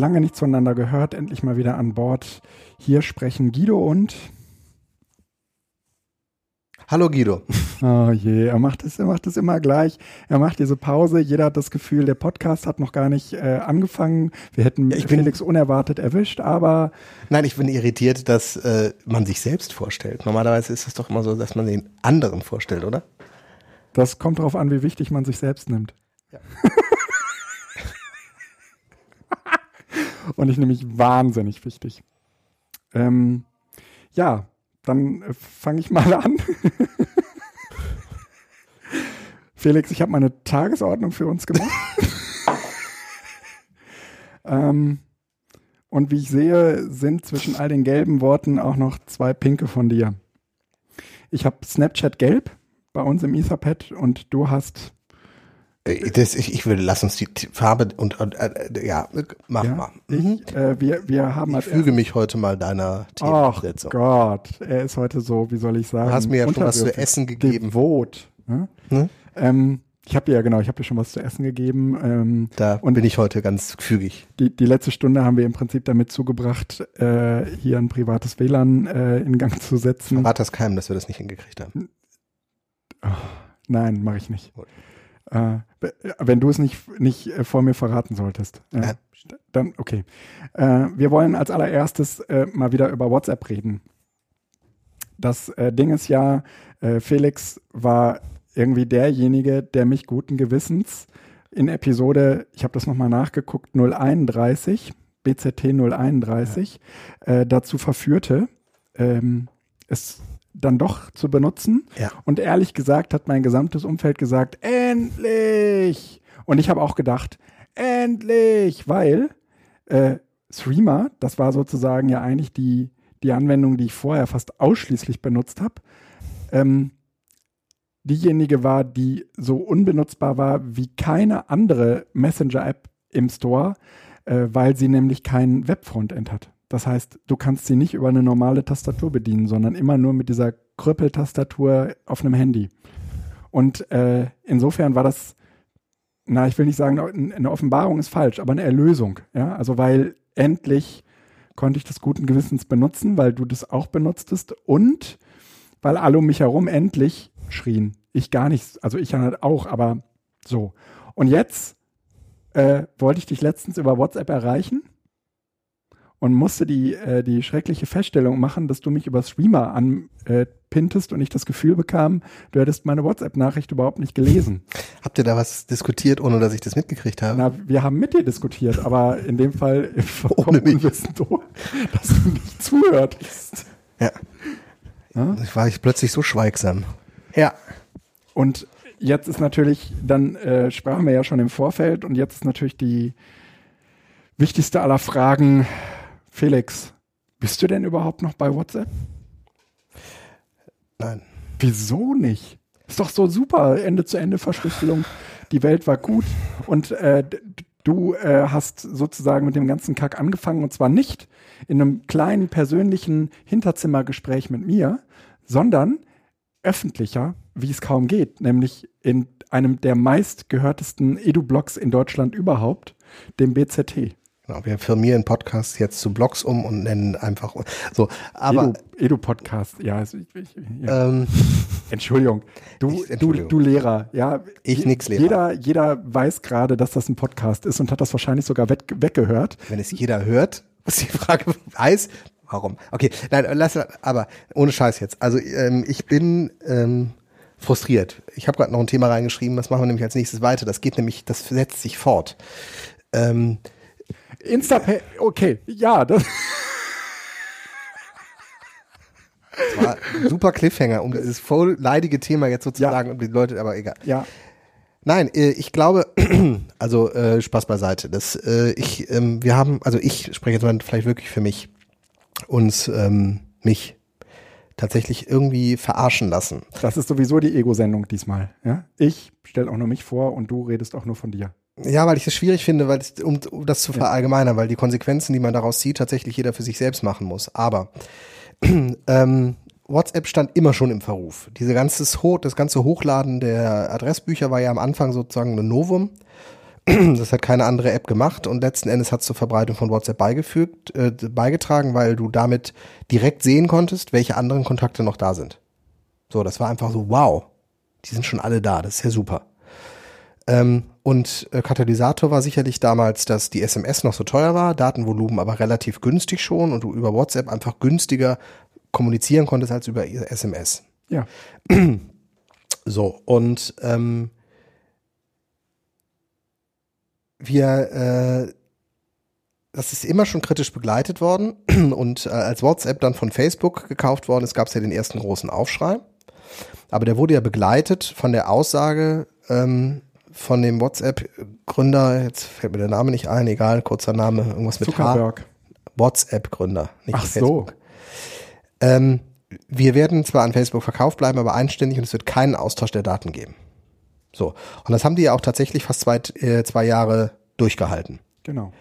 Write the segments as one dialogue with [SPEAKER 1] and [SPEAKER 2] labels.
[SPEAKER 1] Lange nichts voneinander gehört, endlich mal wieder an Bord. Hier sprechen Guido und.
[SPEAKER 2] Hallo Guido.
[SPEAKER 1] Oh je, er macht es, er macht es immer gleich. Er macht diese Pause. Jeder hat das Gefühl, der Podcast hat noch gar nicht äh, angefangen. Wir hätten
[SPEAKER 2] ich bin,
[SPEAKER 1] Felix unerwartet erwischt, aber.
[SPEAKER 2] Nein, ich bin irritiert, dass äh, man sich selbst vorstellt. Normalerweise ist es doch immer so, dass man den anderen vorstellt, oder?
[SPEAKER 1] Das kommt darauf an, wie wichtig man sich selbst nimmt. Ja. Und ich nehme mich wahnsinnig wichtig. Ähm, ja, dann äh, fange ich mal an. Felix, ich habe meine Tagesordnung für uns gemacht. ähm, und wie ich sehe, sind zwischen all den gelben Worten auch noch zwei pinke von dir. Ich habe Snapchat gelb bei uns im Etherpad und du hast
[SPEAKER 2] das, ich, ich würde, lass uns die Farbe und, und äh, ja, mach ja, mal.
[SPEAKER 1] Mhm. Ich, äh, wir, wir haben
[SPEAKER 2] ich füge mich heute mal deiner
[SPEAKER 1] Themensetzung. Ach Gott, er ist heute so, wie soll ich sagen?
[SPEAKER 2] Du hast mir ja schon was zu essen gegeben.
[SPEAKER 1] Devot. Ne? Ne? Ähm, ich habe dir ja genau, ich habe dir schon was zu essen gegeben. Ähm,
[SPEAKER 2] da und bin ich heute ganz fügig.
[SPEAKER 1] Die, die letzte Stunde haben wir im Prinzip damit zugebracht, äh, hier ein privates WLAN äh, in Gang zu setzen.
[SPEAKER 2] Verrat das keinem, dass wir das nicht hingekriegt haben.
[SPEAKER 1] Oh, nein, mache ich nicht. Gut. Äh, wenn du es nicht, nicht äh, vor mir verraten solltest. Äh, dann, okay. Äh, wir wollen als allererstes äh, mal wieder über WhatsApp reden. Das äh, Ding ist ja, Felix war irgendwie derjenige, der mich guten Gewissens in Episode, ich habe das nochmal nachgeguckt, 031, BZT 031, ja. dazu verführte, ähm, es dann doch zu benutzen.
[SPEAKER 2] Ja.
[SPEAKER 1] Und ehrlich gesagt hat mein gesamtes Umfeld gesagt, endlich! Und ich habe auch gedacht, endlich! Weil äh, Streamer, das war sozusagen ja eigentlich die, die Anwendung, die ich vorher fast ausschließlich benutzt habe, ähm, diejenige war, die so unbenutzbar war wie keine andere Messenger-App im Store, äh, weil sie nämlich kein Webfrontend hat. Das heißt, du kannst sie nicht über eine normale Tastatur bedienen, sondern immer nur mit dieser Krüppeltastatur auf einem Handy. Und äh, insofern war das, na, ich will nicht sagen, eine Offenbarung ist falsch, aber eine Erlösung. Ja, also weil endlich konnte ich das guten Gewissens benutzen, weil du das auch benutztest und weil alle um mich herum endlich schrien. Ich gar nicht, also ich halt auch, aber so. Und jetzt äh, wollte ich dich letztens über WhatsApp erreichen und musste die, äh, die schreckliche Feststellung machen, dass du mich über Streamer anpintest äh, und ich das Gefühl bekam, du hättest meine WhatsApp-Nachricht überhaupt nicht gelesen.
[SPEAKER 2] Habt ihr da was diskutiert, ohne dass ich das mitgekriegt habe?
[SPEAKER 1] Na, wir haben mit dir diskutiert, aber in dem Fall ohne mich. Unwissend, dass du nicht zuhörst.
[SPEAKER 2] Ja. ja. Ich war ich plötzlich so schweigsam.
[SPEAKER 1] Ja. Und jetzt ist natürlich, dann äh, sprachen wir ja schon im Vorfeld und jetzt ist natürlich die wichtigste aller Fragen, Felix, bist du denn überhaupt noch bei WhatsApp?
[SPEAKER 2] Nein.
[SPEAKER 1] Wieso nicht? Ist doch so super, Ende-zu-Ende-Verschlüsselung. Die Welt war gut und äh, du äh, hast sozusagen mit dem ganzen Kack angefangen und zwar nicht in einem kleinen persönlichen Hinterzimmergespräch mit mir, sondern öffentlicher, wie es kaum geht, nämlich in einem der meistgehörtesten Edu-Blogs in Deutschland überhaupt, dem BZT.
[SPEAKER 2] Genau, wir firmieren Podcasts jetzt zu Blogs um und nennen einfach so. Aber
[SPEAKER 1] Edu-Podcast, Edu ja, also ja. Ähm, Entschuldigung, du, ich, Entschuldigung. Du, du Lehrer, ja.
[SPEAKER 2] Ich nix Lehrer.
[SPEAKER 1] Jeder, jeder weiß gerade, dass das ein Podcast ist und hat das wahrscheinlich sogar weg, weggehört.
[SPEAKER 2] Wenn es jeder hört, ist die Frage weiß, warum? Okay, nein, lass aber ohne Scheiß jetzt. Also ähm, ich bin ähm, frustriert. Ich habe gerade noch ein Thema reingeschrieben, das machen wir nämlich als nächstes weiter. Das geht nämlich, das setzt sich fort. Ähm,
[SPEAKER 1] Instapay, okay, ja. Das,
[SPEAKER 2] das war ein super Cliffhanger, um dieses voll leidige Thema jetzt sozusagen ja. und die Leute, aber egal.
[SPEAKER 1] Ja.
[SPEAKER 2] Nein, äh, ich glaube, also äh, Spaß beiseite. Das, äh, ich, ähm, wir haben, also ich spreche jetzt mal vielleicht wirklich für mich, uns, ähm, mich tatsächlich irgendwie verarschen lassen.
[SPEAKER 1] Das ist sowieso die Ego-Sendung diesmal. Ja? Ich stelle auch nur mich vor und du redest auch nur von dir.
[SPEAKER 2] Ja, weil ich es schwierig finde, weil ich, um, um das zu verallgemeinern, weil die Konsequenzen, die man daraus zieht, tatsächlich jeder für sich selbst machen muss. Aber ähm, WhatsApp stand immer schon im Verruf. Diese ganze, das ganze Hochladen der Adressbücher war ja am Anfang sozusagen ein Novum. Das hat keine andere App gemacht und letzten Endes hat es zur Verbreitung von WhatsApp beigefügt, äh, beigetragen, weil du damit direkt sehen konntest, welche anderen Kontakte noch da sind. So, das war einfach so, wow, die sind schon alle da, das ist ja super. Ähm, und äh, Katalysator war sicherlich damals, dass die SMS noch so teuer war, Datenvolumen aber relativ günstig schon und du über WhatsApp einfach günstiger kommunizieren konntest als über SMS.
[SPEAKER 1] Ja.
[SPEAKER 2] So, und ähm, wir, äh, das ist immer schon kritisch begleitet worden und äh, als WhatsApp dann von Facebook gekauft worden ist, gab es ja den ersten großen Aufschrei. Aber der wurde ja begleitet von der Aussage ähm, von dem WhatsApp-Gründer, jetzt fällt mir der Name nicht ein, egal, kurzer Name, irgendwas mit
[SPEAKER 1] Zuckerberg.
[SPEAKER 2] WhatsApp-Gründer, nicht
[SPEAKER 1] Ach
[SPEAKER 2] Facebook.
[SPEAKER 1] so.
[SPEAKER 2] Ähm, wir werden zwar an Facebook verkauft bleiben, aber einständig und es wird keinen Austausch der Daten geben. So. Und das haben die ja auch tatsächlich fast zwei, äh, zwei Jahre durchgehalten.
[SPEAKER 1] Genau.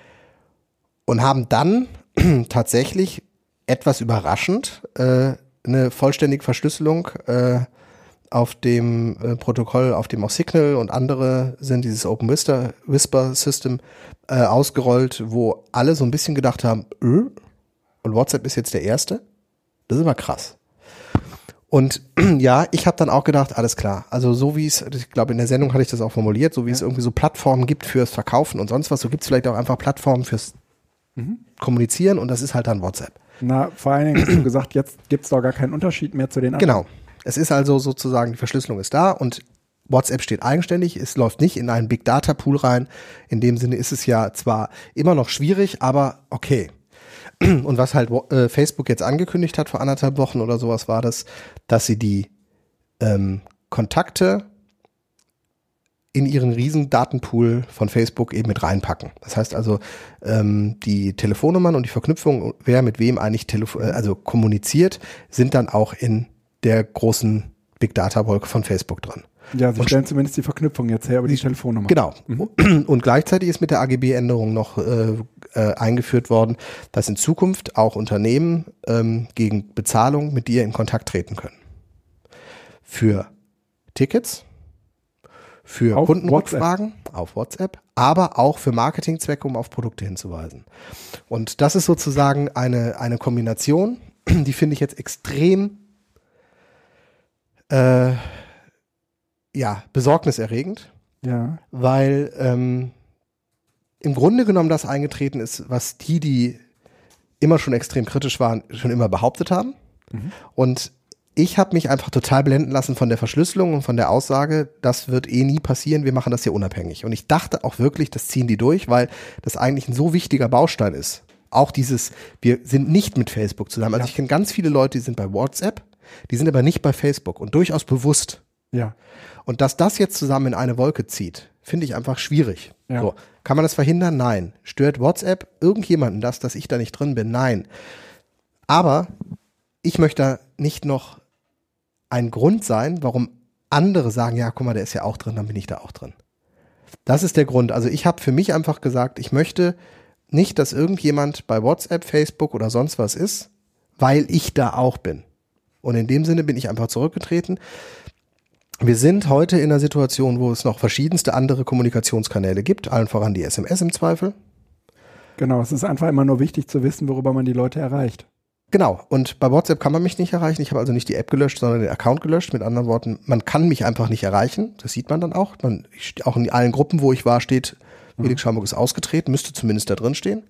[SPEAKER 2] Und haben dann tatsächlich etwas überraschend äh, eine vollständige Verschlüsselung äh, auf dem äh, Protokoll, auf dem auch Signal und andere sind, dieses Open Whisper, Whisper System, äh, ausgerollt, wo alle so ein bisschen gedacht haben, äh, und WhatsApp ist jetzt der erste. Das ist immer krass. Und ja, ich habe dann auch gedacht, alles klar. Also so wie es, ich glaube in der Sendung hatte ich das auch formuliert, so wie es irgendwie so Plattformen gibt fürs Verkaufen und sonst was, so gibt es vielleicht auch einfach Plattformen fürs Kommunizieren und das ist halt dann WhatsApp.
[SPEAKER 1] Na, vor allen Dingen hast du gesagt, jetzt gibt es doch gar keinen Unterschied mehr zu den anderen.
[SPEAKER 2] Genau. Es ist also sozusagen, die Verschlüsselung ist da und WhatsApp steht eigenständig, es läuft nicht in einen Big Data Pool rein. In dem Sinne ist es ja zwar immer noch schwierig, aber okay. Und was halt äh, Facebook jetzt angekündigt hat vor anderthalb Wochen oder sowas war das, dass sie die ähm, Kontakte in ihren riesen Datenpool von Facebook eben mit reinpacken. Das heißt also, ähm, die Telefonnummern und die Verknüpfung, wer mit wem eigentlich telefo äh, also kommuniziert, sind dann auch in der großen Big Data Wolke von Facebook dran.
[SPEAKER 1] Ja, sie
[SPEAKER 2] Und-
[SPEAKER 1] stellen zumindest die Verknüpfung jetzt her über die Telefonnummer.
[SPEAKER 2] Genau. Und gleichzeitig ist mit der AGB-Änderung noch äh, äh, eingeführt worden, dass in Zukunft auch Unternehmen ähm, gegen Bezahlung mit dir in Kontakt treten können. Für Tickets, für
[SPEAKER 1] Auf
[SPEAKER 2] Kundenrückfragen auf WhatsApp, aber auch für Marketingzwecke, um auf Produkte hinzuweisen. Und das ist sozusagen eine, eine Kombination, die finde ich jetzt extrem äh, ja, besorgniserregend
[SPEAKER 1] Ja.
[SPEAKER 2] weil ähm, im Grunde genommen das eingetreten ist, was die, die immer schon extrem kritisch waren, schon immer behauptet haben. Und ich habe mich einfach total blenden lassen von der Verschlüsselung und von der Aussage, das wird eh nie passieren, wir machen das hier unabhängig. Und ich dachte auch wirklich, das ziehen die durch, weil das eigentlich ein so wichtiger Baustein ist. Auch dieses, wir sind nicht mit Facebook zusammen. Also
[SPEAKER 1] Ja.
[SPEAKER 2] ich kenne ganz viele Leute, die sind bei WhatsApp, die sind aber nicht bei Facebook und durchaus bewusst.
[SPEAKER 1] Ja.
[SPEAKER 2] Und dass das jetzt zusammen in eine Wolke zieht, finde ich einfach schwierig.
[SPEAKER 1] Ja.
[SPEAKER 2] So. Kann man das verhindern? Nein. Stört WhatsApp irgendjemanden das, dass ich da nicht drin bin? Nein. Aber ich möchte da nicht noch ein Grund sein, warum andere sagen, ja, guck mal, der ist ja auch drin, dann bin ich da auch drin. Das ist der Grund. Also ich habe für mich einfach gesagt, ich möchte nicht, dass irgendjemand bei WhatsApp, Facebook oder sonst was ist, weil ich da auch bin. Und in dem Sinne bin ich einfach zurückgetreten. Wir sind heute in einer Situation, wo es noch verschiedenste andere Kommunikationskanäle gibt, allen voran die SMS im Zweifel.
[SPEAKER 1] Genau. Es ist einfach immer nur wichtig zu wissen, worüber man die Leute erreicht.
[SPEAKER 2] Genau, und bei WhatsApp kann man mich nicht erreichen. Ich habe also nicht die App gelöscht, sondern den Account gelöscht. Mit anderen Worten, man kann mich einfach nicht erreichen. Das sieht man dann auch. Man, ich, auch in allen Gruppen, wo ich war, steht, Felix Schamburg ist ausgetreten, müsste zumindest da drin stehen.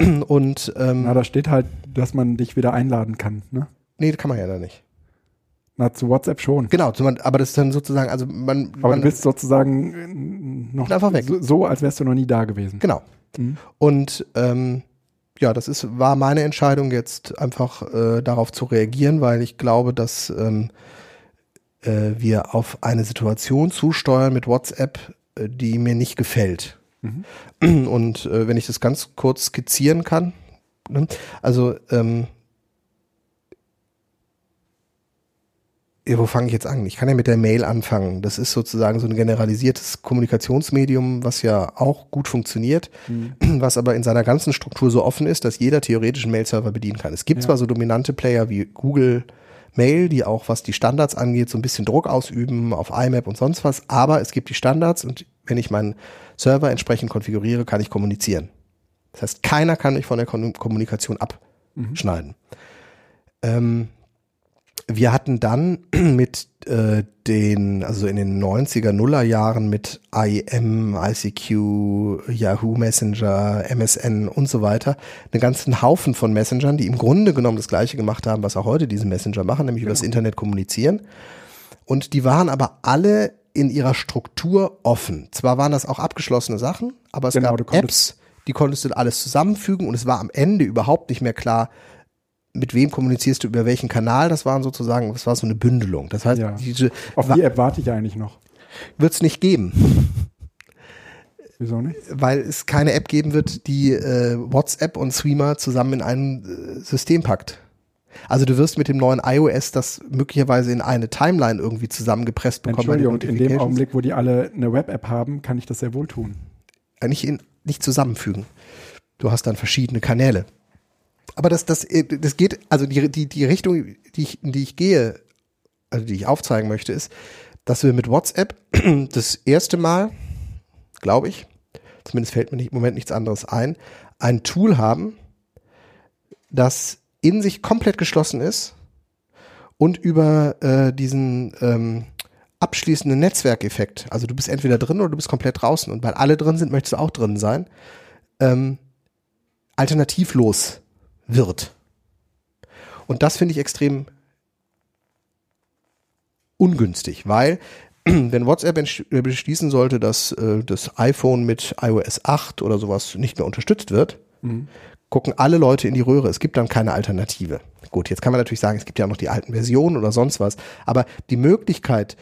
[SPEAKER 2] Und ähm,
[SPEAKER 1] Na, da steht halt, dass man dich wieder einladen kann. Ne?
[SPEAKER 2] Nee, kann man ja da nicht.
[SPEAKER 1] Na, zu WhatsApp schon.
[SPEAKER 2] Genau, aber das ist dann sozusagen, also man,
[SPEAKER 1] Aber
[SPEAKER 2] man
[SPEAKER 1] du bist sozusagen äh, noch
[SPEAKER 2] Einfach weg.
[SPEAKER 1] So, so, als wärst du noch nie da gewesen.
[SPEAKER 2] Genau.
[SPEAKER 1] Mhm.
[SPEAKER 2] Und ähm, ja, das ist, war meine Entscheidung jetzt einfach äh, darauf zu reagieren, weil ich glaube, dass ähm, äh, wir auf eine Situation zusteuern mit WhatsApp, äh, die mir nicht gefällt. Und äh, wenn ich das ganz kurz skizzieren kann, ne? also ähm, ja, wo fange ich jetzt an? Ich kann ja mit der Mail anfangen. Das ist sozusagen so ein generalisiertes Kommunikationsmedium, was ja auch gut funktioniert, was aber in seiner ganzen Struktur so offen ist, dass jeder theoretisch einen Mail-Server bedienen kann. Es gibt
[SPEAKER 1] Ja.
[SPEAKER 2] zwar so dominante Player wie Google Mail, die auch, was die Standards angeht, so ein bisschen Druck ausüben auf IMAP und sonst was, aber es gibt die Standards und wenn ich meinen Server entsprechend konfiguriere, kann ich kommunizieren. Das heißt, keiner kann mich von der Kommunikation abschneiden. Ähm, wir hatten dann mit äh, den, also in den 90er, Nuller Jahren mit IM, ICQ, Yahoo Messenger, MSN und so weiter, einen ganzen Haufen von Messengern, die im Grunde genommen das gleiche gemacht haben, was auch heute diese Messenger machen, nämlich über das Internet kommunizieren. Und die waren aber alle in ihrer Struktur offen. Zwar waren das auch abgeschlossene Sachen, aber es
[SPEAKER 1] Genau,
[SPEAKER 2] gab Apps, die konntest du alles zusammenfügen und es war am Ende überhaupt nicht mehr klar, mit wem kommunizierst du über welchen Kanal. Das waren sozusagen, das war so eine Bündelung. Das heißt,
[SPEAKER 1] Ja.
[SPEAKER 2] diese
[SPEAKER 1] Auf die App warte ich eigentlich noch.
[SPEAKER 2] wird es nicht geben,
[SPEAKER 1] Wieso nicht?
[SPEAKER 2] weil es keine App geben wird, die äh, WhatsApp und Streamer zusammen in ein äh, System packt. Also du wirst mit dem neuen iOS das möglicherweise in eine Timeline irgendwie zusammengepresst bekommen.
[SPEAKER 1] Entschuldigung, in dem. Augenblick, wo die alle eine Web-App haben, kann ich das sehr wohl tun.
[SPEAKER 2] äh, nicht, in, nicht zusammenfügen. Du hast dann verschiedene Kanäle. Aber das, das, äh, das geht, also die, die, die Richtung, die ich, in die ich gehe, also die ich aufzeigen möchte, ist, dass wir mit WhatsApp das erste Mal, glaube ich, zumindest fällt mir nicht, im Moment nichts anderes ein, ein Tool haben, das in sich komplett geschlossen ist und über äh, diesen ähm, abschließenden Netzwerkeffekt, also du bist entweder drin oder du bist komplett draußen und weil alle drin sind, möchtest du auch drin sein, ähm, alternativlos wird. Und das finde ich extrem ungünstig, weil wenn WhatsApp äh, beschließen sollte, dass äh, das iPhone mit iOS 8 oder sowas nicht mehr unterstützt wird, gucken alle Leute in die Röhre. Es gibt dann keine Alternative. Gut, jetzt kann man natürlich sagen, es gibt ja noch die alten Versionen oder sonst was, aber die Möglichkeit,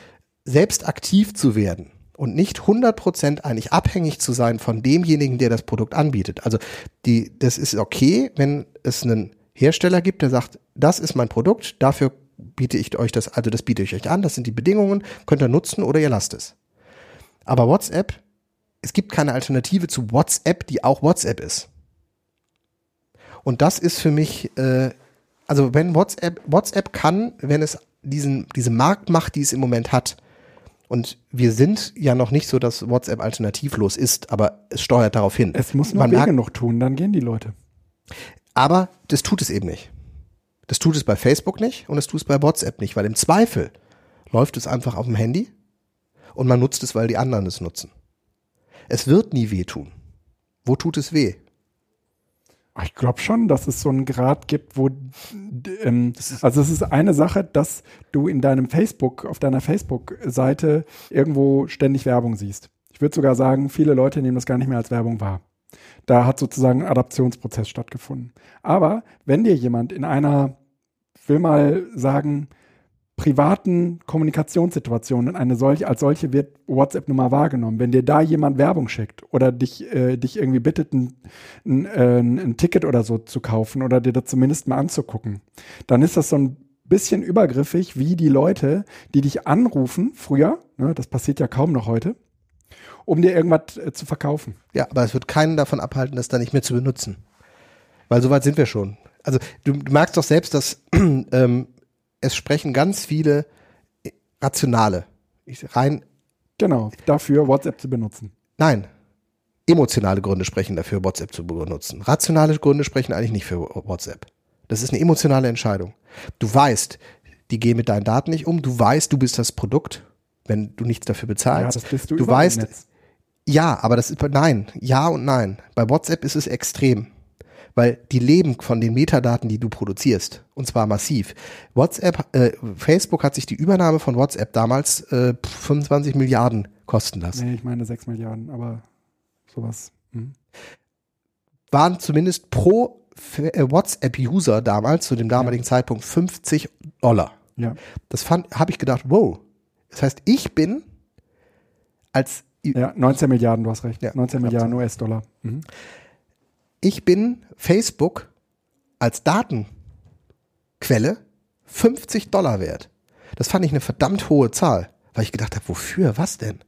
[SPEAKER 2] selbst aktiv zu werden und nicht 100% eigentlich abhängig zu sein von demjenigen, der das Produkt anbietet. Also die, das ist okay, wenn es einen Hersteller gibt, der sagt, das ist mein Produkt, dafür biete ich euch das, also das biete ich euch an, das sind die Bedingungen, könnt ihr nutzen oder ihr lasst es. Aber WhatsApp, es gibt keine Alternative zu WhatsApp, die auch WhatsApp ist. Und das ist für mich, äh, also wenn WhatsApp, WhatsApp kann, wenn es diesen, diese Marktmacht, die es im Moment hat, und wir sind ja noch nicht so, dass WhatsApp alternativlos ist, aber es steuert darauf hin.
[SPEAKER 1] Es muss noch
[SPEAKER 2] Man
[SPEAKER 1] Wege noch tun, dann gehen die Leute.
[SPEAKER 2] aber das tut es eben nicht. Das tut es bei Facebook nicht und es tut es bei WhatsApp nicht, weil im Zweifel läuft es einfach auf dem Handy und man nutzt es, weil die anderen es nutzen. Es wird nie wehtun. Wo tut es weh?
[SPEAKER 1] Ich glaube schon, dass es so einen Grad gibt, wo ähm, also es ist eine Sache, dass du in deinem Facebook, auf deiner Facebook-Seite irgendwo ständig Werbung siehst. Ich würde sogar sagen, viele Leute nehmen das gar nicht mehr als Werbung wahr. Da hat sozusagen ein Adaptionsprozess stattgefunden. Aber wenn dir jemand in einer, ich will mal sagen, privaten Kommunikationssituation in eine solche, als solche wird WhatsApp nun mal wahrgenommen. Wenn dir da jemand Werbung schickt oder dich, äh, dich irgendwie bittet, ein, ein, äh, ein Ticket oder so zu kaufen oder dir das zumindest mal anzugucken, dann ist das so ein bisschen übergriffig, wie die Leute, die dich anrufen, früher, ne, das passiert ja kaum noch heute, um dir irgendwas äh, zu verkaufen.
[SPEAKER 2] Ja, aber es wird keinen davon abhalten, das dann nicht mehr zu benutzen. Weil soweit sind wir schon. Also du, du merkst doch selbst, dass ähm, es sprechen ganz viele rationale, ich, rein,
[SPEAKER 1] Genau, dafür WhatsApp zu benutzen.
[SPEAKER 2] nein, emotionale Gründe sprechen dafür, WhatsApp zu benutzen. Rationale Gründe sprechen eigentlich nicht für WhatsApp. Das ist eine emotionale Entscheidung. Du weißt, die gehen mit deinen Daten nicht um. Du weißt, du bist das Produkt, wenn du nichts dafür
[SPEAKER 1] Ja,
[SPEAKER 2] bezahlst.
[SPEAKER 1] das bist du,
[SPEAKER 2] du weißt. Ja, aber das ist nein, ja und nein. Bei WhatsApp ist es extrem, weil die leben von den Metadaten, die du produzierst und zwar massiv. WhatsApp, äh, Facebook hat sich die Übernahme von WhatsApp damals äh, 25 Milliarden kosten lassen.
[SPEAKER 1] Nee, ich meine 6 Milliarden, aber sowas. Hm.
[SPEAKER 2] Waren zumindest pro äh, WhatsApp-User damals zu dem damaligen Zeitpunkt 50 Dollar.
[SPEAKER 1] Ja.
[SPEAKER 2] Das fand, habe ich gedacht, wow. Das heißt, ich bin als
[SPEAKER 1] ja, 19 Milliarden, du hast recht.
[SPEAKER 2] Ja,
[SPEAKER 1] 19
[SPEAKER 2] knapp
[SPEAKER 1] Milliarden US-Dollar. Mhm.
[SPEAKER 2] Ich bin Facebook als Datenquelle 50 Dollar wert. Das fand ich eine verdammt hohe Zahl, weil ich gedacht habe, wofür, was denn?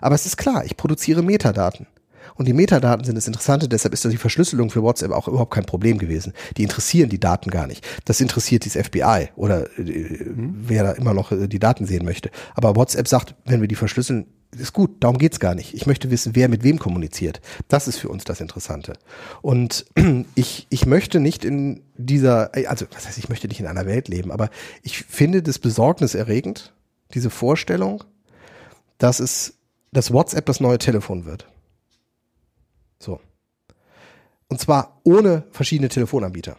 [SPEAKER 2] Aber es ist klar, ich produziere Metadaten. Und die Metadaten sind das Interessante, deshalb ist die Verschlüsselung für WhatsApp auch überhaupt kein Problem gewesen. Die interessieren die Daten gar nicht. Das interessiert das FBI oder äh, wer da immer noch äh, die Daten sehen möchte. Aber WhatsApp sagt, wenn wir die verschlüsseln, ist gut, darum geht's gar nicht. Ich möchte wissen, wer mit wem kommuniziert. Das ist für uns das Interessante. Und ich, ich möchte nicht in dieser, also was heißt, ich möchte nicht in einer Welt leben, aber ich finde das besorgniserregend, diese Vorstellung, dass es, dass WhatsApp das neue Telefon wird. So. Und zwar ohne verschiedene Telefonanbieter.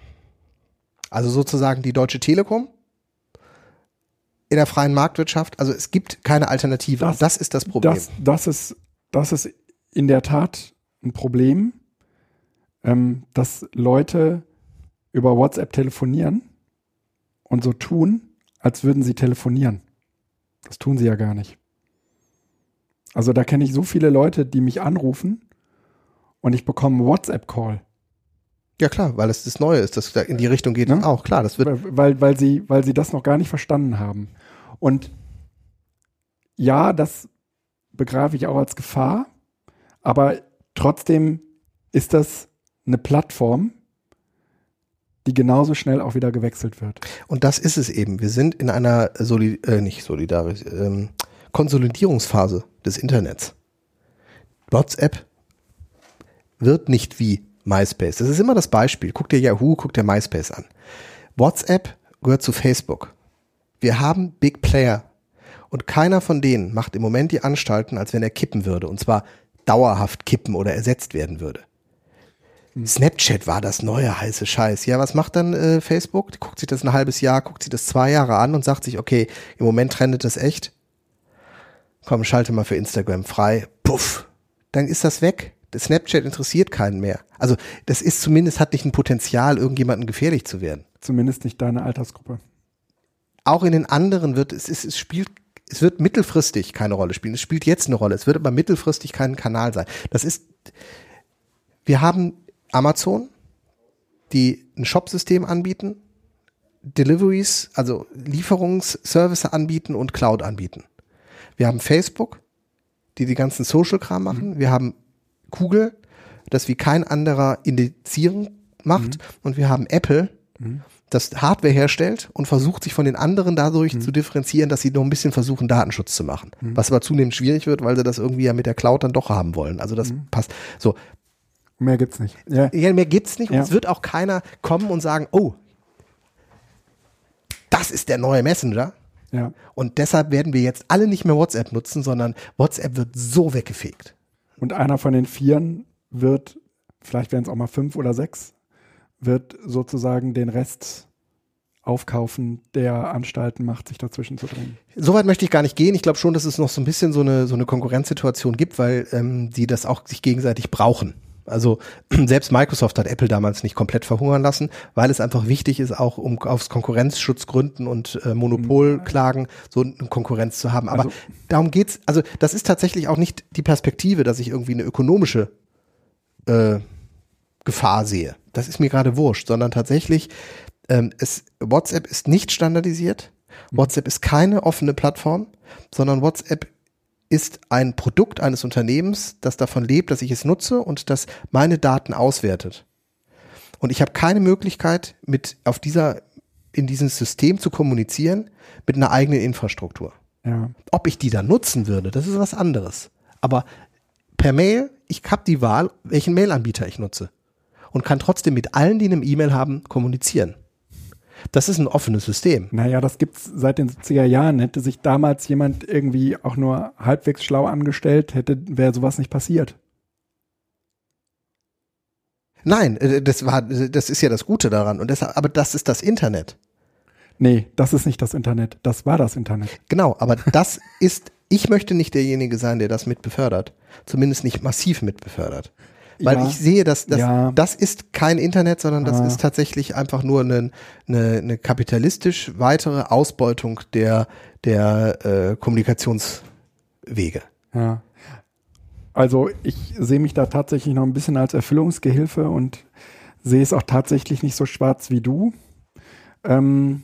[SPEAKER 2] Also sozusagen die Deutsche Telekom in der freien Marktwirtschaft. Also es gibt keine Alternative.
[SPEAKER 1] Das-
[SPEAKER 2] Das, ist das Problem.
[SPEAKER 1] Das, das, ist, das ist in der Tat ein Problem, ähm, dass Leute über WhatsApp telefonieren und so tun, als würden sie telefonieren. Das tun sie ja gar nicht. Also da kenne ich so viele Leute, die mich anrufen und ich bekomme einen WhatsApp-Call,
[SPEAKER 2] ja klar, weil es das Neue ist, das da in die Richtung geht.
[SPEAKER 1] Ne?
[SPEAKER 2] Auch klar, das wird.
[SPEAKER 1] weil, weil, weil, sie, weil sie das noch gar nicht verstanden haben. Und ja, das begreife ich auch als Gefahr, aber trotzdem ist das eine Plattform, die genauso schnell auch wieder gewechselt wird.
[SPEAKER 2] Und das ist es eben. Wir sind in einer Soli äh, nicht solidarisch, ähm, Konsolidierungsphase des Internets. WhatsApp wird nicht wie MySpace. Das ist immer das Beispiel. Guck dir Yahoo, guck dir MySpace an. WhatsApp gehört zu Facebook. Wir haben Big Player. Und keiner von denen macht im Moment die Anstalten, als wenn er kippen würde. Und zwar dauerhaft kippen oder ersetzt werden würde. Snapchat war das neue heiße Scheiß. Ja, was macht dann äh, Facebook? Die guckt sich das ein halbes Jahr, guckt sich das zwei Jahre an und sagt sich, okay, im Moment trendet das echt. Komm, schalte mal für Instagram frei. Puff. Dann ist das weg. Snapchat interessiert keinen mehr. Also, das ist zumindest, hat nicht ein Potenzial, irgendjemandem gefährlich zu werden.
[SPEAKER 1] Zumindest nicht deine Altersgruppe.
[SPEAKER 2] Auch in den anderen wird, es, es, es spielt, es wird mittelfristig keine Rolle spielen. Es spielt jetzt eine Rolle. Es wird aber mittelfristig kein Kanal sein. Das ist, wir haben Amazon, die ein Shop-System anbieten, Deliveries, also Lieferungsservice anbieten und Cloud anbieten. Wir haben Facebook, die die ganzen Social-Kram machen. Wir haben Google, das wie kein anderer indizieren macht. Und wir haben Apple, das Hardware herstellt und versucht, sich von den anderen dadurch zu differenzieren, dass sie noch ein bisschen versuchen, Datenschutz zu machen. Was aber zunehmend schwierig wird, weil sie das irgendwie ja mit der Cloud dann doch haben wollen. Also das passt. So,
[SPEAKER 1] Mehr gibt's nicht. Ja,
[SPEAKER 2] ja, mehr gibt's nicht und
[SPEAKER 1] Ja.
[SPEAKER 2] es wird auch keiner kommen und sagen, oh, das ist der neue Messenger.
[SPEAKER 1] ja.
[SPEAKER 2] Und deshalb werden wir jetzt alle nicht mehr WhatsApp nutzen, sondern WhatsApp wird so weggefegt.
[SPEAKER 1] Und einer von den Vieren wird, vielleicht werden es auch mal fünf oder sechs, wird sozusagen den Rest aufkaufen, der Anstalten macht, sich dazwischen zu drängen.
[SPEAKER 2] Soweit möchte ich gar nicht gehen. Ich glaube schon, dass es noch so ein bisschen so eine, so eine Konkurrenzsituation gibt, weil ähm, die das auch sich gegenseitig brauchen. Also selbst Microsoft hat Apple damals nicht komplett verhungern lassen, weil es einfach wichtig ist, auch um aus Konkurrenzschutzgründen und äh, Monopolklagen so eine Konkurrenz zu haben. Aber
[SPEAKER 1] Also-
[SPEAKER 2] darum geht's. Also das ist tatsächlich auch nicht die Perspektive, dass ich irgendwie eine ökonomische äh, Gefahr sehe. Das ist mir gerade wurscht, sondern tatsächlich, ähm, es, WhatsApp ist nicht standardisiert. WhatsApp ist keine offene Plattform, sondern WhatsApp ist ein Produkt eines Unternehmens, das davon lebt, dass ich es nutze und das meine Daten auswertet. Und ich habe keine Möglichkeit, mit auf dieser, in diesem System zu kommunizieren mit einer eigenen Infrastruktur.
[SPEAKER 1] Ja.
[SPEAKER 2] Ob ich die dann nutzen würde, das ist was anderes. Aber per Mail, ich habe die Wahl, welchen Mailanbieter ich nutze. Und kann trotzdem mit allen, die eine E-Mail haben, kommunizieren. Das ist ein offenes System.
[SPEAKER 1] Naja, das gibt's seit den 70er Jahren. Hätte sich damals jemand irgendwie auch nur halbwegs schlau angestellt, hätte, wäre sowas nicht passiert.
[SPEAKER 2] Nein, äh, das war, das ist ja das Gute daran. Und deshalb, aber das ist das Internet.
[SPEAKER 1] Nee, das ist nicht das Internet. Das war das Internet.
[SPEAKER 2] Genau, aber das ist, ich möchte nicht derjenige sein, der das mit befördert. Zumindest nicht massiv mit befördert. Weil
[SPEAKER 1] Ja.
[SPEAKER 2] ich sehe, dass das,
[SPEAKER 1] Ja.
[SPEAKER 2] das ist kein Internet, sondern das
[SPEAKER 1] Ah.
[SPEAKER 2] ist tatsächlich einfach nur eine, eine, eine kapitalistisch weitere Ausbeutung der, der äh, Kommunikationswege.
[SPEAKER 1] Ja. Also ich sehe mich da tatsächlich noch ein bisschen als Erfüllungsgehilfe und sehe es auch tatsächlich nicht so schwarz wie du. Ähm,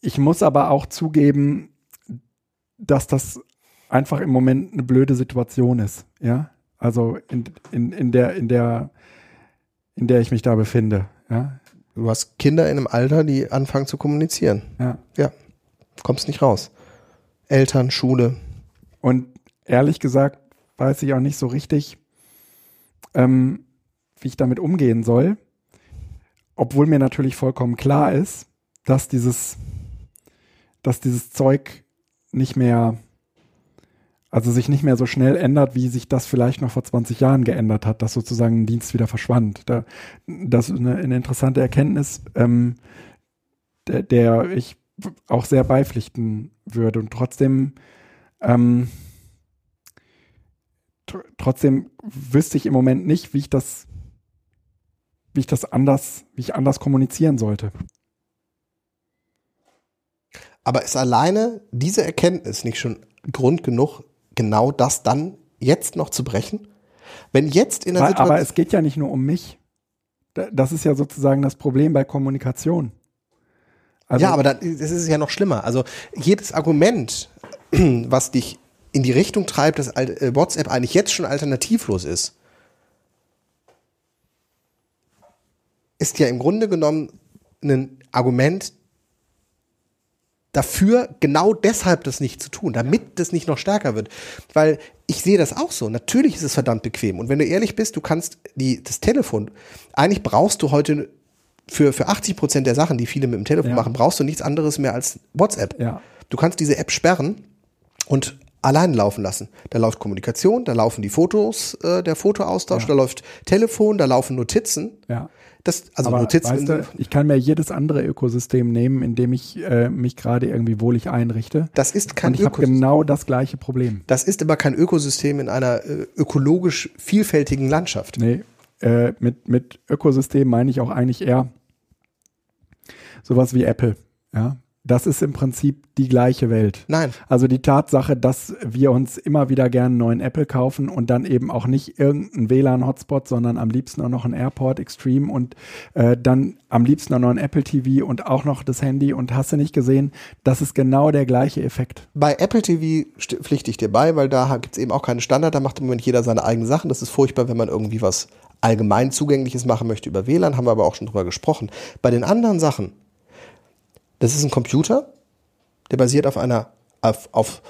[SPEAKER 1] ich muss aber auch zugeben, dass das einfach im Moment eine blöde Situation ist. Ja, also in, in, in der in der in der ich mich da befinde. Ja,
[SPEAKER 2] Du hast Kinder in einem Alter, die anfangen zu kommunizieren.
[SPEAKER 1] ja.
[SPEAKER 2] Ja, kommst nicht raus. Eltern, Schule.
[SPEAKER 1] Und ehrlich gesagt weiß ich auch nicht so richtig, ähm, wie ich damit umgehen soll. Obwohl mir natürlich vollkommen klar ist, dass dieses, dass dieses Zeug nicht mehr, also sich nicht mehr so schnell ändert, wie sich das vielleicht noch vor 20 Jahren geändert hat, dass sozusagen ein Dienst wieder verschwand. Da, das ist eine, eine interessante Erkenntnis, ähm, der, der ich auch sehr beipflichten würde. Und trotzdem, ähm, tr trotzdem wüsste ich im Moment nicht, wie ich das, wie ich das anders, wie ich anders kommunizieren sollte.
[SPEAKER 2] Aber ist alleine diese Erkenntnis nicht schon Grund genug, genau das dann jetzt noch zu brechen? Wenn jetzt in der
[SPEAKER 1] Weil,
[SPEAKER 2] Situation.
[SPEAKER 1] aber es geht ja nicht nur um mich. Da- Das ist ja sozusagen das Problem bei Kommunikation. Also,
[SPEAKER 2] ja, aber dann, das ist ja noch schlimmer. Also jedes Argument, was dich in die Richtung treibt, dass äh, WhatsApp eigentlich jetzt schon alternativlos ist, ist ja im Grunde genommen ein Argument dafür, genau deshalb das nicht zu tun, damit das nicht noch stärker wird. Weil ich sehe das auch so. Natürlich ist es verdammt bequem. Und wenn du ehrlich bist, du kannst die, das Telefon, eigentlich brauchst du heute für, für 80 Prozent der Sachen, die viele mit dem Telefon
[SPEAKER 1] Ja.
[SPEAKER 2] machen, brauchst du nichts anderes mehr als WhatsApp.
[SPEAKER 1] Ja.
[SPEAKER 2] Du kannst diese App sperren und allein laufen lassen. Da läuft Kommunikation, da laufen die Fotos, äh, der Fotoaustausch,
[SPEAKER 1] Ja.
[SPEAKER 2] da läuft Telefon, da laufen Notizen.
[SPEAKER 1] ja.
[SPEAKER 2] Das, also
[SPEAKER 1] aber
[SPEAKER 2] Notizen.
[SPEAKER 1] weißt du, ich kann mir jedes andere Ökosystem nehmen, in dem ich äh, mich gerade irgendwie wohlig einrichte.
[SPEAKER 2] das ist kein
[SPEAKER 1] Und ich habe genau das gleiche Problem.
[SPEAKER 2] Das ist aber kein Ökosystem in einer äh, ökologisch vielfältigen Landschaft.
[SPEAKER 1] Nee, äh, mit, mit Ökosystem meine ich auch eigentlich eher sowas wie Apple. Ja, das ist im Prinzip die gleiche Welt.
[SPEAKER 2] Nein.
[SPEAKER 1] Also die Tatsache, dass wir uns immer wieder gerne einen neuen Apple kaufen und dann eben auch nicht irgendeinen WLAN-Hotspot, sondern am liebsten auch noch einen AirPort Extreme und äh, dann am liebsten auch noch ein Apple TV und auch noch das Handy und hast du nicht gesehen, das ist genau der gleiche Effekt.
[SPEAKER 2] Bei Apple TV pflichte ich dir bei, weil da gibt es eben auch keinen Standard, da macht im Moment jeder seine eigenen Sachen. Das ist furchtbar, wenn man irgendwie was allgemein zugängliches machen möchte über WLAN, haben wir aber auch schon drüber gesprochen. Bei den anderen Sachen, das ist ein Computer, der basiert auf einer, auf, auf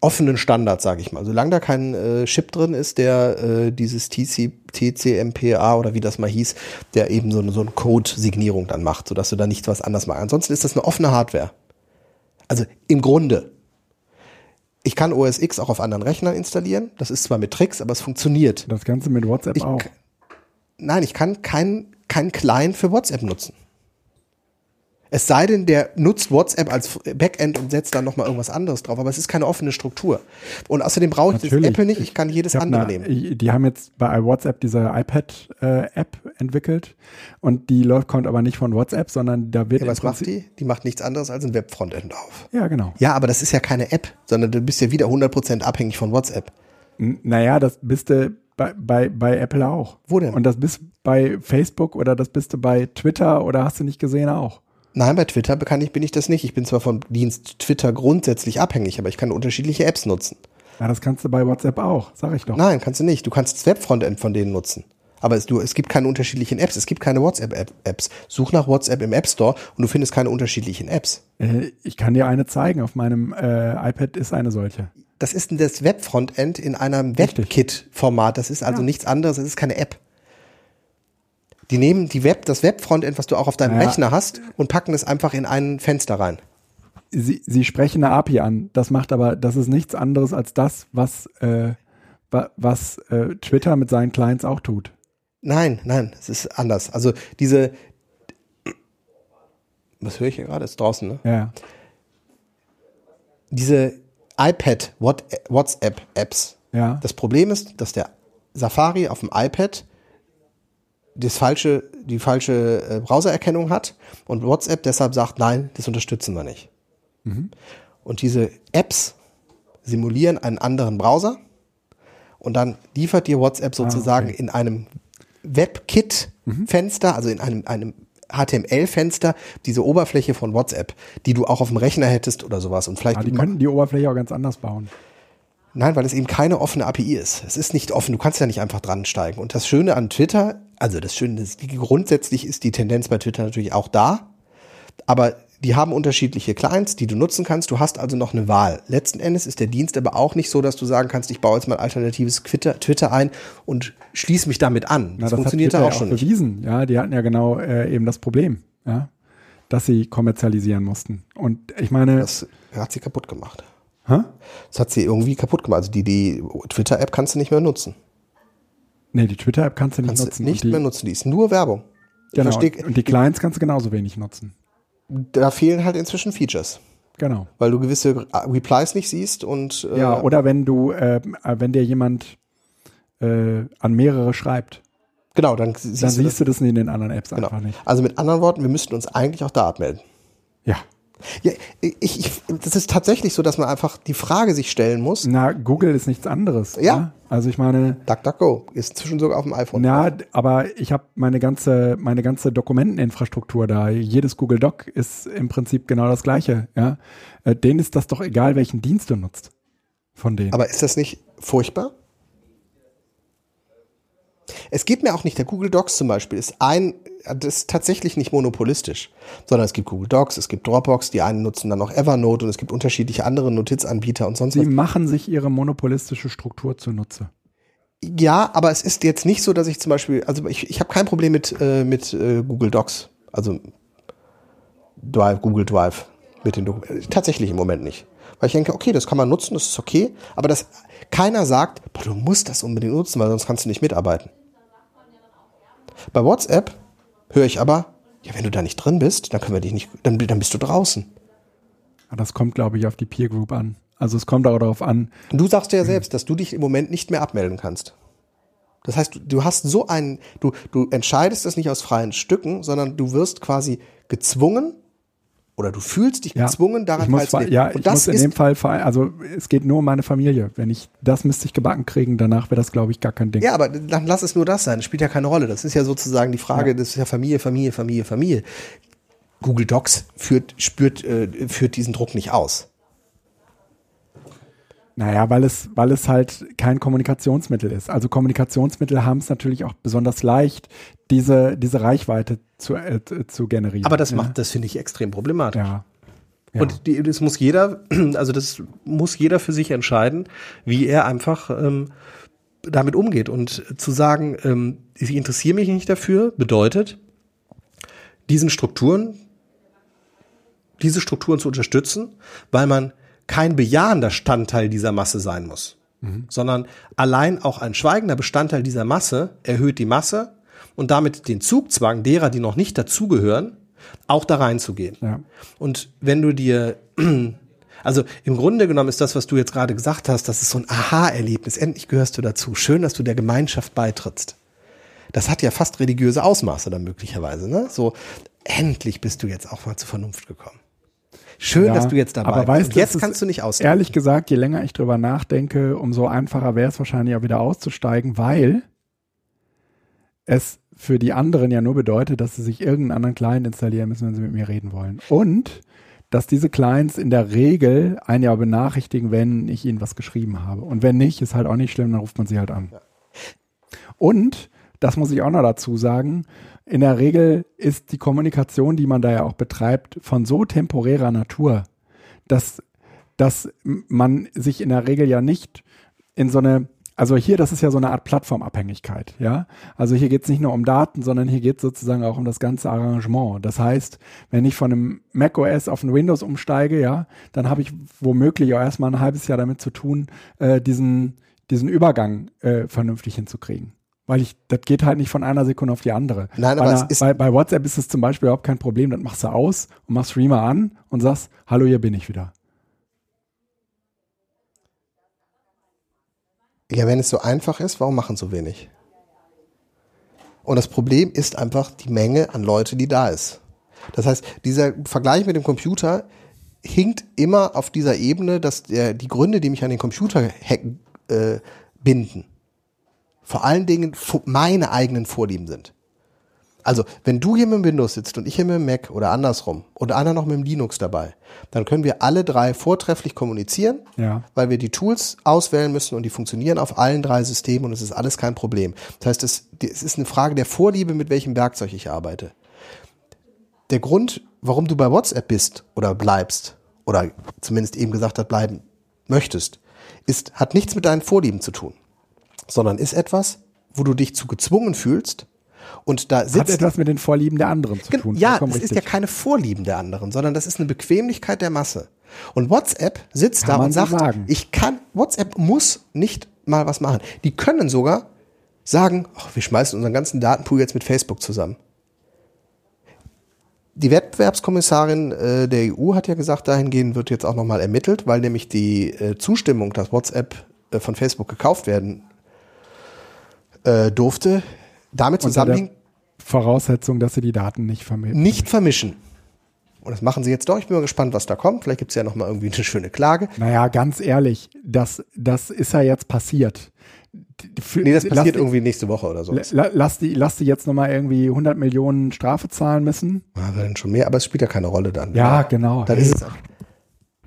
[SPEAKER 2] offenen Standards, sage ich mal. Solange da kein äh, Chip drin ist, der äh, dieses TC, TCMPA oder wie das mal hieß, der eben so, eine- so eine Code-Signierung dann macht, sodass du da nicht was anderes machst. Ansonsten ist das eine offene Hardware. Also im Grunde. Ich kann OS X auch auf anderen Rechnern installieren. Das ist zwar mit Tricks, aber es funktioniert.
[SPEAKER 1] Das Ganze mit WhatsApp
[SPEAKER 2] Ich-
[SPEAKER 1] auch.
[SPEAKER 2] Nein, ich kann kein, kein Client für WhatsApp nutzen. Es sei denn, der nutzt WhatsApp als Backend und setzt dann nochmal irgendwas anderes drauf, aber es ist keine offene Struktur. Und außerdem brauche ich das
[SPEAKER 1] Natürlich.
[SPEAKER 2] Apple nicht, ich kann jedes
[SPEAKER 1] Ich
[SPEAKER 2] andere
[SPEAKER 1] eine,
[SPEAKER 2] nehmen.
[SPEAKER 1] Die haben jetzt bei WhatsApp diese iPad-App entwickelt und die läuft, kommt aber nicht von WhatsApp, sondern da wird
[SPEAKER 2] Ja, was macht die? Die macht nichts anderes als ein Webfrontend auf.
[SPEAKER 1] Ja, genau.
[SPEAKER 2] Ja, aber das ist ja keine App, sondern du bist ja wieder 100% abhängig von WhatsApp.
[SPEAKER 1] N- Naja, das bist du bei, bei, bei Apple auch.
[SPEAKER 2] Wo denn?
[SPEAKER 1] Und das bist bei Facebook oder das bist du bei Twitter oder hast du nicht gesehen auch.
[SPEAKER 2] Nein, bei Twitter kann ich, bin ich das nicht. Ich bin zwar vom Dienst Twitter grundsätzlich abhängig, aber ich kann unterschiedliche Apps nutzen.
[SPEAKER 1] Ja, das kannst du bei WhatsApp auch, sag ich doch.
[SPEAKER 2] Nein, kannst du nicht. Du kannst das Webfrontend von denen nutzen. Aber es, du, es gibt keine unterschiedlichen Apps. Es gibt keine WhatsApp-Apps. Such nach WhatsApp im App Store und du findest keine unterschiedlichen Apps.
[SPEAKER 1] Äh, Ich kann dir eine zeigen. Auf meinem äh, iPad ist eine solche.
[SPEAKER 2] Das ist das Webfrontend in einem. WebKit-Format. Das ist also
[SPEAKER 1] Ja.
[SPEAKER 2] nichts anderes. Es ist keine App. Die nehmen die Web, das Webfrontend, was du auch auf deinem
[SPEAKER 1] Ja.
[SPEAKER 2] Rechner hast, und packen es einfach in ein Fenster rein.
[SPEAKER 1] Sie, sie sprechen eine API an. Das macht aber, das ist nichts anderes als das, was, äh, wa- was äh, Twitter mit seinen Clients auch tut.
[SPEAKER 2] Nein, nein, es ist anders. Also diese, was höre ich hier gerade? Ist draußen, ne?
[SPEAKER 1] Ja.
[SPEAKER 2] Diese iPad What- WhatsApp-Apps.
[SPEAKER 1] Ja.
[SPEAKER 2] Das Problem ist, dass der Safari auf dem iPad das falsche, die falsche äh, Browsererkennung hat und WhatsApp deshalb sagt, nein, das unterstützen wir nicht. Und diese Apps simulieren einen anderen Browser und dann liefert dir WhatsApp sozusagen
[SPEAKER 1] okay.
[SPEAKER 2] in einem WebKit-Fenster, also in einem, einem HTML-Fenster, diese Oberfläche von WhatsApp, die du auch auf dem Rechner hättest oder sowas. Und vielleicht
[SPEAKER 1] Aber die könnten die Oberfläche auch ganz anders bauen.
[SPEAKER 2] Nein, weil es eben keine offene API ist. Es ist nicht offen, du kannst ja nicht einfach dran steigen. Und das Schöne an Twitter, also das Schöne ist, grundsätzlich ist die Tendenz bei Twitter natürlich auch da, aber Die haben unterschiedliche Clients, die du nutzen kannst. Du hast also noch eine Wahl. Letzten Endes ist der Dienst aber auch nicht so, dass du sagen kannst, ich baue jetzt mal alternatives Twitter, ein und schließe mich damit an.
[SPEAKER 1] Na, das, das funktioniert ja auch schon bewiesen. Nicht. Ja, die hatten ja genau äh, eben das Problem, ja, dass sie kommerzialisieren mussten. Und ich meine,
[SPEAKER 2] das hat sie kaputt gemacht. Hä? Das hat sie irgendwie kaputt gemacht. Also die, die Twitter-App kannst du nicht mehr nutzen.
[SPEAKER 1] Nee, die Twitter-App kannst du nicht
[SPEAKER 2] kannst
[SPEAKER 1] nutzen.
[SPEAKER 2] Nicht die, mehr nutzen, die ist nur Werbung.
[SPEAKER 1] Genau. Versteh, und die Clients kannst du genauso wenig nutzen
[SPEAKER 2] da fehlen halt inzwischen Features.
[SPEAKER 1] Genau.
[SPEAKER 2] Weil du gewisse Replies nicht siehst und
[SPEAKER 1] äh ja oder wenn du äh, wenn dir jemand äh, an mehrere schreibt.
[SPEAKER 2] Genau, dann siehst,
[SPEAKER 1] dann
[SPEAKER 2] du,
[SPEAKER 1] siehst das, du das in den anderen Apps genau. einfach nicht.
[SPEAKER 2] Also mit anderen Worten, wir müssten uns eigentlich auch da abmelden.
[SPEAKER 1] Ja.
[SPEAKER 2] Ja, ich, ich, das ist tatsächlich so, dass man einfach die Frage sich stellen muss.
[SPEAKER 1] Na, Google ist nichts anderes.
[SPEAKER 2] Ja. ja?
[SPEAKER 1] Also ich meine.
[SPEAKER 2] DuckDuckGo ist inzwischen sogar auf dem iPhone.
[SPEAKER 1] Ja, aber ich habe meine ganze, meine ganze Dokumenteninfrastruktur da. Jedes Google Doc ist im Prinzip genau das gleiche. Ja, äh, denen ist das doch egal, welchen Dienst du nutzt. Von denen.
[SPEAKER 2] Aber ist das nicht furchtbar? Es geht mir auch nicht, der Google Docs zum Beispiel ist ein, das ist tatsächlich nicht monopolistisch, sondern es gibt Google Docs, es gibt Dropbox, die einen nutzen dann noch Evernote und es gibt unterschiedliche andere Notizanbieter und sonst
[SPEAKER 1] Sie was. Sie machen sich ihre monopolistische Struktur zunutze.
[SPEAKER 2] Ja, aber es ist jetzt nicht so, dass ich zum Beispiel, also ich, ich habe kein Problem mit, äh, mit äh, Google Docs, also Drive, Google Drive mit den Dokumenten. Tatsächlich im Moment nicht. Weil ich denke, okay, das kann man nutzen, das ist okay, aber das, keiner sagt, boah, du musst das unbedingt nutzen, weil sonst kannst du nicht mitarbeiten. Bei WhatsApp höre ich aber, ja, wenn du da nicht drin bist, dann können wir dich nicht, dann, dann bist du draußen.
[SPEAKER 1] Das kommt, glaube ich, auf die Peer Group an. Also es kommt auch darauf an.
[SPEAKER 2] Du sagst ja selbst, dass du dich im Moment nicht mehr abmelden kannst. Das heißt, du hast so einen, du, du entscheidest das nicht aus freien Stücken, sondern du wirst quasi gezwungen, oder du fühlst dich gezwungen, daran
[SPEAKER 1] teilzunehmen. Ja, ich muss in dem Fall, also es geht nur um meine Familie. Wenn ich das müsste ich gebacken kriegen, danach wäre das, glaube ich, gar kein Ding.
[SPEAKER 2] Ja, aber dann lass es nur das sein. Das spielt ja keine Rolle. Das ist ja sozusagen die Frage, ja. das ist ja Familie, Familie, Familie, Familie. Google Docs führt, spürt, äh, führt diesen Druck nicht aus.
[SPEAKER 1] Naja, weil es, weil es halt kein Kommunikationsmittel ist. Also Kommunikationsmittel haben es natürlich auch besonders leicht, diese, diese Reichweite zu, äh, zu generieren.
[SPEAKER 2] Aber das macht, das finde ich extrem problematisch.
[SPEAKER 1] Ja.
[SPEAKER 2] ja. Und die, das muss jeder, also das muss jeder für sich entscheiden, wie er einfach ähm, damit umgeht. Und zu sagen, ähm, ich interessiere mich nicht dafür, bedeutet, diesen Strukturen, diese Strukturen zu unterstützen, weil man kein bejahender Standteil dieser Masse sein muss, mhm. sondern allein auch ein schweigender Bestandteil dieser Masse erhöht die Masse und damit den Zugzwang derer, die noch nicht dazugehören, auch da reinzugehen.
[SPEAKER 1] Ja.
[SPEAKER 2] Und wenn du dir, also im Grunde genommen ist das, was du jetzt gerade gesagt hast, das ist so ein Aha-Erlebnis. Endlich gehörst du dazu. Schön, dass du der Gemeinschaft beitrittst. Das hat ja fast religiöse Ausmaße dann möglicherweise, ne? So, endlich bist du jetzt auch mal zur Vernunft gekommen. Schön, ja, dass du jetzt dabei
[SPEAKER 1] aber weißt,
[SPEAKER 2] bist. Jetzt kannst du nicht aussteigen.
[SPEAKER 1] Ehrlich gesagt, je länger ich drüber nachdenke, umso einfacher wäre es wahrscheinlich auch wieder auszusteigen, weil es für die anderen ja nur bedeutet, dass sie sich irgendeinen anderen Client installieren müssen, wenn sie mit mir reden wollen. Und dass diese Clients in der Regel einen ja benachrichtigen, wenn ich ihnen was geschrieben habe. Und wenn nicht, ist halt auch nicht schlimm, dann ruft man sie halt an. Und, das muss ich auch noch dazu sagen, in der Regel ist die Kommunikation, die man da ja auch betreibt, von so temporärer Natur, dass, dass man sich in der Regel ja nicht in so eine, also hier, das ist ja so eine Art Plattformabhängigkeit, ja. Also hier geht es nicht nur um Daten, sondern hier geht es sozusagen auch um das ganze Arrangement. Das heißt, wenn ich von einem macOS auf ein Windows umsteige, ja, dann habe ich womöglich auch erstmal ein halbes Jahr damit zu tun, äh, diesen, diesen Übergang äh, vernünftig hinzukriegen weil ich, das geht halt nicht von einer Sekunde auf die andere.
[SPEAKER 2] Nein, aber
[SPEAKER 1] bei,
[SPEAKER 2] einer,
[SPEAKER 1] bei, bei, WhatsApp ist es zum Beispiel überhaupt kein Problem. Das machst du aus und machst Streamer an und sagst, hallo, hier bin ich wieder.
[SPEAKER 2] Ja, wenn es so einfach ist, warum machen so wenig? Und das Problem ist einfach die Menge an Leute, die da ist. Das heißt, dieser Vergleich mit dem Computer hinkt immer auf dieser Ebene, dass der, die Gründe, die mich an den Computer hacken, äh, binden, vor allen Dingen meine eigenen Vorlieben sind. Also, wenn du hier mit dem Windows sitzt und ich hier mit dem Mac oder andersrum und einer noch mit dem Linux dabei, dann können wir alle drei vortrefflich kommunizieren,
[SPEAKER 1] ja.
[SPEAKER 2] weil wir die Tools auswählen müssen und die funktionieren auf allen drei Systemen und es ist alles kein Problem. Das heißt, es, es ist eine Frage der Vorliebe, mit welchem Werkzeug ich arbeite. der Grund, warum du bei WhatsApp bist oder bleibst, oder zumindest eben gesagt hat, bleiben möchtest, ist, hat nichts mit deinen Vorlieben zu tun, sondern ist etwas, wo du dich zu gezwungen fühlst und da sitzt.
[SPEAKER 1] Hat etwas mit den Vorlieben der anderen zu tun.
[SPEAKER 2] Ja, das ist ja keine Vorlieben der anderen, sondern das ist eine Bequemlichkeit der Masse. Und WhatsApp sitzt
[SPEAKER 1] Kann
[SPEAKER 2] da und sagt,
[SPEAKER 1] sagen.
[SPEAKER 2] ich kann, WhatsApp muss nicht mal was machen. Die können sogar sagen, ach, wir schmeißen unseren ganzen Datenpool jetzt mit Facebook zusammen. Die Wettbewerbskommissarin äh, der EU hat ja gesagt, dahingehend wird jetzt auch nochmal ermittelt, weil nämlich die äh, Zustimmung, dass WhatsApp äh, von Facebook gekauft werden äh, durfte, damit zusammenhängt,
[SPEAKER 1] Voraussetzung, dass sie die Daten nicht vermitteln.
[SPEAKER 2] nicht vermischen. Und das machen sie jetzt doch. Ich bin mal gespannt, was da kommt. Vielleicht gibt es ja noch mal irgendwie eine schöne Klage.
[SPEAKER 1] Naja, ganz ehrlich, das, das ist ja jetzt passiert. Für,
[SPEAKER 2] Nee, das passiert
[SPEAKER 1] die-
[SPEAKER 2] irgendwie nächste Woche oder so.
[SPEAKER 1] La, lass, die, lass die jetzt nochmal irgendwie 100 Millionen Strafe zahlen müssen.
[SPEAKER 2] Ja, dann schon mehr, aber es spielt ja keine Rolle dann.
[SPEAKER 1] Ja, genau.
[SPEAKER 2] Dann
[SPEAKER 1] Hey,
[SPEAKER 2] ist es,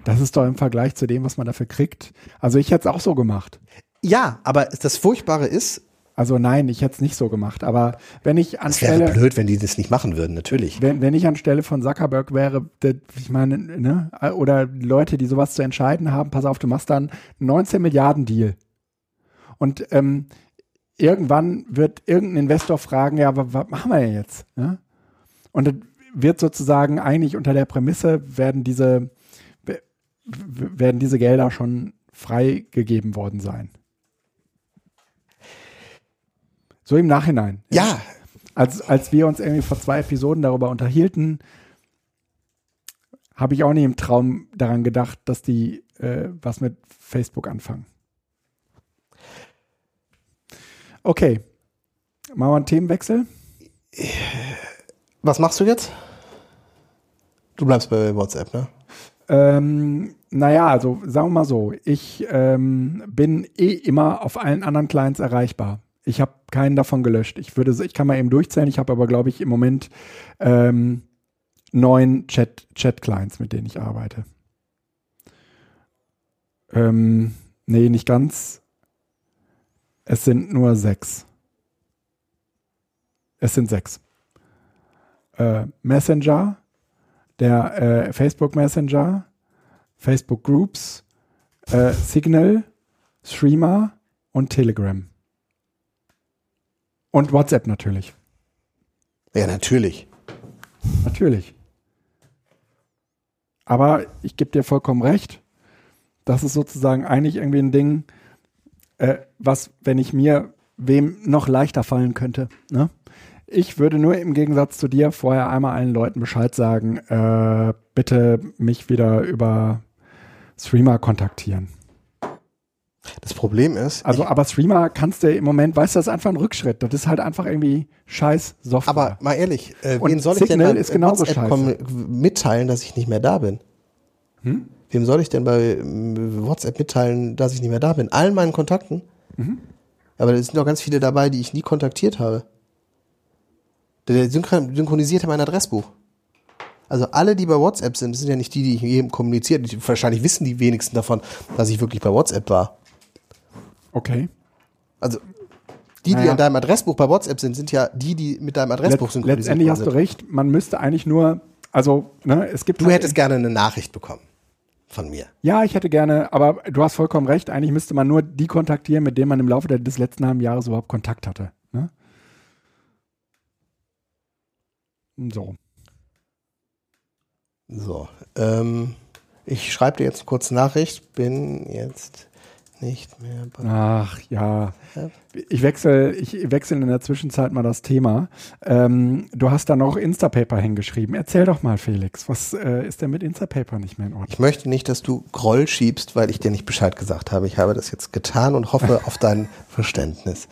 [SPEAKER 1] das ist doch im Vergleich zu dem, was man dafür kriegt. Also ich hätte es auch so gemacht.
[SPEAKER 2] ja, aber das Furchtbare ist,
[SPEAKER 1] Also nein, ich hätte es nicht so gemacht. Aber wenn ich
[SPEAKER 2] es wäre
[SPEAKER 1] anstelle,
[SPEAKER 2] blöd, wenn die das nicht machen würden, natürlich.
[SPEAKER 1] wenn, wenn ich anstelle von Zuckerberg wäre, ich meine, ne, oder Leute, die sowas zu entscheiden haben, pass auf, du machst dann einen 19 Milliarden Deal. Und ähm, irgendwann wird irgendein Investor fragen, ja, wa- was machen wir denn jetzt? Ja? Und dann wird sozusagen eigentlich unter der Prämisse werden diese werden diese Gelder schon freigegeben worden sein. So im Nachhinein.
[SPEAKER 2] Ja,
[SPEAKER 1] Als, als wir uns irgendwie vor zwei Episoden darüber unterhielten, habe ich auch nie im Traum daran gedacht, dass die äh, was mit Facebook anfangen. Okay. Machen wir einen Themenwechsel?
[SPEAKER 2] was machst du jetzt? Du bleibst bei WhatsApp, ne?
[SPEAKER 1] Ähm, naja, also sagen wir mal so, ich ähm, bin eh immer auf allen anderen Clients erreichbar. Ich habe keinen davon gelöscht. Ich würde, ich kann mal eben durchzählen. Ich habe aber, glaube ich, im Moment ähm, neun Chat, Chat-Clients, mit denen ich arbeite. Ähm, nee, nicht ganz. Es sind nur sechs. Es sind sechs. Äh, Messenger, der äh, Facebook Messenger, Facebook Groups, äh, Signal, Streamer und Telegram. Und WhatsApp natürlich.
[SPEAKER 2] Ja, natürlich.
[SPEAKER 1] Natürlich. Aber ich gebe dir vollkommen recht. Das ist sozusagen eigentlich irgendwie ein Ding, äh, was, wenn ich mir wem noch leichter fallen könnte. Ne? Ich würde nur im Gegensatz zu dir vorher einmal allen Leuten Bescheid sagen, äh, bitte mich wieder über Streamer kontaktieren.
[SPEAKER 2] Das Problem ist,
[SPEAKER 1] Also,
[SPEAKER 2] ich,
[SPEAKER 1] aber Streamer kannst du im Moment, weißt du, das ist einfach ein Rückschritt. Das ist halt einfach irgendwie scheiß Software.
[SPEAKER 2] aber mal ehrlich, äh, wen soll ich
[SPEAKER 1] Signal
[SPEAKER 2] denn bei WhatsApp mitteilen, dass ich nicht mehr da bin?
[SPEAKER 1] Hm?
[SPEAKER 2] Wem soll ich denn bei ähm, WhatsApp mitteilen, dass ich nicht mehr da bin? Allen meinen Kontakten?
[SPEAKER 1] Mhm.
[SPEAKER 2] Aber es sind doch ganz viele dabei, die ich nie kontaktiert habe. Der synchron- synchronisiert ja mein Adressbuch. Also alle, die bei WhatsApp sind, das sind ja nicht die, die ich jedem kommuniziert. Wahrscheinlich wissen die wenigsten davon, dass ich wirklich bei WhatsApp war.
[SPEAKER 1] Okay.
[SPEAKER 2] Also die, die
[SPEAKER 1] Naja.
[SPEAKER 2] an deinem Adressbuch bei WhatsApp sind, sind ja die, die mit deinem Adressbuch
[SPEAKER 1] Letz,
[SPEAKER 2] synchronisiert
[SPEAKER 1] letztendlich hast du recht, man müsste eigentlich nur, also, ne, es gibt.
[SPEAKER 2] Du
[SPEAKER 1] halt-
[SPEAKER 2] hättest gerne eine Nachricht bekommen von mir.
[SPEAKER 1] Ja, ich hätte gerne, aber du hast vollkommen recht, eigentlich müsste man nur die kontaktieren, mit denen man im Laufe des letzten halben Jahres überhaupt Kontakt hatte. Ne? So.
[SPEAKER 2] So, ähm, ich schreibe dir jetzt eine kurze Nachricht. Bin jetzt nicht mehr bei.
[SPEAKER 1] Ach ja. Ich wechsle, ich wechsle in der Zwischenzeit mal das Thema. Ähm, du hast da noch Instapaper hingeschrieben. Erzähl doch mal, Felix, was äh, ist denn mit Instapaper nicht mehr in Ordnung?
[SPEAKER 2] Ich möchte nicht, dass du Groll schiebst, weil ich dir nicht Bescheid gesagt habe. Ich habe das jetzt getan und hoffe auf dein Verständnis.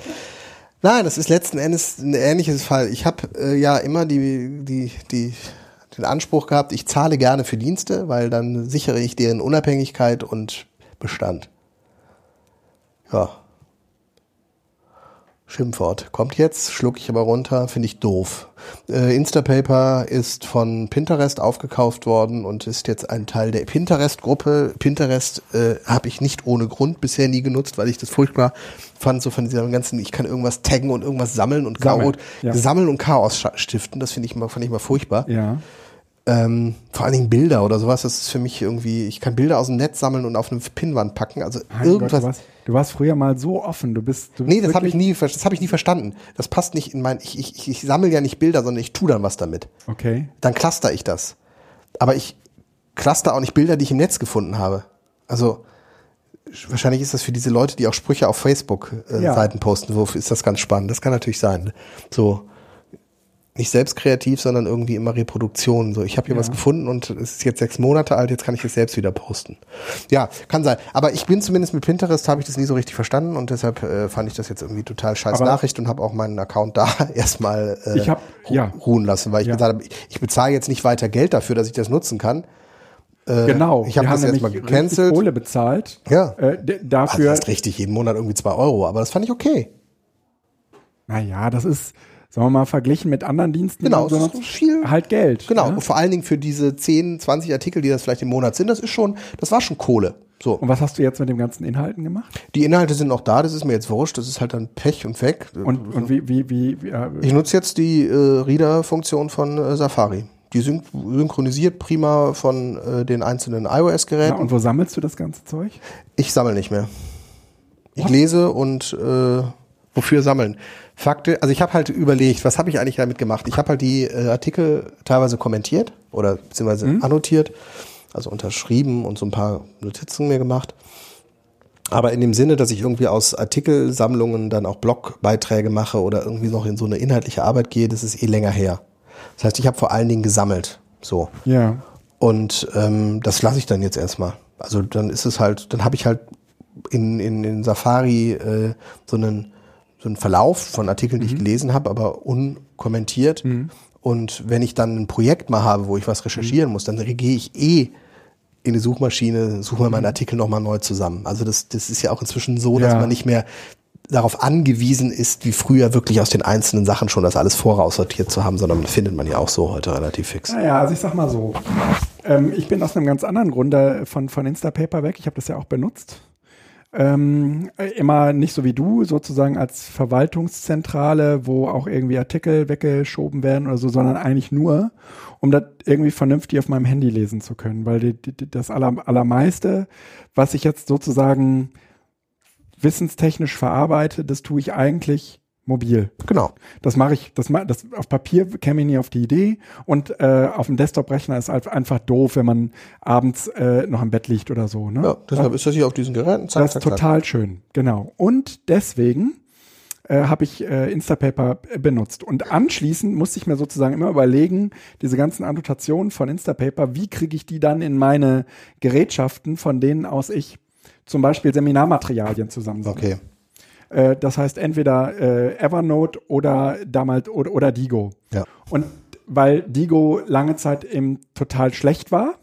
[SPEAKER 2] Nein, das ist letzten Endes ein ähnliches Fall. Ich habe äh, ja immer die, die, die, den Anspruch gehabt, ich zahle gerne für Dienste, weil dann sichere ich deren Unabhängigkeit und Bestand. Ja. Schimpfwort. Kommt jetzt, schluck ich aber runter, finde ich doof. Äh, Instapaper ist von Pinterest aufgekauft worden und ist jetzt ein Teil der Pinterest-Gruppe. Pinterest äh, habe ich nicht ohne Grund bisher nie genutzt, weil ich das furchtbar fand, so von dieser ganzen, ich kann irgendwas taggen und irgendwas sammeln und
[SPEAKER 1] Sammeln,
[SPEAKER 2] Chaos,
[SPEAKER 1] ja.
[SPEAKER 2] sammeln und Chaos stiften. Das finde ich mal, fand ich mal furchtbar.
[SPEAKER 1] Ja.
[SPEAKER 2] Ähm, vor allen Dingen Bilder oder sowas, das ist für mich irgendwie, ich kann Bilder aus dem Netz sammeln und auf eine Pinnwand packen. Also
[SPEAKER 1] Mein
[SPEAKER 2] irgendwas.
[SPEAKER 1] Gott, du, warst, früher mal so offen. Du bist. Du
[SPEAKER 2] nee,
[SPEAKER 1] bist
[SPEAKER 2] das habe ich nie, das habe ich nie verstanden. Das passt nicht in mein, ich, ich, ich, sammle ja nicht Bilder, sondern ich tue dann was damit.
[SPEAKER 1] Okay.
[SPEAKER 2] Dann cluster ich das. Aber ich cluster auch nicht Bilder, die ich im Netz gefunden habe. Also wahrscheinlich ist das für diese Leute, die auch Sprüche auf Facebook-Seiten äh,
[SPEAKER 1] Ja.
[SPEAKER 2] Posten, wo ist das ganz spannend. Das kann natürlich sein. So nicht selbst kreativ, sondern irgendwie immer Reproduktion. So, ich habe hier
[SPEAKER 1] Ja.
[SPEAKER 2] was gefunden und es ist jetzt sechs Monate alt, jetzt kann ich es selbst wieder posten. Ja, kann sein. Aber ich bin zumindest mit Pinterest, habe ich das nie so richtig verstanden und deshalb äh, fand ich das jetzt irgendwie total scheiß
[SPEAKER 1] Aber-
[SPEAKER 2] Nachricht und habe auch meinen Account da erstmal äh,
[SPEAKER 1] Ich hab- ja.
[SPEAKER 2] ruhen lassen, weil ich
[SPEAKER 1] Ja.
[SPEAKER 2] gesagt habe, ich bezahle jetzt nicht weiter Geld dafür, dass ich das nutzen kann. Äh,
[SPEAKER 1] Genau.
[SPEAKER 2] Ich habe
[SPEAKER 1] Wir
[SPEAKER 2] das
[SPEAKER 1] haben
[SPEAKER 2] erstmal
[SPEAKER 1] nämlich
[SPEAKER 2] gecancelt.
[SPEAKER 1] Kohle bezahlt.
[SPEAKER 2] Ja.
[SPEAKER 1] Äh, d-
[SPEAKER 2] Also
[SPEAKER 1] dafür.
[SPEAKER 2] das ist richtig, jeden Monat irgendwie zwei Euro, aber das fand ich okay.
[SPEAKER 1] naja, das ist, sagen wir mal, verglichen mit anderen Diensten.
[SPEAKER 2] Genau,
[SPEAKER 1] so
[SPEAKER 2] ist viel-
[SPEAKER 1] Halt Geld.
[SPEAKER 2] Genau,
[SPEAKER 1] Ja?
[SPEAKER 2] vor allen Dingen für diese 10, 20 Artikel, die das vielleicht im Monat sind, das ist schon, das war schon Kohle. So.
[SPEAKER 1] Und was hast du jetzt mit den ganzen Inhalten gemacht?
[SPEAKER 2] Die Inhalte sind noch da, das ist mir jetzt wurscht, das ist halt dann Pech und weg.
[SPEAKER 1] Und, und wie, wie, wie, wie äh,
[SPEAKER 2] ich nutze jetzt die äh, Reader-Funktion von äh, Safari. Die syn synchronisiert prima von äh, den einzelnen
[SPEAKER 1] ja,
[SPEAKER 2] iOS-Geräten.
[SPEAKER 1] und wo sammelst du das ganze Zeug?
[SPEAKER 2] ich sammle nicht mehr. Ich
[SPEAKER 1] What?
[SPEAKER 2] lese und äh, wofür sammeln? Fakte, also ich habe halt überlegt, was habe ich eigentlich damit gemacht? Ich habe halt die äh, Artikel teilweise kommentiert oder beziehungsweise annotiert, also unterschrieben und so ein paar Notizen mir gemacht. Aber in dem Sinne, dass ich irgendwie aus Artikelsammlungen dann auch Blogbeiträge mache oder irgendwie noch in so eine inhaltliche Arbeit gehe, das ist eh länger her. Das heißt, ich habe vor allen Dingen gesammelt. So.
[SPEAKER 1] Ja.
[SPEAKER 2] Und ähm, das lasse ich dann jetzt erstmal. Also dann ist es halt, dann habe ich halt in, in, in Safari äh, so einen so einen Verlauf von Artikeln, die ich gelesen habe, aber unkommentiert. Und wenn ich dann ein Projekt mal habe, wo ich was recherchieren muss, dann gehe ich eh in die Suchmaschine, suche mir meinen Artikel nochmal neu zusammen. Also das, das ist ja auch inzwischen so, dass
[SPEAKER 1] Ja.
[SPEAKER 2] man nicht mehr darauf angewiesen ist, wie früher wirklich aus den einzelnen Sachen schon das alles voraussortiert zu haben, sondern findet man ja auch so heute relativ fix.
[SPEAKER 1] Naja, also ich sag mal so. Ähm, ich bin aus einem ganz anderen Grunde von, von Instapaper weg. Ich habe das ja auch benutzt. Ähm, äh, immer nicht so wie du, sozusagen als Verwaltungszentrale, wo auch irgendwie Artikel weggeschoben werden oder so, sondern eigentlich nur, um das irgendwie vernünftig auf meinem Handy lesen zu können. Weil die, die, das aller, allermeiste, was ich jetzt sozusagen wissenstechnisch verarbeite, das tue ich eigentlich mobil.
[SPEAKER 2] Genau.
[SPEAKER 1] Das mache ich, das, ma- das auf Papier käme ich nie auf die Idee und äh, auf dem Desktop-Rechner ist halt einfach doof, wenn man abends äh, noch im Bett liegt oder so. Ne?
[SPEAKER 2] Ja, deshalb ist das hier auf diesen Geräten. Zack,
[SPEAKER 1] das ist
[SPEAKER 2] zack, zack.
[SPEAKER 1] total schön, genau. Und deswegen äh, habe ich äh, Instapaper äh, benutzt. Und anschließend musste ich mir sozusagen immer überlegen, diese ganzen Annotationen von Instapaper, wie kriege ich die dann in meine Gerätschaften, von denen aus ich zum Beispiel Seminarmaterialien zusammensetze.
[SPEAKER 2] Okay.
[SPEAKER 1] Äh, das heißt entweder äh, Evernote oder damals oder, oder Digo.
[SPEAKER 2] Ja.
[SPEAKER 1] Und weil Digo lange Zeit eben total schlecht war,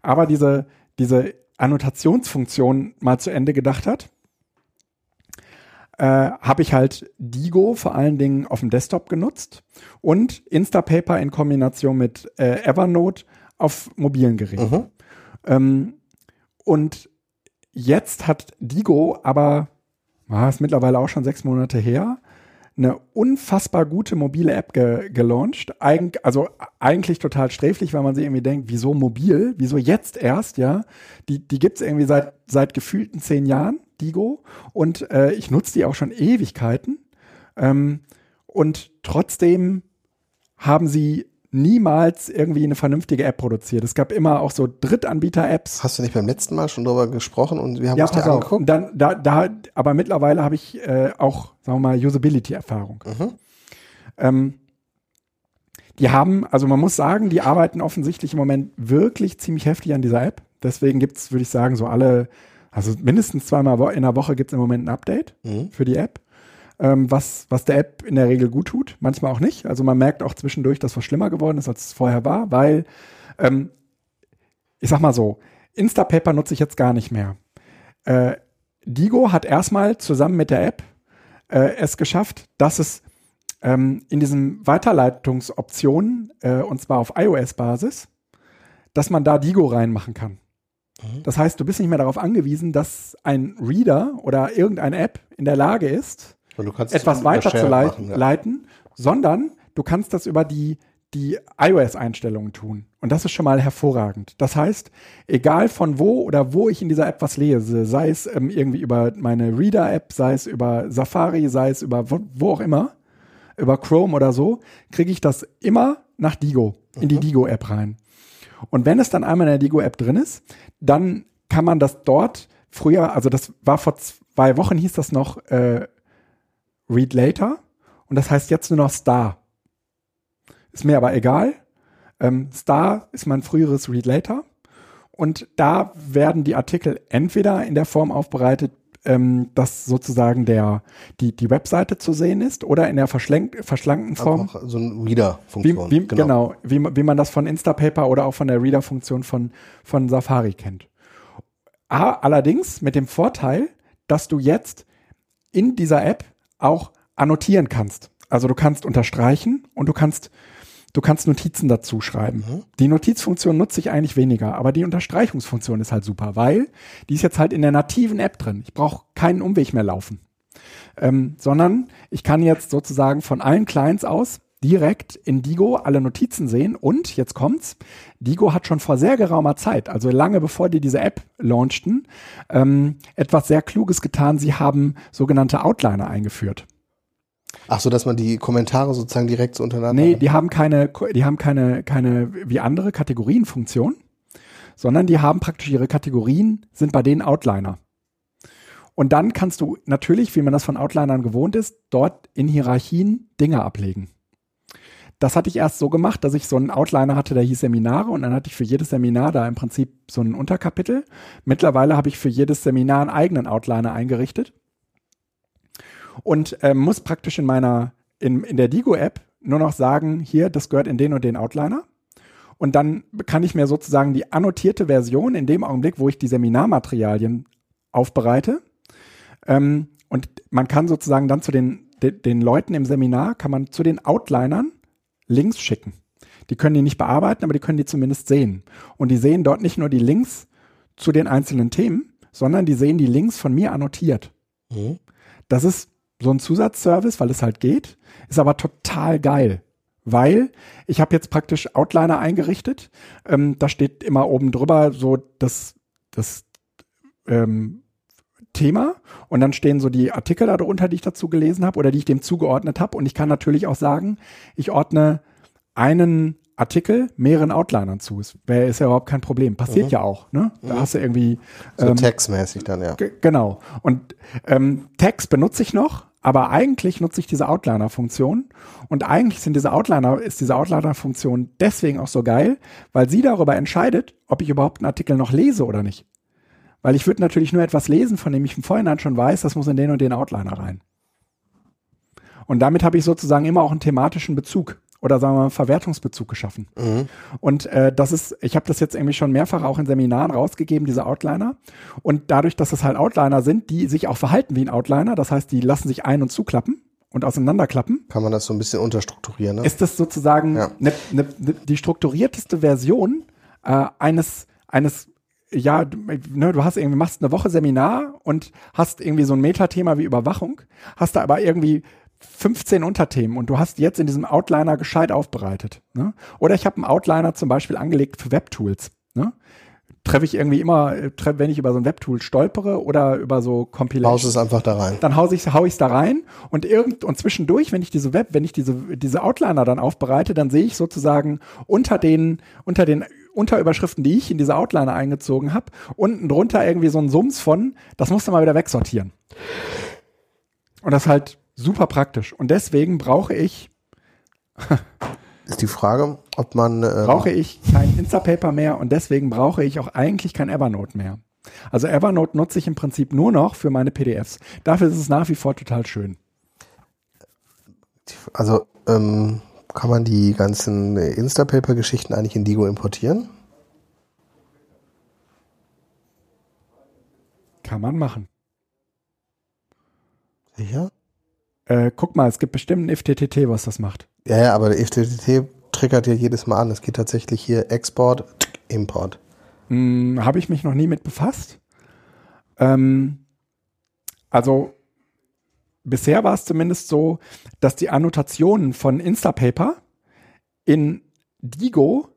[SPEAKER 1] aber diese, diese Annotationsfunktion mal zu Ende gedacht hat, äh, habe ich halt Digo vor allen Dingen auf dem Desktop genutzt und Instapaper in Kombination mit äh, Evernote auf mobilen Geräten.
[SPEAKER 2] Mhm.
[SPEAKER 1] Ähm, und jetzt hat Digo aber, ah, ist mittlerweile auch schon sechs Monate her, eine unfassbar gute mobile App ge gelauncht. Eig also eigentlich total sträflich, weil man sich irgendwie denkt, wieso mobil? Wieso jetzt erst, ja? Die, die gibt's irgendwie seit, seit gefühlten zehn Jahren, Digo. Und äh, ich nutze die auch schon Ewigkeiten. Ähm, und trotzdem haben sie niemals irgendwie eine vernünftige App produziert. Es gab immer auch so Drittanbieter-Apps.
[SPEAKER 2] Hast du nicht beim letzten Mal schon drüber gesprochen und wir haben
[SPEAKER 1] Ja,
[SPEAKER 2] uns die
[SPEAKER 1] pass auf.
[SPEAKER 2] angeguckt?
[SPEAKER 1] Dann, da, da, aber mittlerweile habe ich äh, auch, sagen wir mal, Usability-Erfahrung.
[SPEAKER 2] Mhm.
[SPEAKER 1] Ähm, die haben, also man muss sagen, die arbeiten offensichtlich im Moment wirklich ziemlich heftig an dieser App. Deswegen gibt es, würde ich sagen, so alle, also mindestens zweimal in der Woche gibt es im Moment ein Update
[SPEAKER 2] Mhm.
[SPEAKER 1] für die App, ähm, was, was der App in der Regel gut tut, manchmal auch nicht. Also man merkt auch zwischendurch, dass was schlimmer geworden ist, als es vorher war, weil, ähm, ich sag mal so, Instapaper nutze ich jetzt gar nicht mehr. Äh, Digo hat erstmal zusammen mit der App äh, es geschafft, dass es ähm, in diesen Weiterleitungsoptionen, äh, und zwar auf iOS-Basis, dass man da Digo reinmachen kann.
[SPEAKER 2] Mhm.
[SPEAKER 1] Das heißt, du bist nicht mehr darauf angewiesen, dass ein Reader oder irgendeine App in der Lage ist, etwas weiterzuleiten,
[SPEAKER 2] ja.
[SPEAKER 1] leiten, sondern du kannst das über die die iOS-Einstellungen tun. Und das ist schon mal hervorragend. Das heißt, egal von wo oder wo ich in dieser App was lese, sei es ähm, irgendwie über meine Reader-App, sei es über Safari, sei es über wo, wo auch immer, über Chrome oder so, kriege ich das immer nach Digo, in die mhm. Digo-App rein. Und wenn es dann einmal in der Digo-App drin ist, dann kann man das dort früher, also das war vor zwei Wochen hieß das noch äh, Read Later und das heißt jetzt nur noch Star. Ist mir aber egal. Ähm, Star ist mein früheres Read Later. Und da werden die Artikel entweder in der Form aufbereitet, ähm, dass sozusagen der, die, die Webseite zu sehen ist oder in der verschlankten Form.
[SPEAKER 2] Einfach so eine Reader-Funktion.
[SPEAKER 1] Wie, wie, genau, genau wie, wie man das von Instapaper oder auch von der Reader-Funktion von, von Safari kennt. Allerdings mit dem Vorteil, dass du jetzt in dieser App auch annotieren kannst. Also du kannst unterstreichen und du kannst Du kannst Notizen dazu schreiben. Mhm. Die Notizfunktion nutze ich eigentlich weniger, aber die Unterstreichungsfunktion ist halt super, weil die ist jetzt halt in der nativen App drin. Ich brauche keinen Umweg mehr laufen. Ähm, sondern ich kann jetzt sozusagen von allen Clients aus direkt in Digo alle Notizen sehen und jetzt kommt's, Digo hat schon vor sehr geraumer Zeit, also lange bevor die diese App launchten, ähm, etwas sehr Kluges getan. Sie haben sogenannte Outliner eingeführt.
[SPEAKER 2] Ach so, dass man die Kommentare sozusagen direkt so untereinander.
[SPEAKER 1] Nee, die haben keine, die haben keine, keine wie andere Kategorienfunktion, sondern die haben praktisch ihre Kategorien, sind bei denen Outliner. Und dann kannst du natürlich, wie man das von Outlinern gewohnt ist, dort in Hierarchien Dinge ablegen. Das hatte ich erst so gemacht, dass ich so einen Outliner hatte, der hieß Seminare und dann hatte ich für jedes Seminar da im Prinzip so ein Unterkapitel. Mittlerweile habe ich für jedes Seminar einen eigenen Outliner eingerichtet und ähm, muss praktisch in meiner, in, in der Digo-App nur noch sagen, hier, das gehört in den und den Outliner. Und dann kann ich mir sozusagen die annotierte Version in dem Augenblick, wo ich die Seminarmaterialien aufbereite. Ähm, und man kann sozusagen dann zu den, de, den Leuten im Seminar, kann man zu den Outlinern Links schicken. Die können die nicht bearbeiten, aber die können die zumindest sehen. Und die sehen dort nicht nur die Links zu den einzelnen Themen, sondern die sehen die Links von mir annotiert. Mhm. Das ist so ein Zusatzservice, weil es halt geht, ist aber total geil. Weil ich habe jetzt praktisch Outliner eingerichtet. Ähm, da steht immer oben drüber so das, das ähm, Thema und dann stehen so die Artikel darunter, die ich dazu gelesen habe oder die ich dem zugeordnet habe. Und ich kann natürlich auch sagen, ich ordne einen Artikel mehreren Outlinern zu. Ist, ist ja überhaupt kein Problem. Passiert mhm. ja auch. Ne? Da mhm. hast du irgendwie.
[SPEAKER 2] Ähm, so textmäßig dann, ja.
[SPEAKER 1] Genau. Und ähm, Text benutze ich noch, aber eigentlich nutze ich diese Outliner-Funktion und eigentlich sind diese Outliner, ist diese Outliner-Funktion deswegen auch so geil, weil sie darüber entscheidet, ob ich überhaupt einen Artikel noch lese oder nicht. Weil ich würde natürlich nur etwas lesen, von dem ich im Vorhinein schon weiß, das muss in den und den Outliner rein. Und damit habe ich sozusagen immer auch einen thematischen Bezug oder sagen wir mal Verwertungsbezug geschaffen. Mhm. Und äh, das ist, ich habe das jetzt irgendwie schon mehrfach auch in Seminaren rausgegeben, diese Outliner. Und dadurch, dass es halt Outliner sind, die sich auch verhalten wie ein Outliner, das heißt, die lassen sich ein- und zuklappen und auseinanderklappen.
[SPEAKER 2] Kann man das so ein bisschen unterstrukturieren, ne?
[SPEAKER 1] Ist das sozusagen ja. ne, ne, ne, die strukturierteste Version äh, eines, eines ja, ne, du hast irgendwie, machst eine Woche Seminar und hast irgendwie so ein Metathema wie Überwachung, hast da aber irgendwie 15 Unterthemen und du hast jetzt in diesem Outliner gescheit aufbereitet. Ne? Oder ich habe einen Outliner zum Beispiel angelegt für Webtools. Ne? Treffe ich irgendwie immer, äh, wenn ich über so ein Webtool stolpere oder über so Compilations.
[SPEAKER 2] Haus es einfach da rein.
[SPEAKER 1] Dann hau ich hau ich's da rein und irgend und zwischendurch, wenn ich diese Web, wenn ich diese diese Outliner dann aufbereite, dann sehe ich sozusagen unter den unter den Unterüberschriften, die ich in diese Outliner eingezogen habe, unten drunter irgendwie so ein Sums von, das musst du mal wieder wegsortieren. Und das halt super praktisch. Und deswegen brauche ich.
[SPEAKER 2] ist die Frage, ob man.
[SPEAKER 1] Ähm brauche ich kein Instapaper mehr und deswegen brauche ich auch eigentlich kein Evernote mehr. Also Evernote nutze ich im Prinzip nur noch für meine PDFs. Dafür ist es nach wie vor total schön.
[SPEAKER 2] Also ähm, kann man die ganzen Instapaper-Geschichten eigentlich in Digo importieren?
[SPEAKER 1] Kann man machen.
[SPEAKER 2] Sicher?
[SPEAKER 1] Äh, guck mal, es gibt bestimmt ein FTTT, was das macht.
[SPEAKER 2] Ja, ja, aber der FTTT triggert ja jedes Mal an. Es geht tatsächlich hier Export, Import.
[SPEAKER 1] Hm, Habe ich mich noch nie mit befasst. Ähm, also bisher war es zumindest so, dass die Annotationen von Instapaper in Digo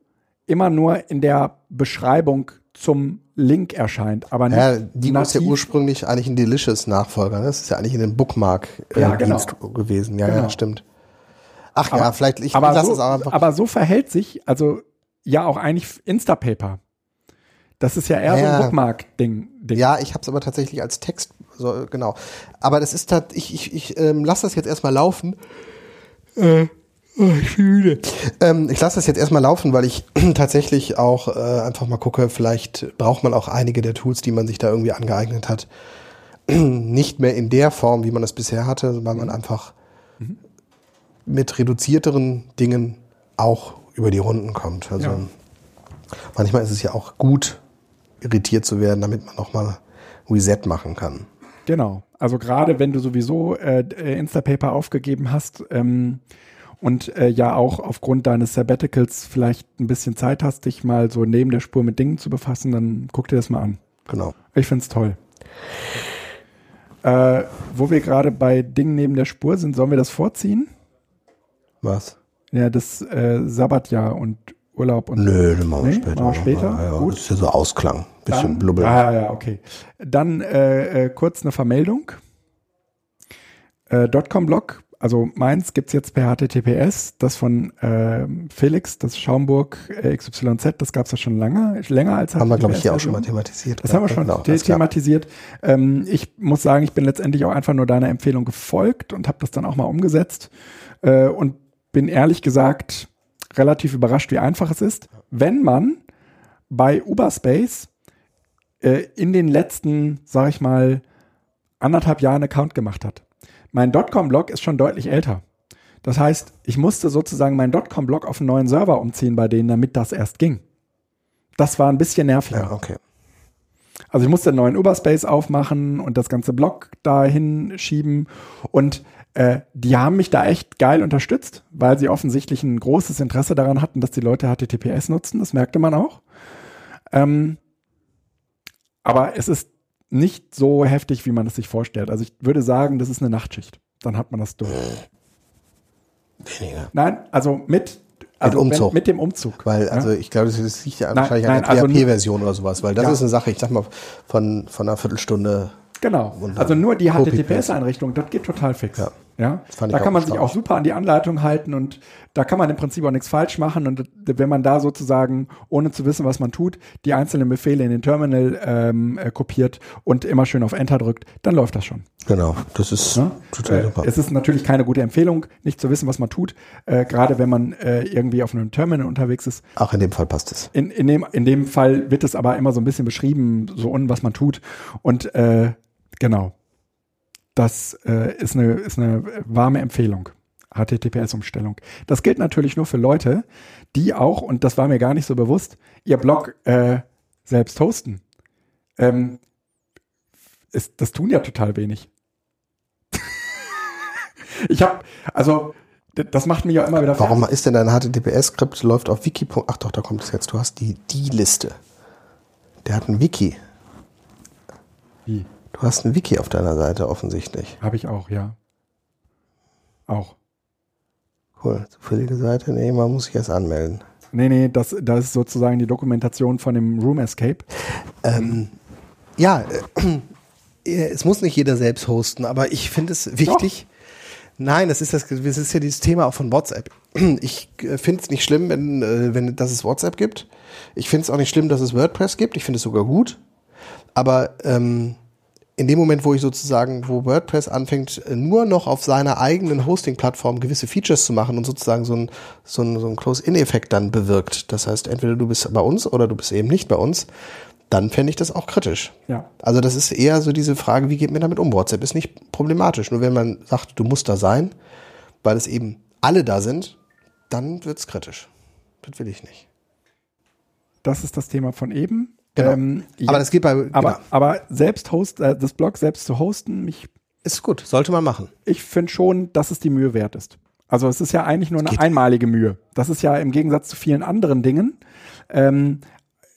[SPEAKER 1] immer nur in der Beschreibung zum Link erscheint, aber nicht
[SPEAKER 2] Ja, die ist ja
[SPEAKER 1] nativ.
[SPEAKER 2] ursprünglich eigentlich ein Delicious-Nachfolger. Ne? Das ist ja eigentlich in den Bookmark-Dienst
[SPEAKER 1] Ja, genau.
[SPEAKER 2] gewesen. Ja,
[SPEAKER 1] Genau.
[SPEAKER 2] ja, stimmt. Ach ja,
[SPEAKER 1] Aber-
[SPEAKER 2] vielleicht, ich,
[SPEAKER 1] aber,
[SPEAKER 2] lasse
[SPEAKER 1] so,
[SPEAKER 2] es auch einfach.
[SPEAKER 1] aber so verhält sich, also ja auch eigentlich Instapaper. Das ist ja eher so
[SPEAKER 2] Ja.
[SPEAKER 1] ein Bookmark-Ding. Ding.
[SPEAKER 2] ja, ich habe es aber tatsächlich als Text, so, genau. Aber das ist tat- ich, ich, ich ähm, lasse das jetzt erstmal laufen. Äh, oh, ich bin müde. Ähm, ich lasse das jetzt erstmal laufen, weil ich tatsächlich auch äh, einfach mal gucke, vielleicht braucht man auch einige der Tools, die man sich da irgendwie angeeignet hat, nicht mehr in der Form, wie man es bisher hatte, weil man einfach mit reduzierteren Dingen auch über die Runden kommt. Also
[SPEAKER 1] Ja.
[SPEAKER 2] manchmal ist es ja auch gut, irritiert zu werden, damit man nochmal Reset machen kann.
[SPEAKER 1] Genau. Also gerade wenn du sowieso äh, äh, Instapaper aufgegeben hast ähm, und äh, ja auch aufgrund deines Sabbaticals vielleicht ein bisschen Zeit hast, dich mal so neben der Spur mit Dingen zu befassen, dann guck dir das mal an.
[SPEAKER 2] Genau.
[SPEAKER 1] Ich find's toll. Äh, wo wir gerade bei Dingen neben der Spur sind, sollen wir das vorziehen?
[SPEAKER 2] Was?
[SPEAKER 1] Ja, das äh, Sabbatjahr und Urlaub und
[SPEAKER 2] Nö, den machen wir
[SPEAKER 1] Nee,
[SPEAKER 2] später.
[SPEAKER 1] machen wir später?
[SPEAKER 2] Ja, ja,
[SPEAKER 1] Gut.
[SPEAKER 2] Das ist ja so Ausklang. Bisschen
[SPEAKER 1] Dann-
[SPEAKER 2] blubbel.
[SPEAKER 1] Ja, ja, okay. Dann äh, äh, kurz eine Vermeldung. Äh, .com-Blog, also meins gibt's jetzt per HTTPS. Das von äh, Felix, das Schaumburg äh, XYZ, das gab's ja schon lange, länger als
[SPEAKER 2] Haben wir, glaube ich, hier auch
[SPEAKER 1] HTTPS
[SPEAKER 2] schon mal thematisiert.
[SPEAKER 1] Das haben wir schon
[SPEAKER 2] genau,
[SPEAKER 1] thematisiert. Ähm, ich muss sagen, ich bin letztendlich auch einfach nur deiner Empfehlung gefolgt und habe das dann auch mal umgesetzt äh, und bin ehrlich gesagt relativ überrascht, wie einfach es ist, wenn man bei Uberspace äh, in den letzten, sag ich mal, anderthalb Jahren Account gemacht hat. Mein .com-Blog ist schon deutlich älter. Das heißt, ich musste sozusagen meinen .com-Blog auf einen neuen Server umziehen bei denen, damit das erst ging. Das war ein bisschen nerviger.
[SPEAKER 2] Ja, okay.
[SPEAKER 1] Also ich musste einen neuen Uberspace aufmachen und das ganze Blog dahin schieben. Und äh, die haben mich da echt geil unterstützt, weil sie offensichtlich ein großes Interesse daran hatten, dass die Leute HTTPS nutzen. Das merkte man auch. Ähm, aber es ist nicht so heftig, wie man es sich vorstellt. Also ich würde sagen, das ist eine Nachtschicht. Dann hat man das durch.
[SPEAKER 2] Weniger.
[SPEAKER 1] Nein, also mit, also
[SPEAKER 2] Umzug.
[SPEAKER 1] Wenn, mit dem Umzug.
[SPEAKER 2] Weil,
[SPEAKER 1] Ja?
[SPEAKER 2] also ich glaube, das liegt ja
[SPEAKER 1] Nein,
[SPEAKER 2] wahrscheinlich
[SPEAKER 1] nein,
[SPEAKER 2] an
[SPEAKER 1] also
[SPEAKER 2] der
[SPEAKER 1] nur-
[SPEAKER 2] PHP-Version oder sowas, weil das
[SPEAKER 1] Ja.
[SPEAKER 2] ist eine Sache, ich sag mal, von, von einer Viertelstunde.
[SPEAKER 1] Genau. Also nur die. HTTPS-Einrichtung, das geht total fix.
[SPEAKER 2] Ja.
[SPEAKER 1] Ja. Da kann man sich auch super an die Anleitung halten und da kann man im Prinzip auch nichts falsch machen. Und wenn man da sozusagen, ohne zu wissen, was man tut, die einzelnen Befehle in den Terminal ähm, äh, kopiert und immer schön auf Enter drückt, dann läuft das schon.
[SPEAKER 2] Genau, das ist
[SPEAKER 1] Ne?
[SPEAKER 2] total
[SPEAKER 1] Äh,
[SPEAKER 2] super.
[SPEAKER 1] Es ist natürlich keine gute Empfehlung, nicht zu wissen, was man tut, äh, gerade wenn man äh, irgendwie auf einem Terminal unterwegs ist.
[SPEAKER 2] Auch in dem Fall passt es.
[SPEAKER 1] In, in, dem, in dem Fall wird es aber immer so ein bisschen beschrieben, so unten, was man tut. Und äh, genau, das äh, ist, eine, ist eine warme Empfehlung. HTTPS-Umstellung. Das gilt natürlich nur für Leute, die auch, und das war mir gar nicht so bewusst, ihr Blog äh, selbst hosten. Ähm, ist, das tun ja total wenig. ich habe, also, das macht mich ja immer wieder
[SPEAKER 2] Warum ist denn dein HTTPS-Skript läuft auf Wiki? Ach doch, da kommt es jetzt. Du hast die, die Liste. Der hat ein Wiki.
[SPEAKER 1] Wie?
[SPEAKER 2] Du hast ein Wiki auf deiner Seite offensichtlich.
[SPEAKER 1] Habe ich auch, ja. Auch.
[SPEAKER 2] Cool. Zufällige Seite? Nee, man muss sich erst anmelden.
[SPEAKER 1] Nee, nee, das, das ist sozusagen die Dokumentation von dem Room Escape.
[SPEAKER 2] Ähm, ja, äh, es muss nicht jeder selbst hosten, aber ich finde es wichtig. Nein, das ist das, das ist ja dieses Thema auch von WhatsApp. Ich äh, finde es nicht schlimm, wenn, äh, wenn, dass es WhatsApp gibt. Ich finde es auch nicht schlimm, dass es WordPress gibt. Ich finde es sogar gut. Aber ähm, in dem Moment, wo ich sozusagen, wo WordPress anfängt, äh, nur noch auf seiner eigenen Hosting-Plattform gewisse Features zu machen und sozusagen so ein, so ein, so ein Close-In-Effekt dann bewirkt. Das heißt, entweder du bist bei uns oder du bist eben nicht bei uns, dann fände ich das auch kritisch.
[SPEAKER 1] Ja.
[SPEAKER 2] Also das ist eher so diese Frage, wie geht man damit um? WhatsApp ist nicht problematisch. Nur wenn man sagt, du musst da sein, weil es eben alle da sind, dann wird's kritisch. Das will ich nicht.
[SPEAKER 1] Das ist das Thema von eben.
[SPEAKER 2] Genau.
[SPEAKER 1] Ähm,
[SPEAKER 2] Aber
[SPEAKER 1] ja,
[SPEAKER 2] das geht bei,
[SPEAKER 1] aber,
[SPEAKER 2] genau.
[SPEAKER 1] aber selbst host, äh, das Blog selbst zu hosten, mich,
[SPEAKER 2] ist gut, sollte man machen.
[SPEAKER 1] ich finde schon, dass es die Mühe wert ist. Also es ist ja eigentlich nur eine einmalige Mühe. Das ist ja im Gegensatz zu vielen anderen Dingen, ähm,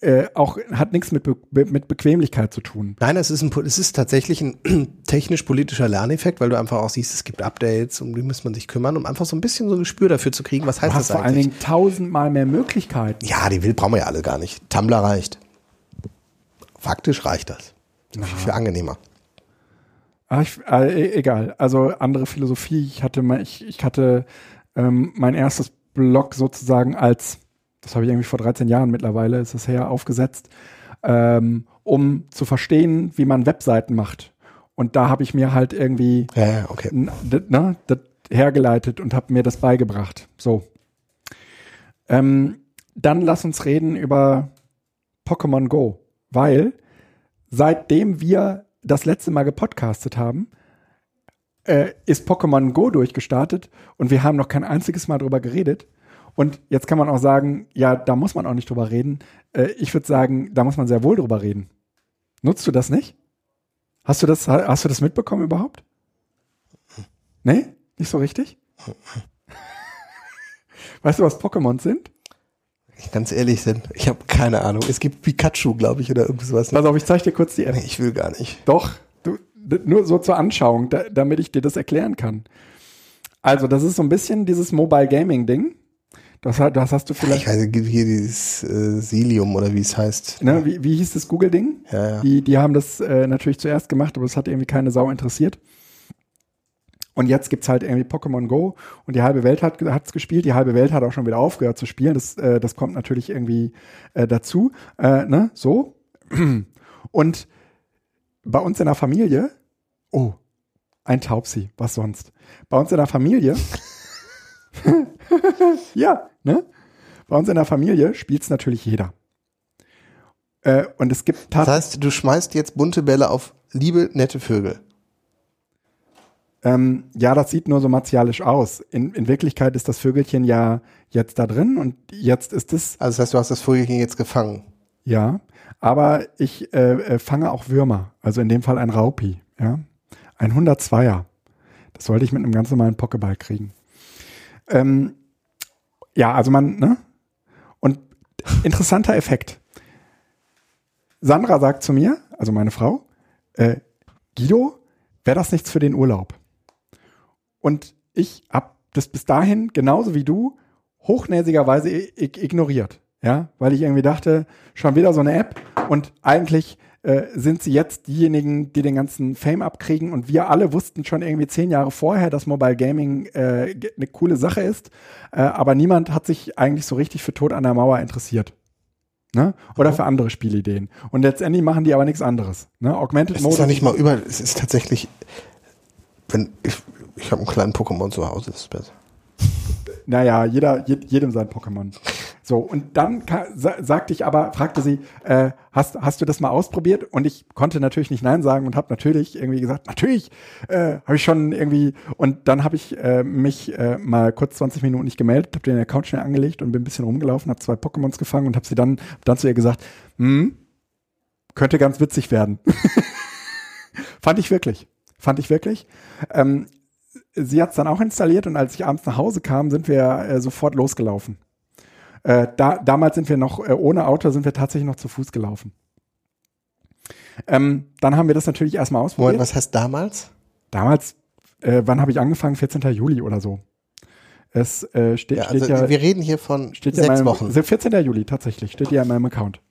[SPEAKER 1] äh, auch hat nichts mit, Be mit Bequemlichkeit zu tun.
[SPEAKER 2] Nein, es ist, ein, es ist tatsächlich ein technisch-politischer Lerneffekt, weil du einfach auch siehst, es gibt Updates, um die muss man sich kümmern, um einfach so ein bisschen so ein Gespür dafür zu kriegen, was heißt
[SPEAKER 1] Du hast
[SPEAKER 2] das
[SPEAKER 1] vor allen
[SPEAKER 2] eigentlich?
[SPEAKER 1] Dingen tausendmal mehr Möglichkeiten.
[SPEAKER 2] Ja, die will brauchen wir ja alle gar nicht. Tumblr reicht. Faktisch reicht das. Viel, viel angenehmer.
[SPEAKER 1] Ah, ich, äh, egal. Also andere Philosophie. Ich hatte mal, ich, ich hatte ähm, mein erstes Blog sozusagen als, das habe ich irgendwie vor 13 Jahren mittlerweile, ist es her, aufgesetzt, ähm, um zu verstehen, wie man Webseiten macht. Und da habe ich mir halt irgendwie
[SPEAKER 2] Ja, okay.
[SPEAKER 1] ne, das hergeleitet und habe mir das beigebracht. So. Ähm, dann lass uns reden über Pokémon Go, weil seitdem wir das letzte Mal gepodcastet haben, äh, ist Pokémon Go durchgestartet und wir haben noch kein einziges Mal drüber geredet. Und jetzt kann man auch sagen, ja, da muss man auch nicht drüber reden. Äh, ich würde sagen, da muss man sehr wohl drüber reden. Nutzt du das nicht? Hast du das, ha- hast du das mitbekommen überhaupt? Nee? Nicht so richtig? Weißt du, was Pokémon sind?
[SPEAKER 2] Ganz ehrlich sind, ich habe keine Ahnung. Es gibt Pikachu, glaube ich, oder irgendwas.
[SPEAKER 1] Pass auf, ich zeige dir kurz die App.
[SPEAKER 2] Nee, ich will gar nicht.
[SPEAKER 1] Doch, du, nur so zur Anschauung, da, damit ich dir das erklären kann. Also, das ist so ein bisschen dieses Mobile Gaming Ding. Das, das hast du
[SPEAKER 2] Ich
[SPEAKER 1] vielleicht,
[SPEAKER 2] weiß, es gibt hier dieses äh, Silium oder wie es heißt.
[SPEAKER 1] ne, wie, wie hieß das Google-Ding?
[SPEAKER 2] Ja, ja.
[SPEAKER 1] Die, die haben das äh, natürlich zuerst gemacht, aber es hat irgendwie keine Sau interessiert. Und jetzt gibt's halt irgendwie Pokémon Go und die halbe Welt hat hat's gespielt, die halbe Welt hat auch schon wieder aufgehört zu spielen. Das, äh, das kommt natürlich irgendwie äh, dazu. Äh, ne? So. Und bei uns in der Familie, oh, ein Taubsi, was sonst? Bei uns in der Familie, ja, ne? Bei uns in der Familie spielt's natürlich jeder. Äh, und es gibt
[SPEAKER 2] Das heißt, du schmeißt jetzt bunte Bälle auf liebe, nette Vögel.
[SPEAKER 1] Ähm, ja, das sieht nur so martialisch aus. In, in Wirklichkeit ist das Vögelchen ja jetzt da drin und jetzt ist es,
[SPEAKER 2] Also das heißt, du hast das Vögelchen jetzt gefangen.
[SPEAKER 1] ja, aber ich äh, äh, fange auch Würmer, also in dem Fall ein Raupi, ja. Ein 102er. Das sollte ich mit einem ganz normalen Pokéball kriegen. Ähm, ja, also man, ne? Und interessanter Effekt. Sandra sagt zu mir, also meine Frau, äh, Guido, wäre das nichts für den Urlaub? Und ich habe das bis dahin, genauso wie du, hochnäsigerweise ignoriert. Ja, weil ich irgendwie dachte, schon wieder so eine App und eigentlich äh, sind sie jetzt diejenigen, die den ganzen Fame abkriegen und wir alle wussten schon irgendwie zehn Jahre vorher, dass Mobile Gaming äh, eine coole Sache ist, äh, aber niemand hat sich eigentlich so richtig für Tod an der Mauer interessiert. Ne? Oder für andere Spielideen. Und letztendlich machen die aber nichts anderes. Ne? Augmented
[SPEAKER 2] Es
[SPEAKER 1] Mode.
[SPEAKER 2] ist ja nicht mal über, es ist tatsächlich, wenn ich, ich habe einen kleinen Pokémon zu Hause, das ist besser.
[SPEAKER 1] Naja, jeder, je, jedem sein Pokémon. So, und dann sagte ich aber, fragte sie, äh, hast, hast du das mal ausprobiert? Und ich konnte natürlich nicht Nein sagen und habe natürlich irgendwie gesagt, natürlich, äh, habe ich schon irgendwie. Und dann habe ich äh, mich äh, mal kurz 20 Minuten nicht gemeldet, habe den Account schnell angelegt und bin ein bisschen rumgelaufen, habe zwei Pokémons gefangen und habe sie dann, dann zu ihr gesagt, hm, könnte ganz witzig werden. Fand ich wirklich. Fand ich wirklich. Ähm, sie hat es dann auch installiert und als ich abends nach Hause kam, sind wir äh, sofort losgelaufen. Äh, da, damals sind wir noch, äh, ohne Auto sind wir tatsächlich noch zu Fuß gelaufen. Ähm, dann haben wir das natürlich erstmal ausprobiert.
[SPEAKER 2] Moment, was heißt damals?
[SPEAKER 1] Damals, äh, wann habe ich angefangen? 14. Juli oder so. Es äh, steht,
[SPEAKER 2] Ja, also
[SPEAKER 1] steht ja,
[SPEAKER 2] wir reden hier von
[SPEAKER 1] steht ja in
[SPEAKER 2] sechs
[SPEAKER 1] meinem,
[SPEAKER 2] Wochen
[SPEAKER 1] 14. Juli tatsächlich, steht ja in meinem Account.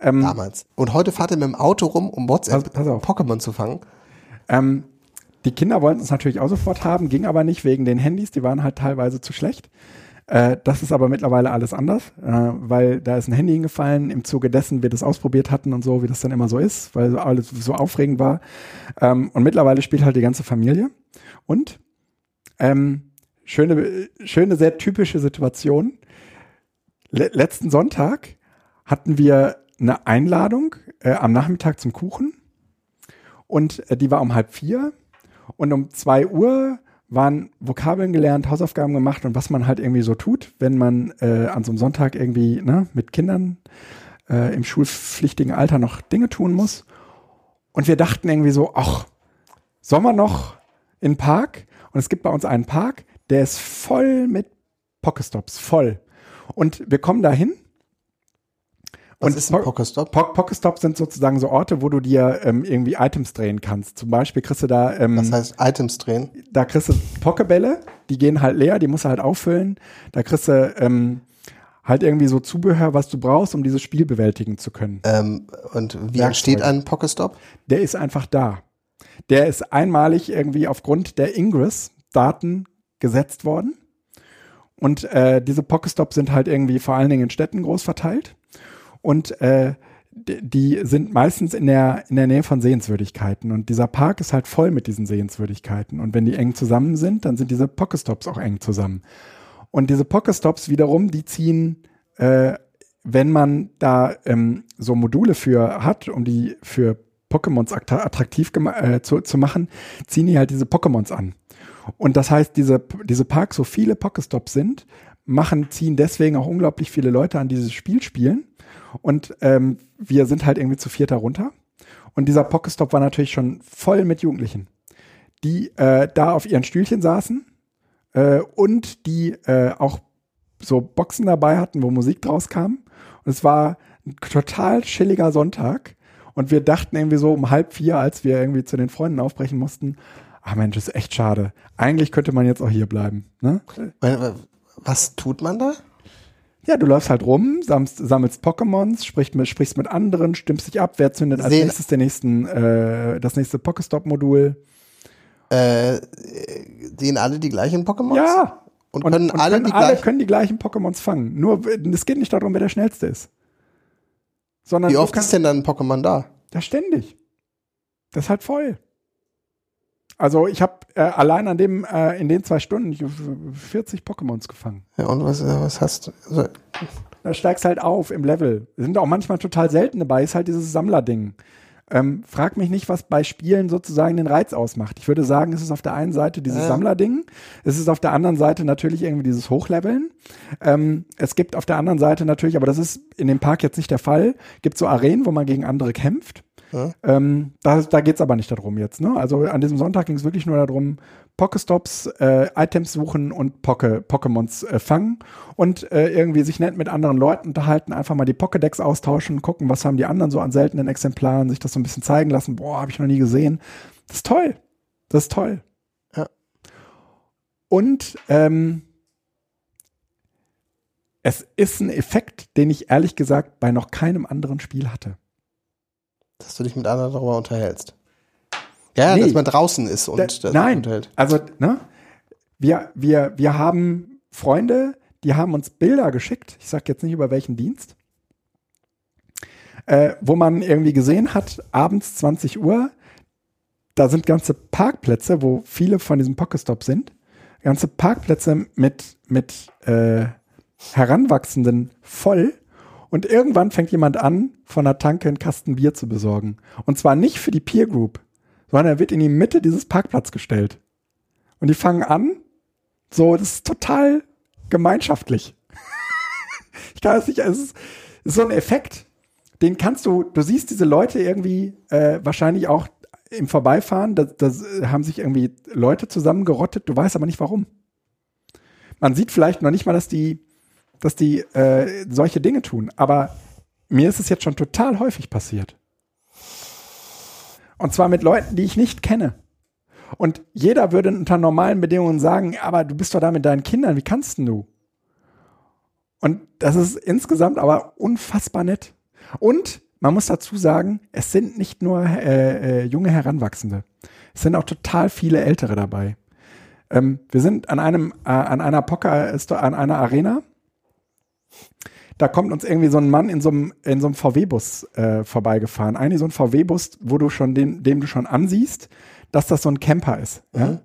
[SPEAKER 1] Ähm,
[SPEAKER 2] damals. Und heute fahrt ihr mit dem Auto rum, um WhatsApp
[SPEAKER 1] auf.
[SPEAKER 2] Pokémon zu fangen.
[SPEAKER 1] Ähm, die Kinder wollten es natürlich auch sofort haben, ging aber nicht wegen den Handys, die waren halt teilweise zu schlecht. Äh, das ist aber mittlerweile alles anders, äh, weil da ist ein Handy hingefallen, im Zuge dessen wir das ausprobiert hatten und so, wie das dann immer so ist, weil alles so aufregend war. Ähm, und mittlerweile spielt halt die ganze Familie. Und ähm, schöne, schöne, sehr typische Situation. Le letzten Sonntag hatten wir eine Einladung äh, am Nachmittag zum Kuchen und äh, die war um halb vier und um zwei Uhr waren Vokabeln gelernt, Hausaufgaben gemacht und was man halt irgendwie so tut, wenn man äh, an so einem Sonntag irgendwie ne, mit Kindern äh, im schulpflichtigen Alter noch Dinge tun muss. Und wir dachten irgendwie so, ach, sollen wir noch in den Park? Und es gibt bei uns einen Park, der ist voll mit Pokestops, voll. Und wir kommen da hin
[SPEAKER 2] Was
[SPEAKER 1] Und
[SPEAKER 2] ist ein
[SPEAKER 1] Po-
[SPEAKER 2] Pokestop?
[SPEAKER 1] Po Pokestops sind sozusagen so Orte, wo du dir ähm, irgendwie Items drehen kannst. Zum Beispiel kriegst du da, ähm,
[SPEAKER 2] Das heißt Items drehen.
[SPEAKER 1] da kriegst du Pokebälle, die gehen halt leer, die musst du halt auffüllen. Da kriegst du ähm, halt irgendwie so Zubehör, was du brauchst, um dieses Spiel bewältigen zu können.
[SPEAKER 2] Ähm, und wie
[SPEAKER 1] Werkzeuge.
[SPEAKER 2] entsteht ein Pokestop?
[SPEAKER 1] Der ist einfach da. Der ist einmalig irgendwie aufgrund der Ingress-Daten gesetzt worden. Und äh, diese Pokestops sind halt irgendwie vor allen Dingen in Städten groß verteilt. Und äh, die sind meistens in der, in der Nähe von Sehenswürdigkeiten. Und dieser Park ist halt voll mit diesen Sehenswürdigkeiten. Und wenn die eng zusammen sind, dann sind diese Pokestops auch eng zusammen. Und diese Pokestops wiederum, die ziehen, äh, wenn man da ähm, so Module für hat, um die für Pokémons attra- attraktiv äh, zu, zu machen, ziehen die halt diese Pokémons an. Und das heißt, diese, diese Parks, so viele Pokestops sind, machen, ziehen deswegen auch unglaublich viele Leute an dieses Spiel spielen. Und ähm, wir sind halt irgendwie zu vierter runter. Und dieser Pokestop war natürlich schon voll mit Jugendlichen, die äh, da auf ihren Stühlchen saßen äh, und die äh, auch so Boxen dabei hatten, wo Musik draus kam. Und es war ein total chilliger Sonntag. Und wir dachten irgendwie so um halb vier, als wir irgendwie zu den Freunden aufbrechen mussten, ah Mensch, ist echt schade. Eigentlich könnte man jetzt auch hier bleiben. Ne?
[SPEAKER 2] Was tut man da?
[SPEAKER 1] Ja, du läufst halt rum, sammelst, sammelst Pokémons, sprichst mit, sprichst mit anderen, stimmst dich ab, wer zündet als
[SPEAKER 2] Sehen-
[SPEAKER 1] nächstes den nächsten, äh, das nächste Pokestop-Modul.
[SPEAKER 2] Äh, sehen alle die gleichen Pokémons?
[SPEAKER 1] Ja.
[SPEAKER 2] Und, können alle
[SPEAKER 1] können
[SPEAKER 2] die
[SPEAKER 1] alle
[SPEAKER 2] gleichen?
[SPEAKER 1] können die gleichen Pokémons fangen. Nur es geht nicht darum, wer der schnellste ist. Sondern
[SPEAKER 2] Wie oft
[SPEAKER 1] kannst-
[SPEAKER 2] ist denn dann ein Pokémon da?
[SPEAKER 1] Ja, ständig. Das ist halt voll. Also ich habe äh, allein an dem äh, in den zwei Stunden ich, 40 Pokémons gefangen.
[SPEAKER 2] Ja, und was, äh, was hast du? Also,
[SPEAKER 1] Da steigst halt auf im Level. Sind auch manchmal total selten dabei, ist halt dieses Sammlerding. Ähm, frag mich nicht, was bei Spielen sozusagen den Reiz ausmacht. Ich würde sagen, es ist auf der einen Seite dieses
[SPEAKER 2] Ja.
[SPEAKER 1] Sammlerding, es ist auf der anderen Seite natürlich irgendwie dieses Hochleveln. Ähm, es gibt auf der anderen Seite natürlich, aber das ist in dem Park jetzt nicht der Fall, gibt so Arenen, wo man gegen andere kämpft.
[SPEAKER 2] Ja.
[SPEAKER 1] Ähm, da da geht es aber nicht darum jetzt. Ne? Also an diesem Sonntag ging es wirklich nur darum, Pokestops, äh, Items suchen und Poke, Pokémons äh, fangen und äh, irgendwie sich nett mit anderen Leuten unterhalten, einfach mal die Pokédex austauschen, gucken, was haben die anderen so an seltenen Exemplaren, sich das so ein bisschen zeigen lassen. Boah, habe ich noch nie gesehen. Das ist toll. Das ist toll.
[SPEAKER 2] Ja.
[SPEAKER 1] Und ähm, es ist ein Effekt, den ich ehrlich gesagt bei noch keinem anderen Spiel hatte.
[SPEAKER 2] Dass du dich mit anderen darüber unterhältst. Ja,
[SPEAKER 1] Nee.
[SPEAKER 2] dass man draußen ist und
[SPEAKER 1] Da-
[SPEAKER 2] das
[SPEAKER 1] nein,
[SPEAKER 2] unterhält.
[SPEAKER 1] also ne, wir, wir, wir haben Freunde, die haben uns Bilder geschickt, ich sag jetzt nicht über welchen Dienst, äh, wo man irgendwie gesehen hat, abends 20 Uhr, da sind ganze Parkplätze, wo viele von diesem Pokestops sind, ganze Parkplätze mit, mit äh, Heranwachsenden voll. Und irgendwann fängt jemand an, von der Tanke einen Kasten Bier zu besorgen. Und zwar nicht für die Peer Group, sondern er wird in die Mitte dieses Parkplatz gestellt. Und die fangen an, so, das ist total gemeinschaftlich. ich kann es nicht, es ist, es ist so ein Effekt, den kannst du, du siehst diese Leute irgendwie äh, wahrscheinlich auch im Vorbeifahren, da, da haben sich irgendwie Leute zusammengerottet, du weißt aber nicht warum. Man sieht vielleicht noch nicht mal, dass die, dass die äh, solche Dinge tun, aber mir ist es jetzt schon total häufig passiert. Und zwar mit Leuten, die ich nicht kenne. Und jeder würde unter normalen Bedingungen sagen, aber du bist doch da mit deinen Kindern, wie kannst denn du? Und das ist insgesamt aber unfassbar nett. Und man muss dazu sagen, es sind nicht nur äh, äh, junge Heranwachsende. Es sind auch total viele Ältere dabei. Ähm, wir sind an einem, äh, an einer Poker, ist an einer Arena. Da kommt uns irgendwie so ein Mann in so einem, in so einem VW-Bus äh, vorbeigefahren. Eigentlich so ein VW-Bus, wo du schon den, dem du schon ansiehst, dass das so ein Camper ist. Ja?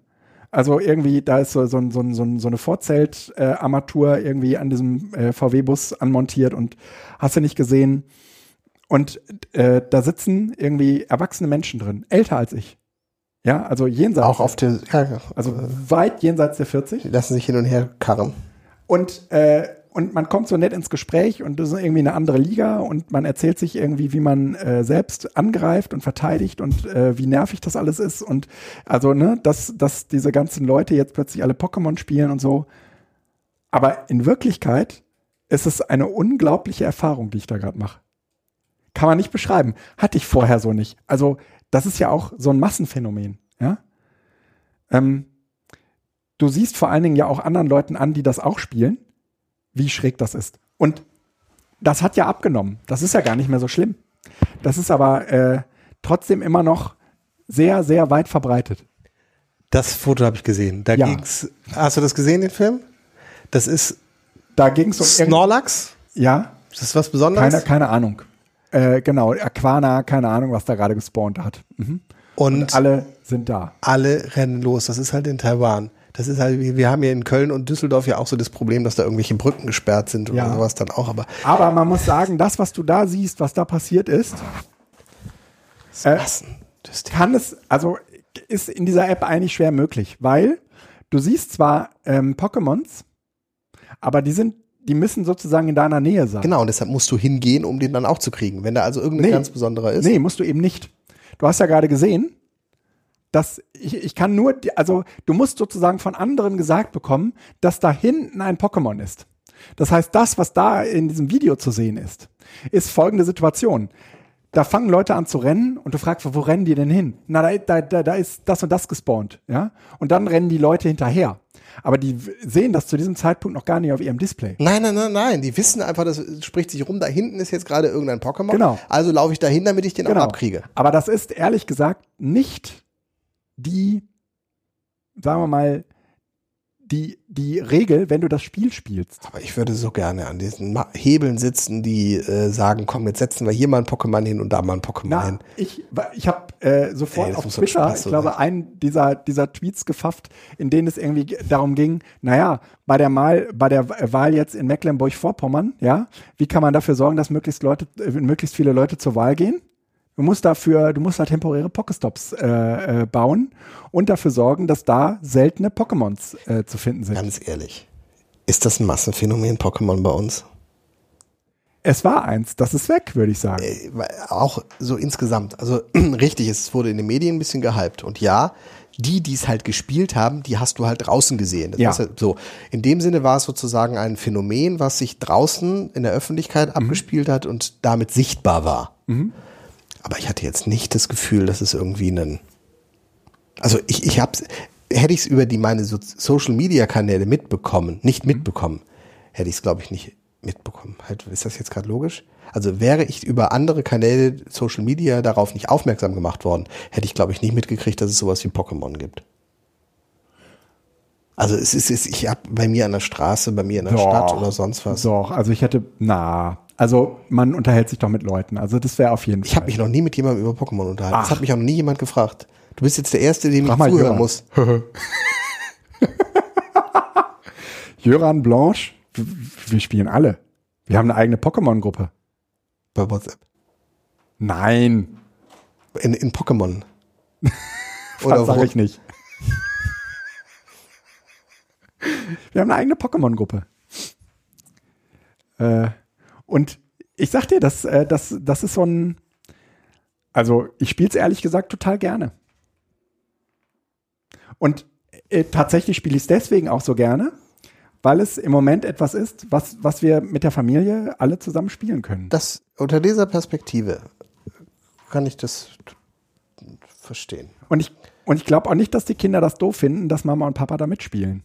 [SPEAKER 1] Also irgendwie, da ist so, so, so, so, so eine Vorzelt-Armatur irgendwie an diesem äh, VW-Bus anmontiert und hast du nicht gesehen. Und äh, da sitzen irgendwie erwachsene Menschen drin, älter als ich. Ja, also jenseits.
[SPEAKER 2] Auch auf der, ja,
[SPEAKER 1] also weit jenseits der 40.
[SPEAKER 2] die lassen sich hin und her karren.
[SPEAKER 1] Und, äh, und man kommt so nett ins Gespräch und das ist irgendwie eine andere Liga und man erzählt sich irgendwie, wie man äh, selbst angreift und verteidigt und äh, wie nervig das alles ist. Und also, ne, dass, dass diese ganzen Leute jetzt plötzlich alle Pokémon spielen und so. Aber in Wirklichkeit ist es eine unglaubliche Erfahrung, die ich da gerade mache. kann man nicht beschreiben. Hatte ich vorher so nicht. Also, das ist ja auch so ein Massenphänomen, ja. Ähm, du siehst vor allen Dingen ja auch anderen Leuten an, die das auch spielen, wie schräg das ist. Und das hat ja abgenommen. Das ist ja gar nicht mehr so schlimm. Das ist aber äh, trotzdem immer noch sehr, sehr weit verbreitet.
[SPEAKER 2] Das Foto habe ich gesehen. Da
[SPEAKER 1] Ja.
[SPEAKER 2] ging's. Hast du das gesehen, den Film? Das ist
[SPEAKER 1] Da ging es um
[SPEAKER 2] Snorlax.
[SPEAKER 1] Ja,
[SPEAKER 2] Das ist was Besonderes.
[SPEAKER 1] keine, keine Ahnung. Äh, genau, Aquana, keine Ahnung, was da gerade gespawnt hat. Mhm.
[SPEAKER 2] und
[SPEAKER 1] Alle sind da.
[SPEAKER 2] alle rennen los. Das ist halt in Taiwan. Das ist halt, wir haben hier in Köln und Düsseldorf ja auch so das Problem, dass da irgendwelche Brücken gesperrt sind oder
[SPEAKER 1] Ja.
[SPEAKER 2] sowas dann auch. Aber
[SPEAKER 1] Aber man muss sagen, das, was du da siehst, was da passiert ist, Äh, kann es, also ist in dieser App eigentlich schwer möglich, weil du siehst zwar ähm, Pokémons, aber die sind, die müssen sozusagen in deiner Nähe sein.
[SPEAKER 2] Genau, und deshalb musst du hingehen, um den dann auch zu kriegen. Wenn da also irgendein
[SPEAKER 1] Nee.
[SPEAKER 2] ganz besonderer ist.
[SPEAKER 1] Nee, musst du eben nicht. Du hast ja gerade gesehen, dass ich, ich kann nur, die- also du musst sozusagen von anderen gesagt bekommen, dass da hinten ein Pokémon ist. Das heißt, das, was da in diesem Video zu sehen ist, ist folgende Situation. Da fangen Leute an zu rennen und du fragst, wo rennen die denn hin? Na, da, da, da, da ist das und das gespawnt, ja? Und dann rennen die Leute hinterher. Aber die sehen das zu diesem Zeitpunkt noch gar nicht auf ihrem Display.
[SPEAKER 2] Nein, nein, nein, nein. Die wissen einfach, das spricht sich rum, da hinten ist jetzt gerade irgendein Pokémon.
[SPEAKER 1] Genau.
[SPEAKER 2] Also laufe ich dahin, damit ich den auch abkriege.
[SPEAKER 1] Aber das ist ehrlich gesagt nicht die, sagen wir mal, die, die Regel, wenn du das Spiel spielst.
[SPEAKER 2] Aber ich würde so gerne an diesen Hebeln sitzen, die äh, sagen, komm, jetzt setzen wir hier mal ein Pokémon hin und da mal ein Pokémon
[SPEAKER 1] Na,
[SPEAKER 2] hin.
[SPEAKER 1] ich, ich habe äh, sofort
[SPEAKER 2] Ey,
[SPEAKER 1] auf Twitter,
[SPEAKER 2] Spaß
[SPEAKER 1] ich glaube,
[SPEAKER 2] sein.
[SPEAKER 1] einen dieser, dieser Tweets gefafft, in denen es irgendwie ge- darum ging, naja, bei der Mal, bei der Wahl jetzt in Mecklenburg-Vorpommern, ja, wie kann man dafür sorgen, dass möglichst Leute, äh, möglichst viele Leute zur Wahl gehen? Du musst dafür, du musst da temporäre Pokestops äh, äh, bauen und dafür sorgen, dass da seltene Pokémons äh, zu finden sind.
[SPEAKER 2] Ganz ehrlich. Ist das ein Massenphänomen Pokémon bei uns?
[SPEAKER 1] Es war eins, das ist weg, würde ich sagen.
[SPEAKER 2] Äh, Auch so insgesamt. Also richtig, es wurde in den Medien ein bisschen gehypt. Und ja, die, die es halt gespielt haben, die hast du halt draußen gesehen. Das
[SPEAKER 1] Ja.
[SPEAKER 2] halt so. In dem Sinne war es sozusagen ein Phänomen, was sich draußen in der Öffentlichkeit
[SPEAKER 1] Mhm.
[SPEAKER 2] abgespielt hat und damit sichtbar war. Aber ich hatte jetzt nicht das Gefühl, dass es irgendwie einen. Also ich, ich hab's, hätte ich es über die meine so Social Media Kanäle mitbekommen, nicht mitbekommen, hätte ich es, glaube ich, nicht mitbekommen. Halt, ist das jetzt gerade logisch? Also wäre ich über andere Kanäle Social Media darauf nicht aufmerksam gemacht worden, hätte ich, glaube ich, nicht mitgekriegt, dass es sowas wie Pokémon gibt. Also es ist, es, ich habe bei mir an der Straße, bei mir in der
[SPEAKER 1] Doch.
[SPEAKER 2] Stadt oder sonst was.
[SPEAKER 1] Doch, also ich hätte, na, also man unterhält sich doch mit Leuten. Also das wäre auf jeden
[SPEAKER 2] Ich habe
[SPEAKER 1] Fall.
[SPEAKER 2] mich noch nie mit jemandem über Pokémon unterhalten. Das
[SPEAKER 1] Ach.
[SPEAKER 2] hat mich auch noch nie jemand gefragt. Du bist jetzt der Erste, dem ich
[SPEAKER 1] Frag mal
[SPEAKER 2] zuhören
[SPEAKER 1] Jörn.
[SPEAKER 2] muss.
[SPEAKER 1] Jöran Blanche, wir spielen alle. Wir haben eine eigene Pokémon-Gruppe.
[SPEAKER 2] Bei WhatsApp.
[SPEAKER 1] Nein,
[SPEAKER 2] In, in Pokémon.
[SPEAKER 1] das sage
[SPEAKER 2] wo?
[SPEAKER 1] ich nicht. Wir haben eine eigene Pokémon-Gruppe. Äh, und ich sag dir, das, äh, das, das ist so ein. Also, ich spiele es ehrlich gesagt total gerne. Und äh, tatsächlich spiele ich es deswegen auch so gerne, weil es im Moment etwas ist, was, was wir mit der Familie alle zusammen spielen können.
[SPEAKER 2] Das, unter dieser Perspektive kann ich das verstehen.
[SPEAKER 1] Und ich, und ich glaube auch nicht, dass die Kinder das doof finden, dass Mama und Papa da mitspielen.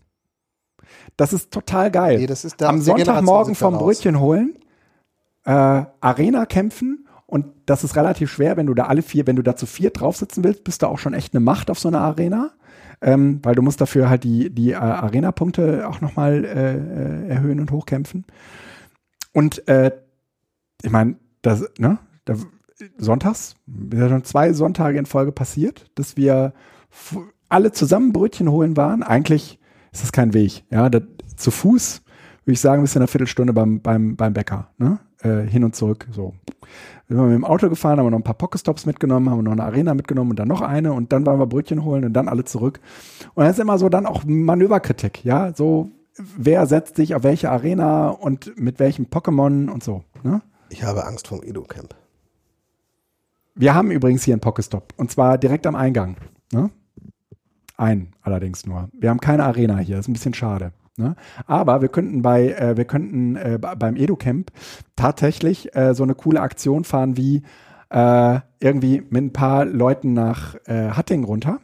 [SPEAKER 1] Das ist total geil.
[SPEAKER 2] Nee, das ist da
[SPEAKER 1] Am Sonntagmorgen vom. Brötchen holen, äh, Arena kämpfen und das ist relativ schwer, wenn du da alle vier, wenn du da zu vier drauf sitzen willst, bist du auch schon echt eine Macht auf so einer Arena. Ähm, weil du musst dafür halt die, die äh, Arena-Punkte auch nochmal äh, äh, erhöhen und hochkämpfen. Und äh, ich meine, das, ne, da, sonntags, ist ja schon zwei Sonntage in Folge passiert, dass wir alle zusammen Brötchen holen waren. Eigentlich ist das kein Weg. Ja, das, zu Fuß würde ich sagen, bis in einer Viertelstunde beim, beim, beim Bäcker. Ne? Äh, hin und zurück. So. Wir sind mit dem Auto gefahren, haben wir noch ein paar Pokestops mitgenommen, haben noch eine Arena mitgenommen und dann noch eine und dann waren wir Brötchen holen und dann alle zurück. Und das ist immer so dann auch Manöverkritik, ja, so wer setzt sich auf welche Arena und mit welchem Pokémon und so. Ne?
[SPEAKER 2] Ich habe Angst vom Edo-Camp.
[SPEAKER 1] Wir haben übrigens hier einen Pokestop und zwar direkt am Eingang. Ne? Ein allerdings nur. Wir haben keine Arena hier, das ist ein bisschen schade. Ne? Aber wir könnten bei, äh, wir könnten äh, beim EduCamp tatsächlich äh, so eine coole Aktion fahren wie äh, irgendwie mit ein paar Leuten nach äh, Hatting runter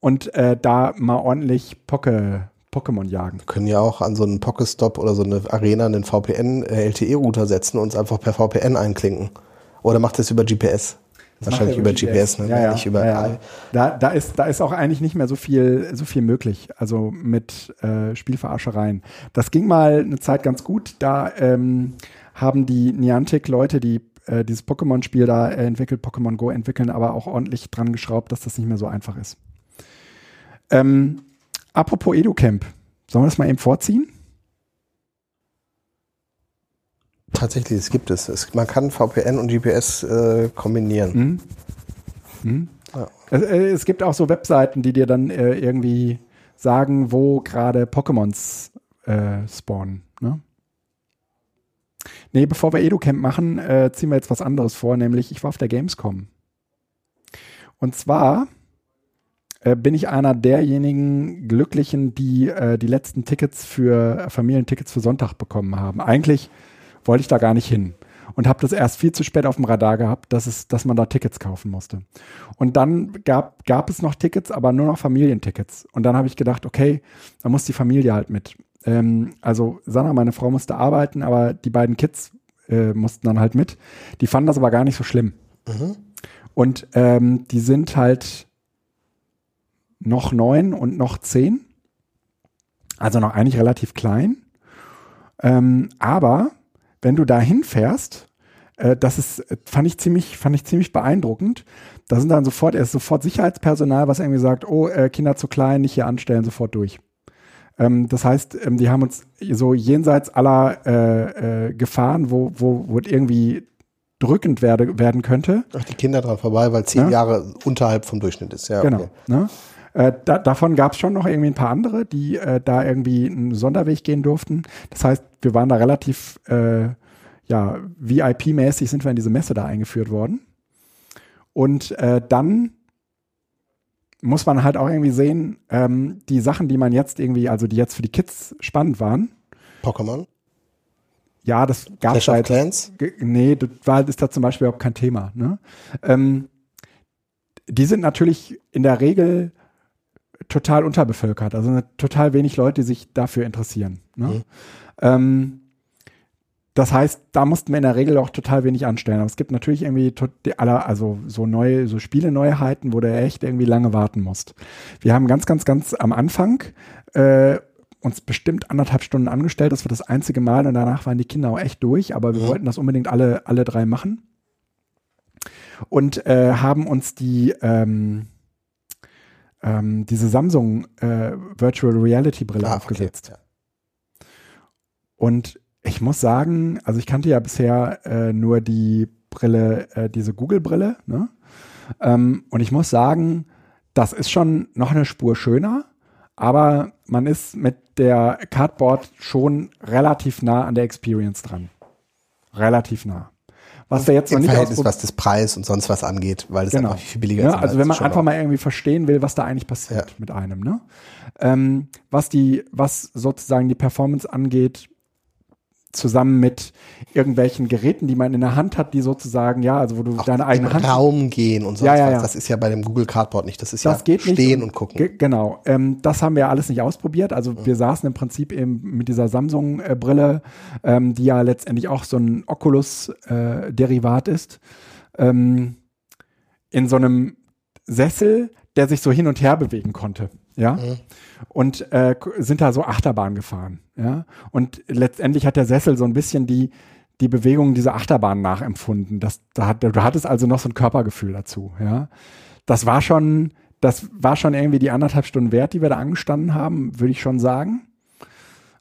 [SPEAKER 1] und äh, da mal ordentlich Poke, Pokémon jagen.
[SPEAKER 2] Wir können ja auch an so einen Pokestop oder so eine Arena einen VPN-LTE-Router setzen und uns einfach per VPN einklinken. Oder macht das über GPS? Wahrscheinlich über GPS, GPS, ne?
[SPEAKER 1] Ja, ja,
[SPEAKER 2] nicht über
[SPEAKER 1] ja. Da, da, ist, da ist auch eigentlich nicht mehr so viel, so viel möglich, also mit äh, Spielverarschereien. Das ging mal eine Zeit ganz gut. Da ähm, haben die Niantic-Leute, die äh, dieses Pokémon-Spiel da entwickelt, Pokémon Go entwickeln, aber auch ordentlich dran geschraubt, dass das nicht mehr so einfach ist. Ähm, apropos EduCamp, sollen wir das mal eben vorziehen?
[SPEAKER 2] Tatsächlich, es gibt es. es man kann VPN und GPS äh, kombinieren.
[SPEAKER 1] Mhm. Mhm. Ja. Es, äh, es, gibt auch so Webseiten, die dir dann äh, irgendwie sagen, wo gerade Pokémons äh, spawnen. Ne? Nee, bevor wir EduCamp machen, äh, ziehen wir jetzt was anderes vor, nämlich ich war auf der Gamescom. Und zwar äh, bin ich einer derjenigen Glücklichen, die die letzten Tickets für Familientickets für Sonntag bekommen haben. Eigentlich wollte ich da gar nicht hin und habe das erst viel zu spät auf dem Radar gehabt, dass, es, dass man da Tickets kaufen musste. Und dann gab, gab es noch Tickets, aber nur noch Familientickets. Und dann habe ich gedacht, okay, da muss die Familie halt mit. Ähm, also Sanna, meine Frau, musste arbeiten, aber die beiden Kids äh, mussten dann halt mit. Die fanden das aber gar nicht so schlimm. Mhm. Und ähm, die sind halt noch neun und noch zehn. Also noch eigentlich relativ klein. Ähm, aber wenn du da hinfährst, äh, das ist, fand ich ziemlich, fand ich ziemlich beeindruckend. Da sind dann sofort, er ist sofort Sicherheitspersonal, was irgendwie sagt, oh, äh, Kinder zu klein, nicht hier anstellen, sofort durch. Ähm, das heißt, ähm, die haben uns so jenseits aller äh, äh, Gefahren, wo, wo, wo irgendwie drückend werde, werden könnte.
[SPEAKER 2] Ach, die Kinder dran vorbei, weil zehn ja? Jahre unterhalb vom Durchschnitt ist. Ja,
[SPEAKER 1] genau. Okay. Ne? Äh, da, davon gab es schon noch irgendwie ein paar andere, die äh, da irgendwie einen Sonderweg gehen durften. Das heißt, wir waren da relativ, äh, ja, VIP-mäßig sind wir in diese Messe da eingeführt worden. Und äh, dann muss man halt auch irgendwie sehen, ähm, die Sachen, die man jetzt irgendwie, also die jetzt für die Kids spannend waren.
[SPEAKER 2] Pokémon?
[SPEAKER 1] Ja, das gab es halt. Clans? Nee, das war, ist da zum Beispiel überhaupt kein Thema. Ne? Ähm, die sind natürlich in der Regel total unterbevölkert. Also total wenig Leute, die sich dafür interessieren. Ne? Mhm. Ähm, das heißt, da mussten wir in der Regel auch total wenig anstellen. Aber es gibt natürlich irgendwie also so neue, so Spiele-Neuheiten, wo du echt irgendwie lange warten musst. Wir haben ganz, ganz, ganz am Anfang äh, uns bestimmt anderthalb Stunden angestellt. Das war das einzige Mal und danach waren die Kinder auch echt durch, aber wir mhm. wollten das unbedingt alle, alle drei machen. Und äh, haben uns die, ähm, ähm, diese Samsung äh, Virtual Reality Brille ah, aufgesetzt. Okay, ja. Und ich muss sagen, also ich kannte ja bisher äh, nur die Brille, äh, diese Google-Brille, ne? Ähm, und ich muss sagen, das ist schon noch eine Spur schöner, aber man ist mit der Cardboard schon relativ nah an der Experience dran. Relativ nah.
[SPEAKER 2] Was wir jetzt noch nicht Verhältnis, was das Preis und sonst was angeht, weil es genau. einfach viel billiger
[SPEAKER 1] ja, ist. Also wenn man einfach mal irgendwie verstehen will, was da eigentlich passiert ja. mit einem, ne? Ähm, was die, was sozusagen die Performance angeht, zusammen mit irgendwelchen Geräten, die man in der Hand hat, die sozusagen, ja, also wo du
[SPEAKER 2] Auch
[SPEAKER 1] deine eigene Hand.
[SPEAKER 2] Raum gehen und sonst
[SPEAKER 1] ja, ja,
[SPEAKER 2] was. Das ist ja bei dem Google Cardboard nicht. Das ist
[SPEAKER 1] das
[SPEAKER 2] ja
[SPEAKER 1] geht
[SPEAKER 2] stehen und, und gucken.
[SPEAKER 1] Ge genau. Ähm, das haben wir alles nicht ausprobiert. Also mhm. wir saßen im Prinzip eben mit dieser Samsung-Brille, ähm, die ja letztendlich auch so ein Oculus-Derivat äh, ist, ähm, in so einem Sessel, der sich so hin und her bewegen konnte. Ja. Mhm und äh, sind da so Achterbahn gefahren. Ja? Und letztendlich hat der Sessel so ein bisschen die, die Bewegung dieser Achterbahn nachempfunden. Das, da hat, du hattest also noch so ein Körpergefühl dazu. Ja? Das war schon, das war schon irgendwie die anderthalb Stunden wert, die wir da angestanden haben, würde ich schon sagen.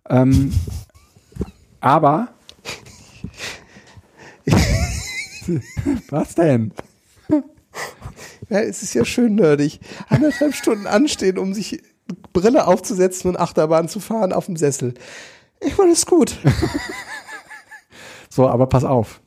[SPEAKER 1] Ähm, aber was denn?
[SPEAKER 2] Ja, es ist ja schön nerdig. Anderthalb Stunden anstehen, um sich Brille aufzusetzen und Achterbahn zu fahren auf dem Sessel. Ich meine, ist gut.
[SPEAKER 1] so, aber pass auf.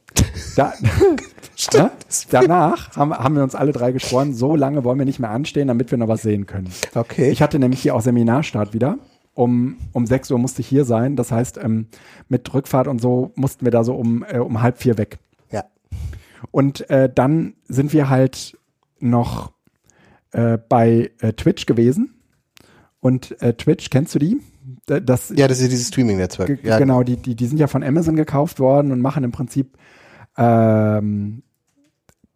[SPEAKER 1] Da, Stimmt, danach haben, haben wir uns alle drei geschworen, so lange wollen wir nicht mehr anstehen, damit wir noch was sehen können.
[SPEAKER 2] Okay.
[SPEAKER 1] Ich hatte nämlich hier auch Seminarstart wieder. um, um 6 Uhr musste ich hier sein. Das heißt, ähm, mit Rückfahrt und so mussten wir da so um, äh, um halb vier weg.
[SPEAKER 2] Ja.
[SPEAKER 1] Und äh, dann sind wir halt noch äh, bei äh, Twitch gewesen. Und äh, Twitch, kennst du die? Das,
[SPEAKER 2] Ja, das ist dieses Streaming-Netzwerk. Ja,
[SPEAKER 1] Genau, die, die, die sind ja von Amazon gekauft worden und machen im Prinzip ähm,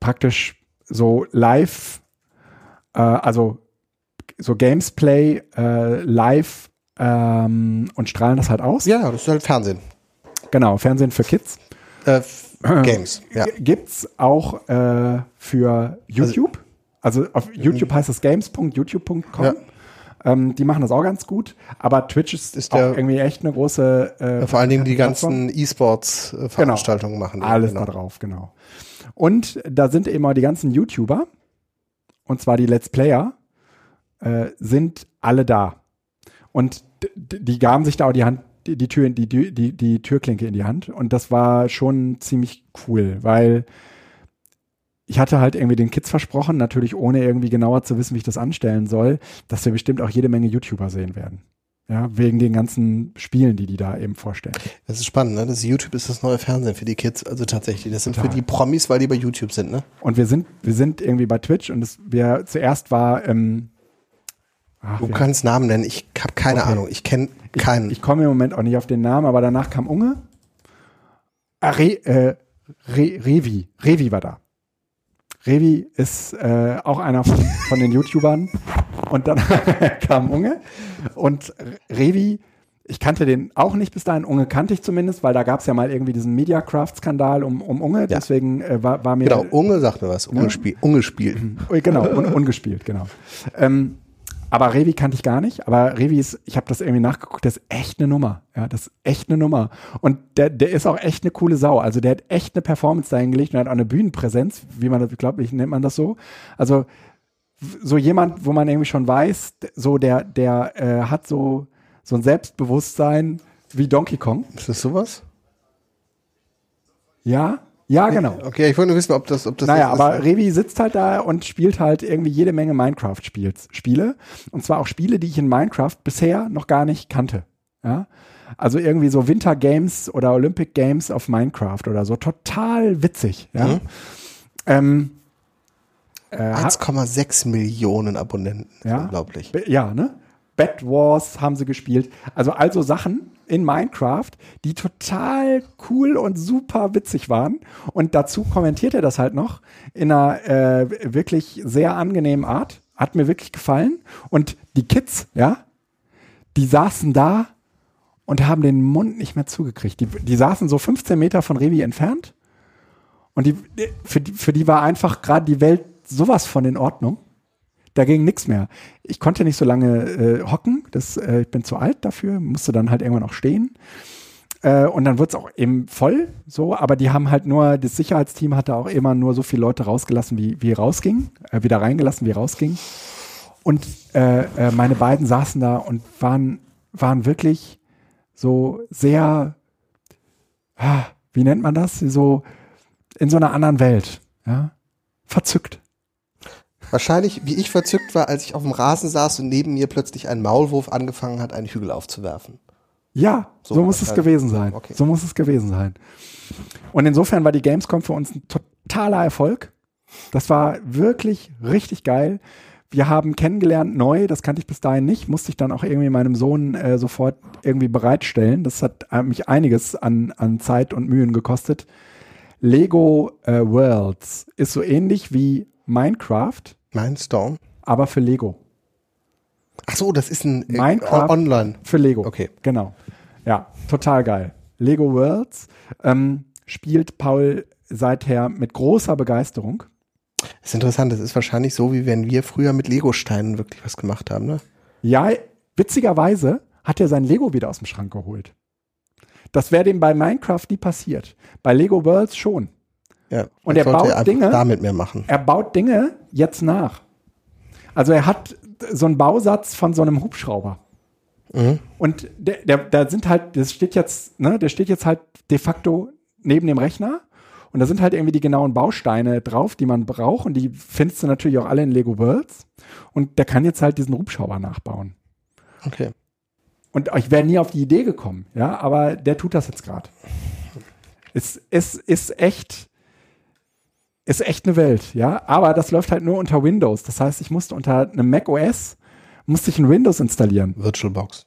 [SPEAKER 1] praktisch so live, äh, also so Gamesplay äh, live ähm, und strahlen das halt aus.
[SPEAKER 2] ja, das ist halt Fernsehen.
[SPEAKER 1] Genau, Fernsehen für Kids.
[SPEAKER 2] Äh, Games, ja.
[SPEAKER 1] Gibt's auch äh, für YouTube. Also, auf YouTube heißt es games.youtube.com.
[SPEAKER 2] Ja.
[SPEAKER 1] Ähm, die machen das auch ganz gut. Aber Twitch ist,
[SPEAKER 2] Ist
[SPEAKER 1] auch
[SPEAKER 2] der-
[SPEAKER 1] irgendwie echt eine große äh,
[SPEAKER 2] Vor allen Dingen die ganzen E-Sports-Veranstaltungen machen. die,
[SPEAKER 1] Alles
[SPEAKER 2] genau.
[SPEAKER 1] da drauf, genau. Und da sind immer die ganzen YouTuber, und zwar die Let's Player, äh, sind alle da. Und die gaben sich da auch die Hand, die, die, Tür, die, die, die, Türklinke in die Hand. Und das war schon ziemlich cool, weil ich hatte halt irgendwie den Kids versprochen, natürlich ohne irgendwie genauer zu wissen, wie ich das anstellen soll, dass wir bestimmt auch jede Menge YouTuber sehen werden. Ja, wegen den ganzen Spielen, die die da eben vorstellen.
[SPEAKER 2] Das ist spannend, ne? Das YouTube ist das neue Fernsehen für die Kids. Also tatsächlich, das sind
[SPEAKER 1] Total.
[SPEAKER 2] für die Promis, weil die bei YouTube sind, ne?
[SPEAKER 1] Und wir sind, wir sind irgendwie bei Twitch und es, wir zuerst war, ähm, ach,
[SPEAKER 2] Du kannst Namen nennen. Ich habe keine
[SPEAKER 1] Okay.
[SPEAKER 2] Ahnung. Ich kenne keinen.
[SPEAKER 1] ich komme im Moment auch nicht auf den Namen, aber danach kam Unge. Ah, Re, äh, Re, Revi, Revi war da. Revi ist äh, auch einer von, von den YouTubern. Und dann kam Unge. Und Revi, ich kannte den auch nicht bis dahin. Unge kannte ich zumindest, weil da gab es ja mal irgendwie diesen Mediacraft-Skandal um, um Unge. Deswegen äh, war, war mir
[SPEAKER 2] genau, Unge sagt mir was. Unge, spiel, Unge spielt.
[SPEAKER 1] Genau, un, ungespielt, genau. Ähm, aber Revi kannte ich gar nicht. Aber Revi ist, ich habe das irgendwie nachgeguckt, das ist echt eine Nummer. Ja, das ist echt eine Nummer. Und der, der ist auch echt eine coole Sau. Also der hat echt eine Performance da hingelegt und hat auch eine Bühnenpräsenz, wie man das, glaube ich, nennt man das so. Also so jemand, wo man irgendwie schon weiß, so der, der äh, hat so, so ein Selbstbewusstsein wie Donkey Kong.
[SPEAKER 2] Ist das sowas?
[SPEAKER 1] Ja, ja, genau.
[SPEAKER 2] Okay, ich wollte nur wissen, ob das, ob das
[SPEAKER 1] Naja,
[SPEAKER 2] das
[SPEAKER 1] aber
[SPEAKER 2] ist.
[SPEAKER 1] Revi sitzt halt da und spielt halt irgendwie jede Menge Minecraft-Spiele. Und zwar auch Spiele, die ich in Minecraft bisher noch gar nicht kannte. Ja? Also irgendwie so Winter Games oder Olympic Games auf Minecraft oder so. Total witzig. Ja?
[SPEAKER 2] Mhm.
[SPEAKER 1] Ähm, äh, ha-
[SPEAKER 2] 1,6 Millionen Abonnenten. Ist
[SPEAKER 1] Ja.
[SPEAKER 2] unglaublich.
[SPEAKER 1] Ja, ne? Bed Wars haben sie gespielt. Also also Sachen in Minecraft, die total cool und super witzig waren. Und dazu kommentiert er das halt noch in einer äh, wirklich sehr angenehmen Art. Hat mir wirklich gefallen. Und die Kids, ja, die saßen da und haben den Mund nicht mehr zugekriegt. Die, die saßen so 15 Meter von Revi entfernt. Und die, für, die, für die war einfach gerade die Welt sowas von in Ordnung. Da ging nichts mehr. Ich konnte nicht so lange äh, hocken, das, äh, ich bin zu alt dafür, musste dann halt irgendwann auch stehen. Äh, und dann wurde es auch eben voll, so, aber die haben halt nur, das Sicherheitsteam hatte auch immer nur so viele Leute rausgelassen, wie, wie rausging, äh, wieder reingelassen, wie rausging. Und äh, äh, meine beiden saßen da und waren, waren wirklich so sehr, ah, wie nennt man das? So in so einer anderen Welt, ja, verzückt.
[SPEAKER 2] Wahrscheinlich, wie ich verzückt war, als ich auf dem Rasen saß und neben mir plötzlich ein Maulwurf angefangen hat, einen Hügel aufzuwerfen.
[SPEAKER 1] Ja, so,
[SPEAKER 2] So
[SPEAKER 1] muss es gewesen sein.
[SPEAKER 2] Okay.
[SPEAKER 1] So muss es gewesen sein. Und insofern war die Gamescom für uns ein totaler Erfolg. Das war wirklich richtig geil. Wir haben kennengelernt neu, das kannte ich bis dahin nicht, musste ich dann auch irgendwie meinem Sohn äh, sofort irgendwie bereitstellen. Das hat äh, mich einiges an, an Zeit und Mühen gekostet. Lego äh, Worlds ist so ähnlich wie Minecraft,
[SPEAKER 2] Mindstorm.
[SPEAKER 1] aber für Lego.
[SPEAKER 2] Ach so, das ist ein äh,
[SPEAKER 1] Minecraft.
[SPEAKER 2] online.
[SPEAKER 1] Für Lego.
[SPEAKER 2] Okay.
[SPEAKER 1] Genau. Ja, total geil. Lego Worlds ähm, spielt Paul seither mit großer Begeisterung.
[SPEAKER 2] Das ist interessant, das ist wahrscheinlich so, wie wenn wir früher mit Lego-Steinen wirklich was gemacht haben, ne?
[SPEAKER 1] Ja, witzigerweise hat er sein Lego wieder aus dem Schrank geholt. Das wäre dem bei Minecraft nie passiert. Bei Lego Worlds schon.
[SPEAKER 2] Ja.
[SPEAKER 1] Und er baut
[SPEAKER 2] einfach
[SPEAKER 1] Dinge-
[SPEAKER 2] damit mehr machen.
[SPEAKER 1] Er baut Dinge jetzt nach. Also er hat so einen Bausatz von so einem Hubschrauber.
[SPEAKER 2] Mhm.
[SPEAKER 1] Und der, der, da sind halt, das steht jetzt, ne, der steht jetzt halt de facto neben dem Rechner. Und da sind halt irgendwie die genauen Bausteine drauf, die man braucht. Und die findest du natürlich auch alle in Lego Worlds. Und der kann jetzt halt diesen Hubschrauber nachbauen.
[SPEAKER 2] Okay.
[SPEAKER 1] und ich wäre nie auf die Idee gekommen, ja, aber der tut das jetzt gerade. Es, es ist echt, ist echt eine Welt, ja, aber das läuft halt nur unter Windows. Das heißt, ich musste unter einem Mac OS, musste ich ein Windows installieren.
[SPEAKER 2] VirtualBox.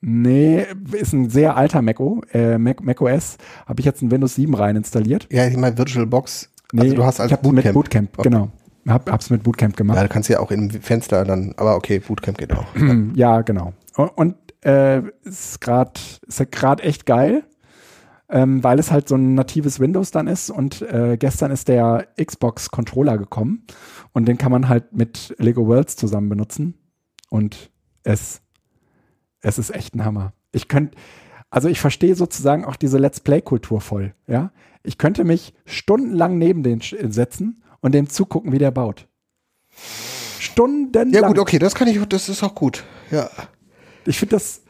[SPEAKER 1] Nee, ist ein sehr alter Mac, o, äh, Mac, Mac OS. Habe ich jetzt ein Windows 7 rein installiert.
[SPEAKER 2] Ja, ich meine VirtualBox.
[SPEAKER 1] Nee,
[SPEAKER 2] also du hast als
[SPEAKER 1] ich
[SPEAKER 2] Bootcamp.
[SPEAKER 1] mit Bootcamp,
[SPEAKER 2] Okay.
[SPEAKER 1] genau. Hab, hab's mit Bootcamp gemacht.
[SPEAKER 2] Ja, du kannst ja auch im Fenster dann, aber okay, Bootcamp geht auch.
[SPEAKER 1] Ja, genau. Und, und äh, ist gerade ist ja gerade echt geil, ähm, weil es halt so ein natives Windows dann ist. Und äh, gestern ist der Xbox Controller gekommen und den kann man halt mit Lego Worlds zusammen benutzen. Und es, es ist echt ein Hammer. Ich könnte, also ich verstehe sozusagen auch diese Let's Play-Kultur voll. Ja, ich könnte mich stundenlang neben den sch- setzen und dem zugucken, wie der baut. Stundenlang.
[SPEAKER 2] Ja gut, okay, das kann ich, das ist auch gut. Ja.
[SPEAKER 1] Ich finde das,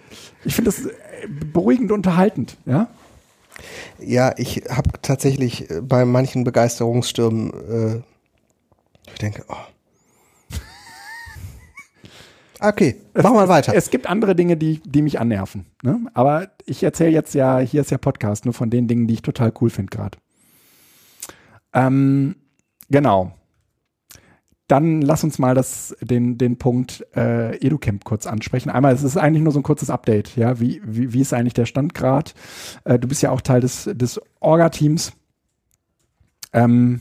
[SPEAKER 1] ich finde das äh, beruhigend unterhaltend, ja.
[SPEAKER 2] Ja, ich habe tatsächlich äh, bei manchen Begeisterungsstürmen, äh, ich denke, oh. Okay, mach mal weiter.
[SPEAKER 1] Es gibt andere Dinge, die, die mich annerven. Ne? Aber ich erzähle jetzt ja, hier ist ja Podcast, nur von den Dingen, die ich total cool finde gerade. Ähm, genau. Dann lass uns mal das, den, den Punkt äh, EduCamp kurz ansprechen. Einmal, es ist eigentlich nur so ein kurzes Update, ja. Wie, wie, wie ist eigentlich der Stand gerade? Äh, du bist ja auch Teil des, des Orga-Teams. Ähm,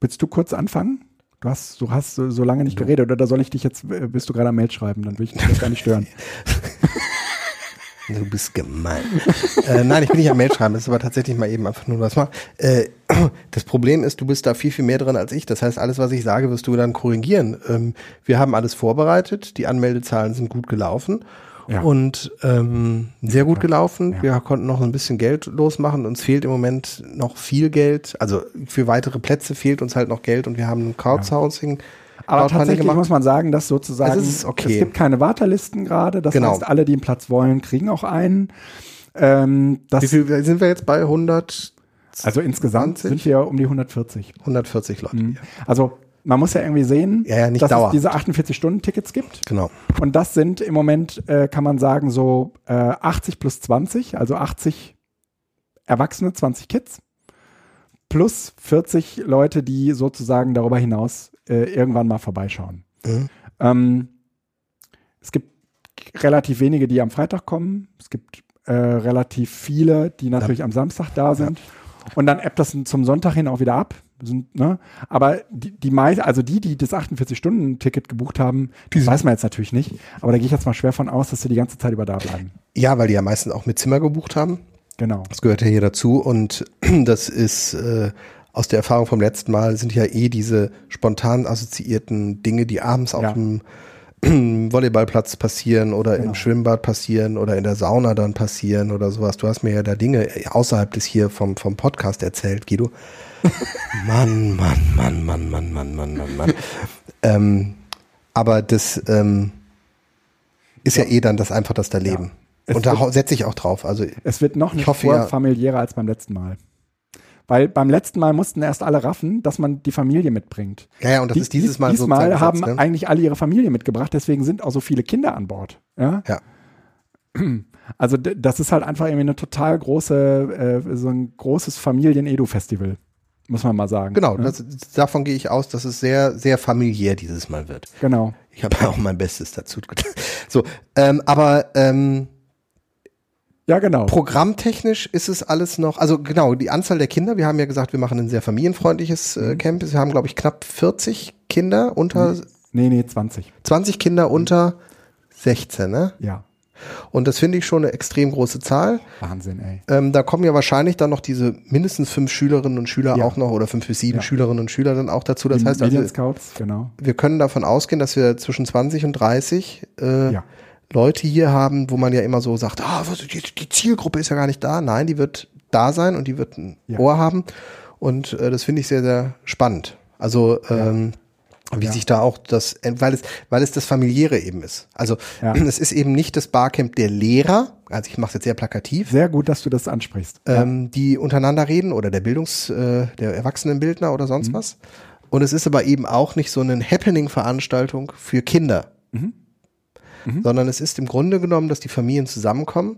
[SPEAKER 1] willst du kurz anfangen? Du hast, du hast so, so lange nicht geredet, oder soll ich dich jetzt, äh, bist du gerade am Mail schreiben, dann will ich dich gar nicht stören.
[SPEAKER 2] Du bist gemein. äh, nein, ich bin nicht am Mail schreiben, das ist aber tatsächlich mal eben einfach nur was machen. Äh, das Problem ist, du bist da viel, viel mehr drin als ich. Das heißt, alles, was ich sage, wirst du dann korrigieren. Ähm, wir haben alles vorbereitet, die Anmeldezahlen sind gut gelaufen.
[SPEAKER 1] Ja.
[SPEAKER 2] Und ähm, sehr gut gelaufen.
[SPEAKER 1] Ja.
[SPEAKER 2] Wir konnten noch ein bisschen Geld losmachen. Uns fehlt im Moment noch viel Geld. Also für weitere Plätze fehlt uns halt noch Geld und wir haben ein Crowdsourcing.
[SPEAKER 1] Aber tatsächlich muss man sagen, dass sozusagen
[SPEAKER 2] es okay.
[SPEAKER 1] es gibt keine Wartelisten gerade. Das
[SPEAKER 2] Genau.
[SPEAKER 1] heißt, alle, die einen Platz wollen, kriegen auch einen. Ähm,
[SPEAKER 2] Wie viel sind wir jetzt bei? 100,
[SPEAKER 1] also insgesamt
[SPEAKER 2] 20?
[SPEAKER 1] sind wir um die 140.
[SPEAKER 2] 140 Leute.
[SPEAKER 1] Also man muss ja irgendwie sehen,
[SPEAKER 2] Ja, ja,
[SPEAKER 1] dass
[SPEAKER 2] dauerhaft.
[SPEAKER 1] es diese 48-Stunden-Tickets gibt.
[SPEAKER 2] Genau.
[SPEAKER 1] Und das sind im Moment, äh, kann man sagen, so äh, 80 plus 20, also 80 Erwachsene, 20 Kids, plus 40 Leute, die sozusagen darüber hinaus äh, irgendwann mal vorbeischauen.
[SPEAKER 2] Mhm.
[SPEAKER 1] Ähm, es gibt relativ wenige, die am Freitag kommen. Es gibt äh, relativ viele, die natürlich am Samstag da sind. Und dann ebbt das zum Sonntag hin auch wieder ab. Sind, ne? Aber die, die meisten, also die, die das 48-Stunden-Ticket gebucht haben, das weiß man jetzt natürlich nicht. Aber da gehe ich jetzt mal schwer von aus, dass sie die ganze Zeit über da bleiben.
[SPEAKER 2] Ja, weil die ja meistens auch mit Zimmer gebucht haben.
[SPEAKER 1] Genau.
[SPEAKER 2] Das gehört ja hier dazu und das ist äh, aus der Erfahrung vom letzten Mal sind ja eh diese spontan assoziierten Dinge, die abends auf
[SPEAKER 1] Ja.
[SPEAKER 2] dem Volleyballplatz passieren oder
[SPEAKER 1] Genau.
[SPEAKER 2] im Schwimmbad passieren oder in der Sauna dann passieren oder sowas. Du hast mir ja da Dinge außerhalb des hier vom, vom Podcast erzählt, Guido. Mann, Mann, Mann, Mann, Mann, Mann, Mann, Mann, Mann. ähm, aber das ähm, ist ja eh dann das einfach das da Leben.
[SPEAKER 1] Es
[SPEAKER 2] Und da setze ich auch drauf. Also
[SPEAKER 1] Es wird noch
[SPEAKER 2] Ich
[SPEAKER 1] nicht
[SPEAKER 2] hoffe ja-
[SPEAKER 1] familiärer als beim letzten Mal. Weil beim letzten Mal mussten erst alle raffen, dass man die Familie mitbringt.
[SPEAKER 2] Ja, ja, und das
[SPEAKER 1] Die-
[SPEAKER 2] ist dieses
[SPEAKER 1] dies-
[SPEAKER 2] Mal
[SPEAKER 1] Diesmal
[SPEAKER 2] sozusagen
[SPEAKER 1] haben
[SPEAKER 2] ne?
[SPEAKER 1] eigentlich alle ihre Familie mitgebracht, deswegen sind auch so viele Kinder an Bord. Ja.
[SPEAKER 2] Ja.
[SPEAKER 1] Also das ist halt einfach irgendwie eine total große, äh, so ein großes Familien-Edu-Festival, muss man mal sagen.
[SPEAKER 2] Genau,
[SPEAKER 1] ne?
[SPEAKER 2] das, davon gehe ich aus, dass es sehr, sehr familiär dieses Mal wird.
[SPEAKER 1] genau.
[SPEAKER 2] Ich habe auch mein Bestes dazu getan. So, ähm, aber ähm,
[SPEAKER 1] Ja, genau.
[SPEAKER 2] programmtechnisch ist es alles noch, also genau, die Anzahl der Kinder, wir haben ja gesagt, wir machen ein sehr familienfreundliches äh,
[SPEAKER 1] Mhm.
[SPEAKER 2] Camp. Wir haben, glaube ich, knapp 40 Kinder unter,
[SPEAKER 1] nee, nee, 20.
[SPEAKER 2] 20 Kinder unter 16, ne?
[SPEAKER 1] Ja.
[SPEAKER 2] Und das finde ich schon eine extrem große Zahl.
[SPEAKER 1] Wahnsinn, ey.
[SPEAKER 2] Ähm, da kommen ja wahrscheinlich dann noch diese mindestens fünf Schülerinnen und Schüler
[SPEAKER 1] Ja.
[SPEAKER 2] auch noch oder fünf bis sieben
[SPEAKER 1] Ja.
[SPEAKER 2] Schülerinnen und Schüler dann auch dazu. Das
[SPEAKER 1] Die
[SPEAKER 2] heißt also,
[SPEAKER 1] Scouts, genau.
[SPEAKER 2] wir können davon ausgehen, dass wir zwischen 20 und 30 äh,
[SPEAKER 1] Ja.
[SPEAKER 2] Leute hier haben, wo man ja immer so sagt, ah, was, die, die Zielgruppe ist ja gar nicht da. Nein, die wird da sein und die wird ein
[SPEAKER 1] Ja.
[SPEAKER 2] Ohr haben. Und äh, das finde ich sehr, sehr spannend. Also ähm, wie
[SPEAKER 1] Ja.
[SPEAKER 2] sich da auch das, weil es, weil es das familiäre eben ist. Also es ist eben nicht das Barcamp der Lehrer, also ich mache es jetzt sehr plakativ,
[SPEAKER 1] Sehr gut, dass du das ansprichst.
[SPEAKER 2] ähm, die untereinander reden oder der Bildungs, äh, der Erwachsenenbildner oder
[SPEAKER 1] Mhm.
[SPEAKER 2] sonst was. Und es ist aber eben auch nicht so eine Happening-Veranstaltung für Kinder.
[SPEAKER 1] Mhm.
[SPEAKER 2] Sondern es ist im Grunde genommen, dass die Familien zusammenkommen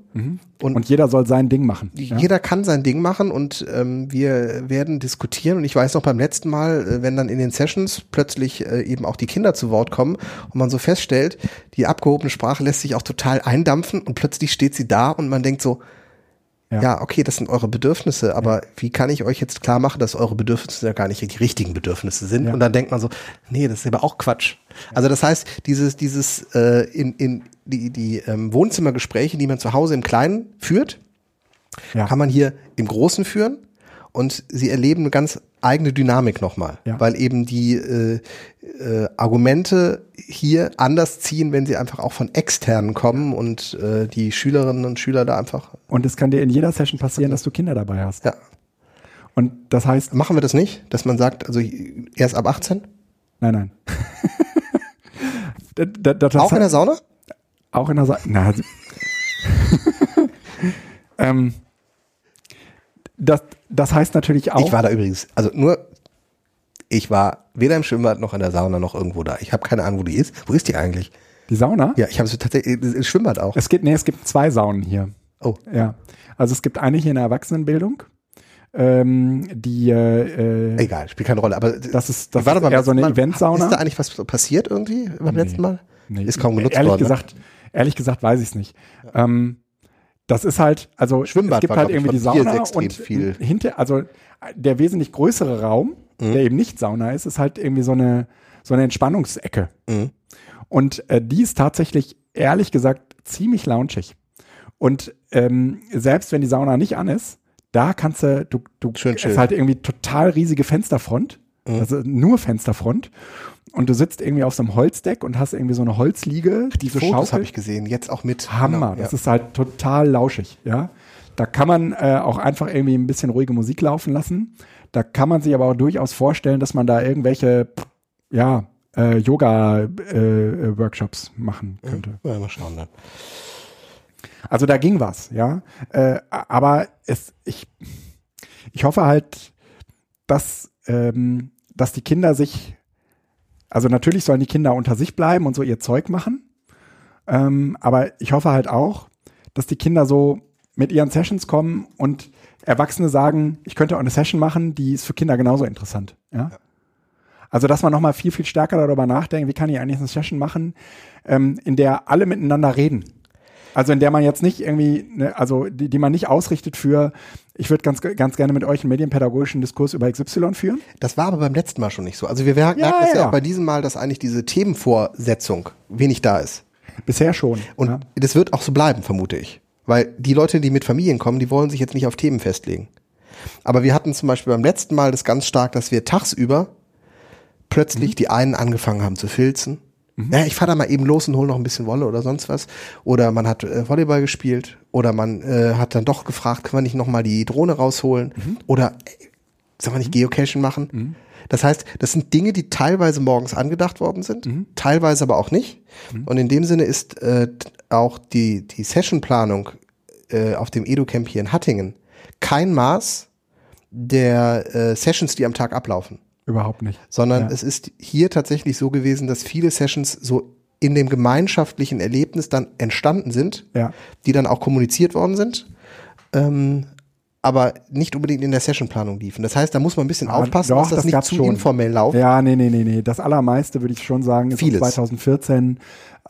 [SPEAKER 2] und,
[SPEAKER 1] Und jeder soll sein Ding machen. Ja?
[SPEAKER 2] jeder kann sein Ding machen und ähm, wir werden diskutieren. Und ich weiß noch beim letzten Mal, äh, wenn dann in den Sessions plötzlich äh, eben auch die Kinder zu Wort kommen und man so feststellt, die abgehobene Sprache lässt sich auch total eindampfen und plötzlich steht sie da und man denkt so,
[SPEAKER 1] Ja.
[SPEAKER 2] ja, okay, das sind eure Bedürfnisse, aber wie kann ich euch jetzt klar machen, dass eure Bedürfnisse ja gar nicht die richtigen Bedürfnisse sind?
[SPEAKER 1] Ja.
[SPEAKER 2] Und dann denkt man so, nee, das ist aber auch Quatsch. Also das heißt, dieses, dieses äh, in, in die, die ähm, Wohnzimmergespräche, die man zu Hause im Kleinen führt,
[SPEAKER 1] Ja.
[SPEAKER 2] kann man hier im Großen führen und sie erleben eine ganz eigene Dynamik nochmal,
[SPEAKER 1] Ja.
[SPEAKER 2] weil eben die äh, äh, Argumente hier anders ziehen, wenn sie einfach auch von externen kommen und äh, die Schülerinnen und Schüler da einfach,
[SPEAKER 1] Und es kann dir in jeder Session passieren, dass du Kinder dabei hast.
[SPEAKER 2] ja.
[SPEAKER 1] Und das heißt,
[SPEAKER 2] Machen wir das nicht, dass man sagt, also erst ab 18?
[SPEAKER 1] nein, nein. Da- da- da- das
[SPEAKER 2] auch in der Sauna?
[SPEAKER 1] Auch in der Sa Na, also- ähm, das, das heißt natürlich auch.
[SPEAKER 2] Ich war da übrigens, also nur, ich war weder im Schwimmbad noch in der Sauna noch irgendwo da. Ich habe keine Ahnung, wo die ist. Wo ist die eigentlich?
[SPEAKER 1] die Sauna?
[SPEAKER 2] Ja, ich habe sie tatsächlich, im Schwimmbad auch.
[SPEAKER 1] Es gibt, nee, es gibt zwei Saunen hier.
[SPEAKER 2] Oh,
[SPEAKER 1] Ja. Also es gibt eine hier in der Erwachsenenbildung. Ähm, die, äh, äh,
[SPEAKER 2] egal, spielt keine Rolle. Aber
[SPEAKER 1] das ist, das
[SPEAKER 2] War
[SPEAKER 1] ist eher so eine Eventsauna.
[SPEAKER 2] Ist da eigentlich was passiert irgendwie beim letzten Mal?
[SPEAKER 1] Nee,
[SPEAKER 2] Ist kaum genutzt
[SPEAKER 1] ehrlich
[SPEAKER 2] worden. ne?
[SPEAKER 1] Gesagt, Ehrlich gesagt weiß ich es nicht. Ähm, das ist halt, also
[SPEAKER 2] Schwimmbad
[SPEAKER 1] es gibt
[SPEAKER 2] war,
[SPEAKER 1] halt irgendwie die Sauna und
[SPEAKER 2] viel.
[SPEAKER 1] hinter, also der wesentlich größere Raum,
[SPEAKER 2] Mhm.
[SPEAKER 1] der eben nicht Sauna ist, ist halt irgendwie so eine, so eine Entspannungsecke.
[SPEAKER 2] Mhm.
[SPEAKER 1] Und äh, die ist tatsächlich, ehrlich gesagt, ziemlich launchig. Und ähm, selbst wenn die Sauna nicht an ist, da kannst du, du, du
[SPEAKER 2] Schön
[SPEAKER 1] ist halt irgendwie total riesige Fensterfront,
[SPEAKER 2] Mhm.
[SPEAKER 1] also nur Fensterfront. Und du sitzt irgendwie auf so einem Holzdeck und hast irgendwie so eine Holzliege, die so
[SPEAKER 2] Fotos habe ich gesehen, jetzt auch mit.
[SPEAKER 1] Hammer,
[SPEAKER 2] Genau,
[SPEAKER 1] das
[SPEAKER 2] ja.
[SPEAKER 1] ist halt total lauschig, ja. Da kann man äh, auch einfach irgendwie ein bisschen ruhige Musik laufen lassen. Da kann man sich aber auch durchaus vorstellen, dass man da irgendwelche, ja, äh, Yoga-Workshops machen könnte.
[SPEAKER 2] ja, mal schauen dann.
[SPEAKER 1] Also da ging was, ja. Äh, aber es, ich, ich hoffe halt, dass, ähm, dass die Kinder sich, also natürlich sollen die Kinder unter sich bleiben und so ihr Zeug machen. Ähm, aber ich hoffe halt auch, dass die Kinder so mit ihren Sessions kommen und Erwachsene sagen, ich könnte auch eine Session machen, die ist für Kinder genauso interessant. Ja. Also, dass man nochmal viel, viel stärker darüber nachdenkt, wie kann ich eigentlich eine Session machen, ähm, in der alle miteinander reden. Also in der man jetzt nicht irgendwie, ne, also die, die man nicht ausrichtet für, ich würde ganz, ganz gerne mit euch einen medienpädagogischen Diskurs über XY führen.
[SPEAKER 2] Das war aber beim letzten Mal schon nicht so. Also wir merken
[SPEAKER 1] Ja,
[SPEAKER 2] es ja,
[SPEAKER 1] ja.
[SPEAKER 2] auch bei diesem Mal, dass eigentlich diese Themenvorsetzung wenig da ist.
[SPEAKER 1] Bisher schon.
[SPEAKER 2] Und
[SPEAKER 1] ja.
[SPEAKER 2] das wird auch so bleiben, vermute ich. Weil die Leute, die mit Familien kommen, die wollen sich jetzt nicht auf Themen festlegen. Aber wir hatten zum Beispiel beim letzten Mal das ganz stark, dass wir tagsüber plötzlich die einen angefangen haben zu filzen. Ja, ich fahre da mal eben los und hole noch ein bisschen Wolle oder sonst was. Oder man hat äh, Volleyball gespielt. Oder man äh, hat dann doch gefragt, kann man nicht noch mal die Drohne rausholen? Oder äh, soll man nicht Geocaching machen? Das heißt, das sind Dinge, die teilweise morgens angedacht worden sind, teilweise aber auch nicht. Und in dem Sinne ist äh, auch die, die Sessionplanung äh, auf dem EduCamp hier in Hattingen kein Maß der äh, Sessions, die am Tag ablaufen
[SPEAKER 1] Überhaupt nicht.
[SPEAKER 2] sondern
[SPEAKER 1] Ja.
[SPEAKER 2] es ist hier tatsächlich so gewesen, dass viele Sessions so in dem gemeinschaftlichen Erlebnis dann entstanden sind,
[SPEAKER 1] Ja.
[SPEAKER 2] die dann auch kommuniziert worden sind, ähm, aber nicht unbedingt in der Sessionplanung liefen. Das heißt, da muss man ein bisschen
[SPEAKER 1] Aber
[SPEAKER 2] aufpassen,
[SPEAKER 1] doch,
[SPEAKER 2] dass das,
[SPEAKER 1] das
[SPEAKER 2] nicht zu
[SPEAKER 1] schon.
[SPEAKER 2] informell läuft.
[SPEAKER 1] Ja, nee, nee, nee, nee. Das allermeiste würde ich schon sagen, ist
[SPEAKER 2] Vieles.
[SPEAKER 1] 2014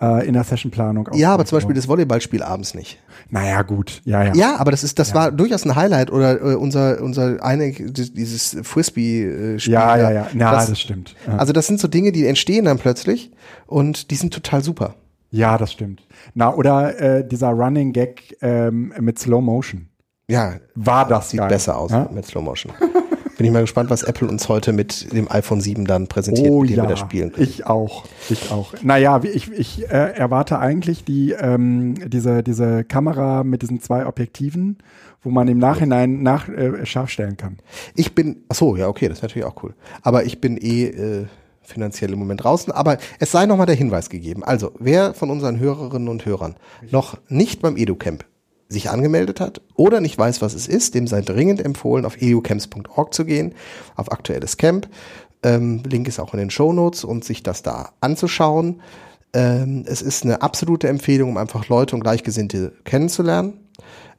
[SPEAKER 1] äh, in der Sessionplanung.
[SPEAKER 2] Ja, aber zum Beispiel das Volleyballspiel abends nicht.
[SPEAKER 1] Naja, gut. Ja, ja.
[SPEAKER 2] Ja, aber das ist, das war durchaus ein Highlight oder äh, unser, unser eine, dieses Frisbee-Spiel.
[SPEAKER 1] Ja, ja, ja. Ja, das, stimmt. Ja.
[SPEAKER 2] Also das sind so Dinge, die entstehen dann plötzlich und die sind total super.
[SPEAKER 1] ja, das stimmt. Na, oder äh, dieser Running Gag ähm, mit Slow Motion.
[SPEAKER 2] Ja,
[SPEAKER 1] War das
[SPEAKER 2] sieht
[SPEAKER 1] geil.
[SPEAKER 2] besser aus
[SPEAKER 1] Ja?
[SPEAKER 2] mit Slow Motion. Bin ich mal gespannt, was Apple uns heute mit dem iPhone 7 dann präsentiert,
[SPEAKER 1] Oh
[SPEAKER 2] mit dem
[SPEAKER 1] ja,
[SPEAKER 2] wir das spielen können.
[SPEAKER 1] ich auch, ich auch. Naja, ich, ich äh, erwarte eigentlich die, ähm, diese, diese Kamera mit diesen zwei Objektiven, wo man im Nachhinein nach, äh, scharf stellen kann.
[SPEAKER 2] Ich bin, ach so, ja, okay, das ist natürlich auch cool. Aber ich bin eh äh, finanziell im Moment draußen. Aber es sei nochmal der Hinweis gegeben. Also, wer von unseren Hörerinnen und Hörern noch nicht beim EduCamp sich angemeldet hat oder nicht weiß, was es ist, dem sei dringend empfohlen, auf educamps.org zu gehen, auf aktuelles Camp. Ähm, Link ist auch in den Show Notes und sich das da anzuschauen. Ähm, es ist eine absolute Empfehlung, um einfach Leute und Gleichgesinnte kennenzulernen.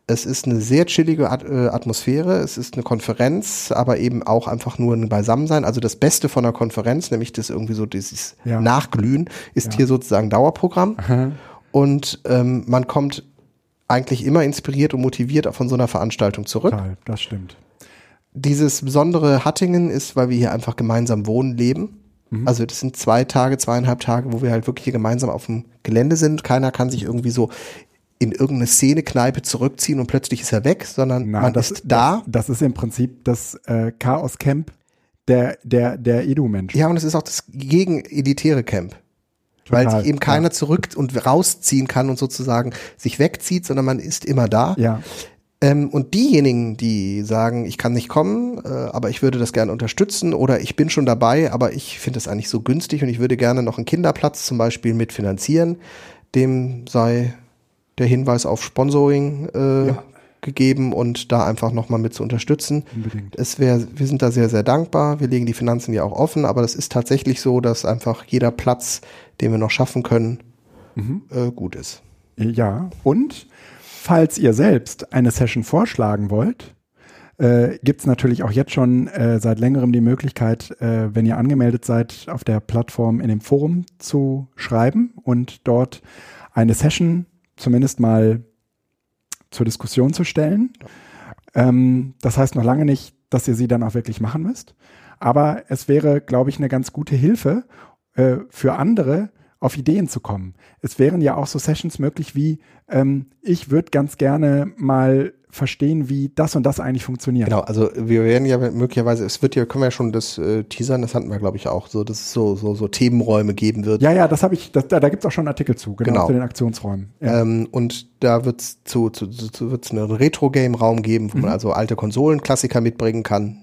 [SPEAKER 2] Es ist eine sehr chillige At äh, Atmosphäre. Es ist eine Konferenz, aber eben auch einfach nur ein Beisammensein. Also das Beste von einer Konferenz, nämlich das irgendwie so dieses
[SPEAKER 1] Ja.
[SPEAKER 2] Nachglühen, ist
[SPEAKER 1] Ja.
[SPEAKER 2] hier sozusagen Dauerprogramm. Und ähm, man kommt eigentlich immer inspiriert und motiviert von so einer Veranstaltung zurück.
[SPEAKER 1] Total, das stimmt.
[SPEAKER 2] Dieses besondere Hattingen ist, weil wir hier einfach gemeinsam wohnen, leben. Also das sind zwei Tage, zweieinhalb Tage, wo wir halt wirklich hier gemeinsam auf dem Gelände sind. Keiner kann sich irgendwie so in irgendeine Szene-Kneipe zurückziehen und plötzlich ist er weg, sondern
[SPEAKER 1] Na,
[SPEAKER 2] man
[SPEAKER 1] das,
[SPEAKER 2] ist da.
[SPEAKER 1] Das, das ist im Prinzip das äh, Chaos-Camp der, der, der Edu-Menschen.
[SPEAKER 2] Ja, und es ist auch das gegen-elitäre Camp. Weil
[SPEAKER 1] Total,
[SPEAKER 2] sich eben keiner
[SPEAKER 1] ja.
[SPEAKER 2] zurück und rausziehen kann und sozusagen sich wegzieht, sondern man ist immer da.
[SPEAKER 1] Ja,
[SPEAKER 2] Ähm, und diejenigen, die sagen, ich kann nicht kommen, äh, aber ich würde das gerne unterstützen oder ich bin schon dabei, aber ich finde es eigentlich so günstig und ich würde gerne noch einen Kinderplatz zum Beispiel mitfinanzieren, dem sei der Hinweis auf Sponsoring äh,
[SPEAKER 1] Ja.
[SPEAKER 2] Gegeben und da einfach nochmal mit zu unterstützen.
[SPEAKER 1] unbedingt.
[SPEAKER 2] Es wäre, wir sind da sehr, sehr dankbar. Wir legen die Finanzen ja auch offen, aber das ist tatsächlich so, dass einfach jeder Platz, den wir noch schaffen können,
[SPEAKER 1] Mhm.
[SPEAKER 2] äh, gut ist.
[SPEAKER 1] Ja, und falls ihr selbst eine Session vorschlagen wollt, äh, gibt es natürlich auch jetzt schon äh, seit längerem die Möglichkeit, äh, wenn ihr angemeldet seid, auf der Plattform in dem Forum zu schreiben und dort eine Session zumindest mal zur Diskussion zu stellen. Ähm, das heißt noch lange nicht, dass ihr sie dann auch wirklich machen müsst. Aber es wäre, glaube ich, eine ganz gute Hilfe äh, für andere, auf Ideen zu kommen. Es wären ja auch so Sessions möglich wie, ähm, ich würde ganz gerne mal verstehen, wie das und das eigentlich funktioniert.
[SPEAKER 2] Genau, also wir werden ja möglicherweise, es wird ja, können wir ja schon das äh, teasern, das hatten wir glaube ich auch, so, dass es so, so, so Themenräume geben wird.
[SPEAKER 1] Ja, ja, das habe ich, das, da, da gibt es auch schon Artikel zu, genau,
[SPEAKER 2] Genau.
[SPEAKER 1] zu den Aktionsräumen. Ja.
[SPEAKER 2] Ähm, und da wird es zu, zu, zu, zu wird's einen Retro-Game-Raum geben, wo
[SPEAKER 1] Mhm.
[SPEAKER 2] man also alte Konsolen-Klassiker mitbringen kann.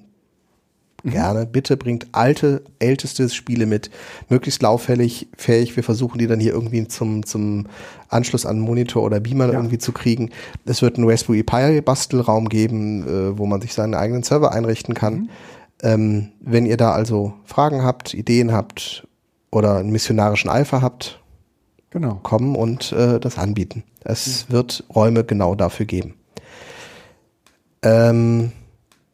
[SPEAKER 1] Mhm.
[SPEAKER 2] Gerne, bitte bringt alte, älteste Spiele mit, möglichst lauffällig, fähig. Wir versuchen die dann hier irgendwie zum, zum Anschluss an Monitor oder Beamer
[SPEAKER 1] Ja.
[SPEAKER 2] irgendwie zu kriegen. Es wird einen Raspberry Pi Bastelraum geben, äh, wo man sich seinen eigenen Server einrichten kann.
[SPEAKER 1] Mhm.
[SPEAKER 2] Ähm, wenn ihr da also Fragen habt, Ideen habt oder einen missionarischen Eifer habt,
[SPEAKER 1] Genau.
[SPEAKER 2] kommen und äh, das anbieten. Es wird Räume genau dafür geben. Ähm,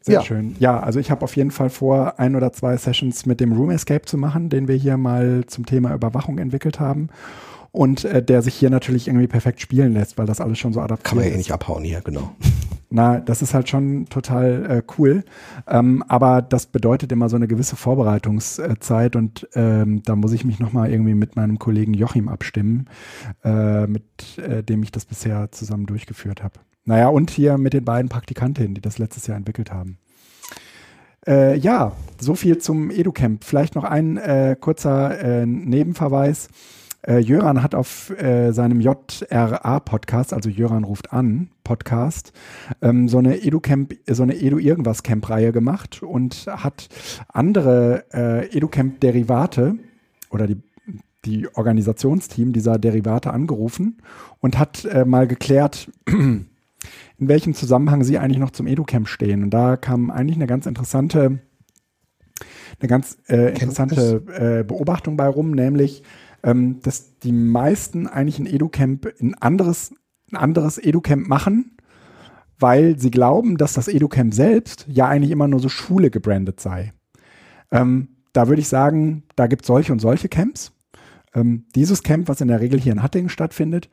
[SPEAKER 1] Sehr
[SPEAKER 2] ja,
[SPEAKER 1] schön. Ja, also ich habe auf jeden Fall vor, ein oder zwei Sessions mit dem Room Escape zu machen, den wir hier mal zum Thema Überwachung entwickelt haben. Und äh, der sich hier natürlich irgendwie perfekt spielen lässt, weil das alles schon so adaptiert
[SPEAKER 2] kann man ja eh
[SPEAKER 1] ist.
[SPEAKER 2] nicht abhauen hier, genau.
[SPEAKER 1] Na, das ist halt schon total äh, cool. Ähm, aber das bedeutet immer so eine gewisse Vorbereitungszeit und ähm, da muss ich mich nochmal irgendwie mit meinem Kollegen Joachim abstimmen, äh, mit äh, dem ich das bisher zusammen durchgeführt habe. Naja, und hier mit den beiden Praktikantinnen, die das letztes Jahr entwickelt haben. Äh, ja, so viel zum EduCamp. Vielleicht noch ein äh, kurzer äh, Nebenverweis. Äh, Jöran hat auf äh, seinem JRA-Podcast, also Jöran ruft an, Podcast, ähm, so eine EduCamp, so eine Edu-Irgendwas-Camp-Reihe gemacht und hat andere äh, EduCamp-Derivate oder die, die Organisationsteam dieser Derivate angerufen und hat äh, mal geklärt, in welchem Zusammenhang sie eigentlich noch zum EduCamp stehen. Und da kam eigentlich eine ganz interessante, eine ganz äh, interessante äh, Beobachtung bei rum, nämlich, ähm, dass die meisten eigentlich ein EduCamp ein anderes, ein anderes EduCamp machen, weil sie glauben, dass das EduCamp selbst ja eigentlich immer nur so Schule gebrandet sei. Ähm, da würde ich sagen, da gibt es solche und solche Camps. Ähm, dieses Camp, was in der Regel hier in Hattingen stattfindet,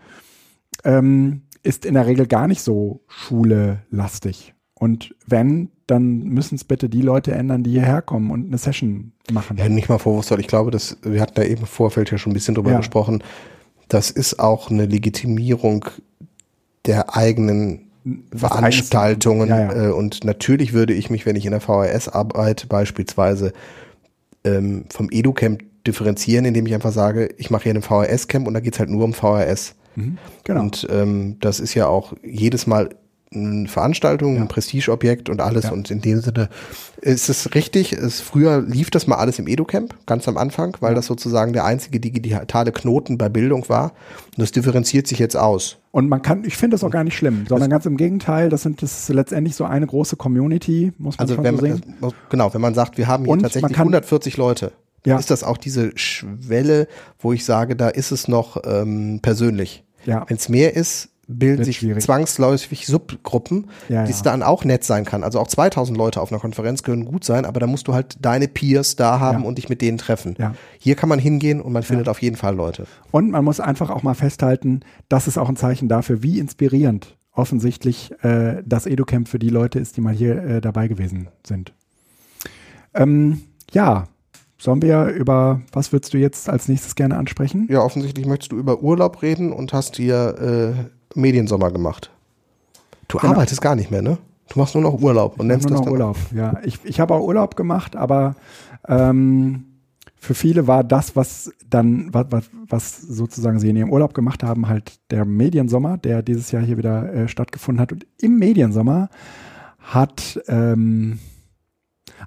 [SPEAKER 1] ähm, ist in der Regel gar nicht so Schule-lastig. Und wenn, dann müssen es bitte die Leute ändern, die hierher kommen und eine Session machen.
[SPEAKER 2] Ja, nicht mal vorwurfsvoll. Ich glaube, dass, wir hatten da eben im Vorfeld ja schon ein bisschen drüber
[SPEAKER 1] Ja.
[SPEAKER 2] gesprochen. Das ist auch eine Legitimierung der eigenen
[SPEAKER 1] Was
[SPEAKER 2] Veranstaltungen.
[SPEAKER 1] Ja, ja.
[SPEAKER 2] Äh, und natürlich würde ich mich, wenn ich in der VHS arbeite, beispielsweise ähm, vom EduCamp differenzieren, indem ich einfach sage, ich mache hier ein VHS-Camp und da geht's halt nur um VHS.
[SPEAKER 1] Mhm, genau.
[SPEAKER 2] Und ähm, das ist ja auch jedes Mal eine Veranstaltung, ein Prestigeobjekt und alles.
[SPEAKER 1] Ja.
[SPEAKER 2] Und in dem Sinne ist es richtig. Es, früher lief das mal alles im EduCamp, ganz am Anfang, weil das sozusagen der einzige digitale Knoten bei Bildung war. Und das differenziert sich jetzt aus.
[SPEAKER 1] Und man kann, ich finde das auch gar nicht schlimm, sondern ganz im Gegenteil, das sind das ist letztendlich so eine große Community, muss man
[SPEAKER 2] Also
[SPEAKER 1] schon
[SPEAKER 2] wenn
[SPEAKER 1] so
[SPEAKER 2] man,
[SPEAKER 1] sehen.
[SPEAKER 2] genau, wenn man sagt, wir haben hier
[SPEAKER 1] Und man
[SPEAKER 2] tatsächlich
[SPEAKER 1] kann-
[SPEAKER 2] 140 Leute,
[SPEAKER 1] Ja.
[SPEAKER 2] ist das auch diese Schwelle, wo ich sage, da ist es noch ähm, persönlich.
[SPEAKER 1] Ja.
[SPEAKER 2] Wenn es mehr ist, bilden
[SPEAKER 1] Wird
[SPEAKER 2] sich
[SPEAKER 1] schwierig.
[SPEAKER 2] zwangsläufig Subgruppen,
[SPEAKER 1] Ja,
[SPEAKER 2] die es
[SPEAKER 1] ja.
[SPEAKER 2] dann auch nett sein kann. Also auch 2000 Leute auf einer Konferenz können gut sein, aber da musst du halt deine Peers da haben
[SPEAKER 1] Ja.
[SPEAKER 2] und dich mit denen treffen. Hier kann man hingehen und man findet auf jeden Fall Leute.
[SPEAKER 1] Und man muss einfach auch mal festhalten, das ist auch ein Zeichen dafür, wie inspirierend offensichtlich äh, das EduCamp für die Leute ist, die mal hier äh, dabei gewesen sind. Ähm, ja, sollen wir über, was würdest du jetzt als nächstes gerne ansprechen?
[SPEAKER 2] Ja, offensichtlich möchtest du über Urlaub reden und hast dir äh, Mediensommer gemacht. Du
[SPEAKER 1] Genau.
[SPEAKER 2] arbeitest gar nicht mehr, ne? Du machst nur noch Urlaub und nennst
[SPEAKER 1] Nur
[SPEAKER 2] das
[SPEAKER 1] noch Urlaub, ja. Ich, ich habe auch Urlaub gemacht, aber ähm, für viele war das, was dann, was, was, was sozusagen sie in ihrem Urlaub gemacht haben, halt der Mediensommer, der dieses Jahr hier wieder äh, stattgefunden hat. Und im Mediensommer hat, ähm,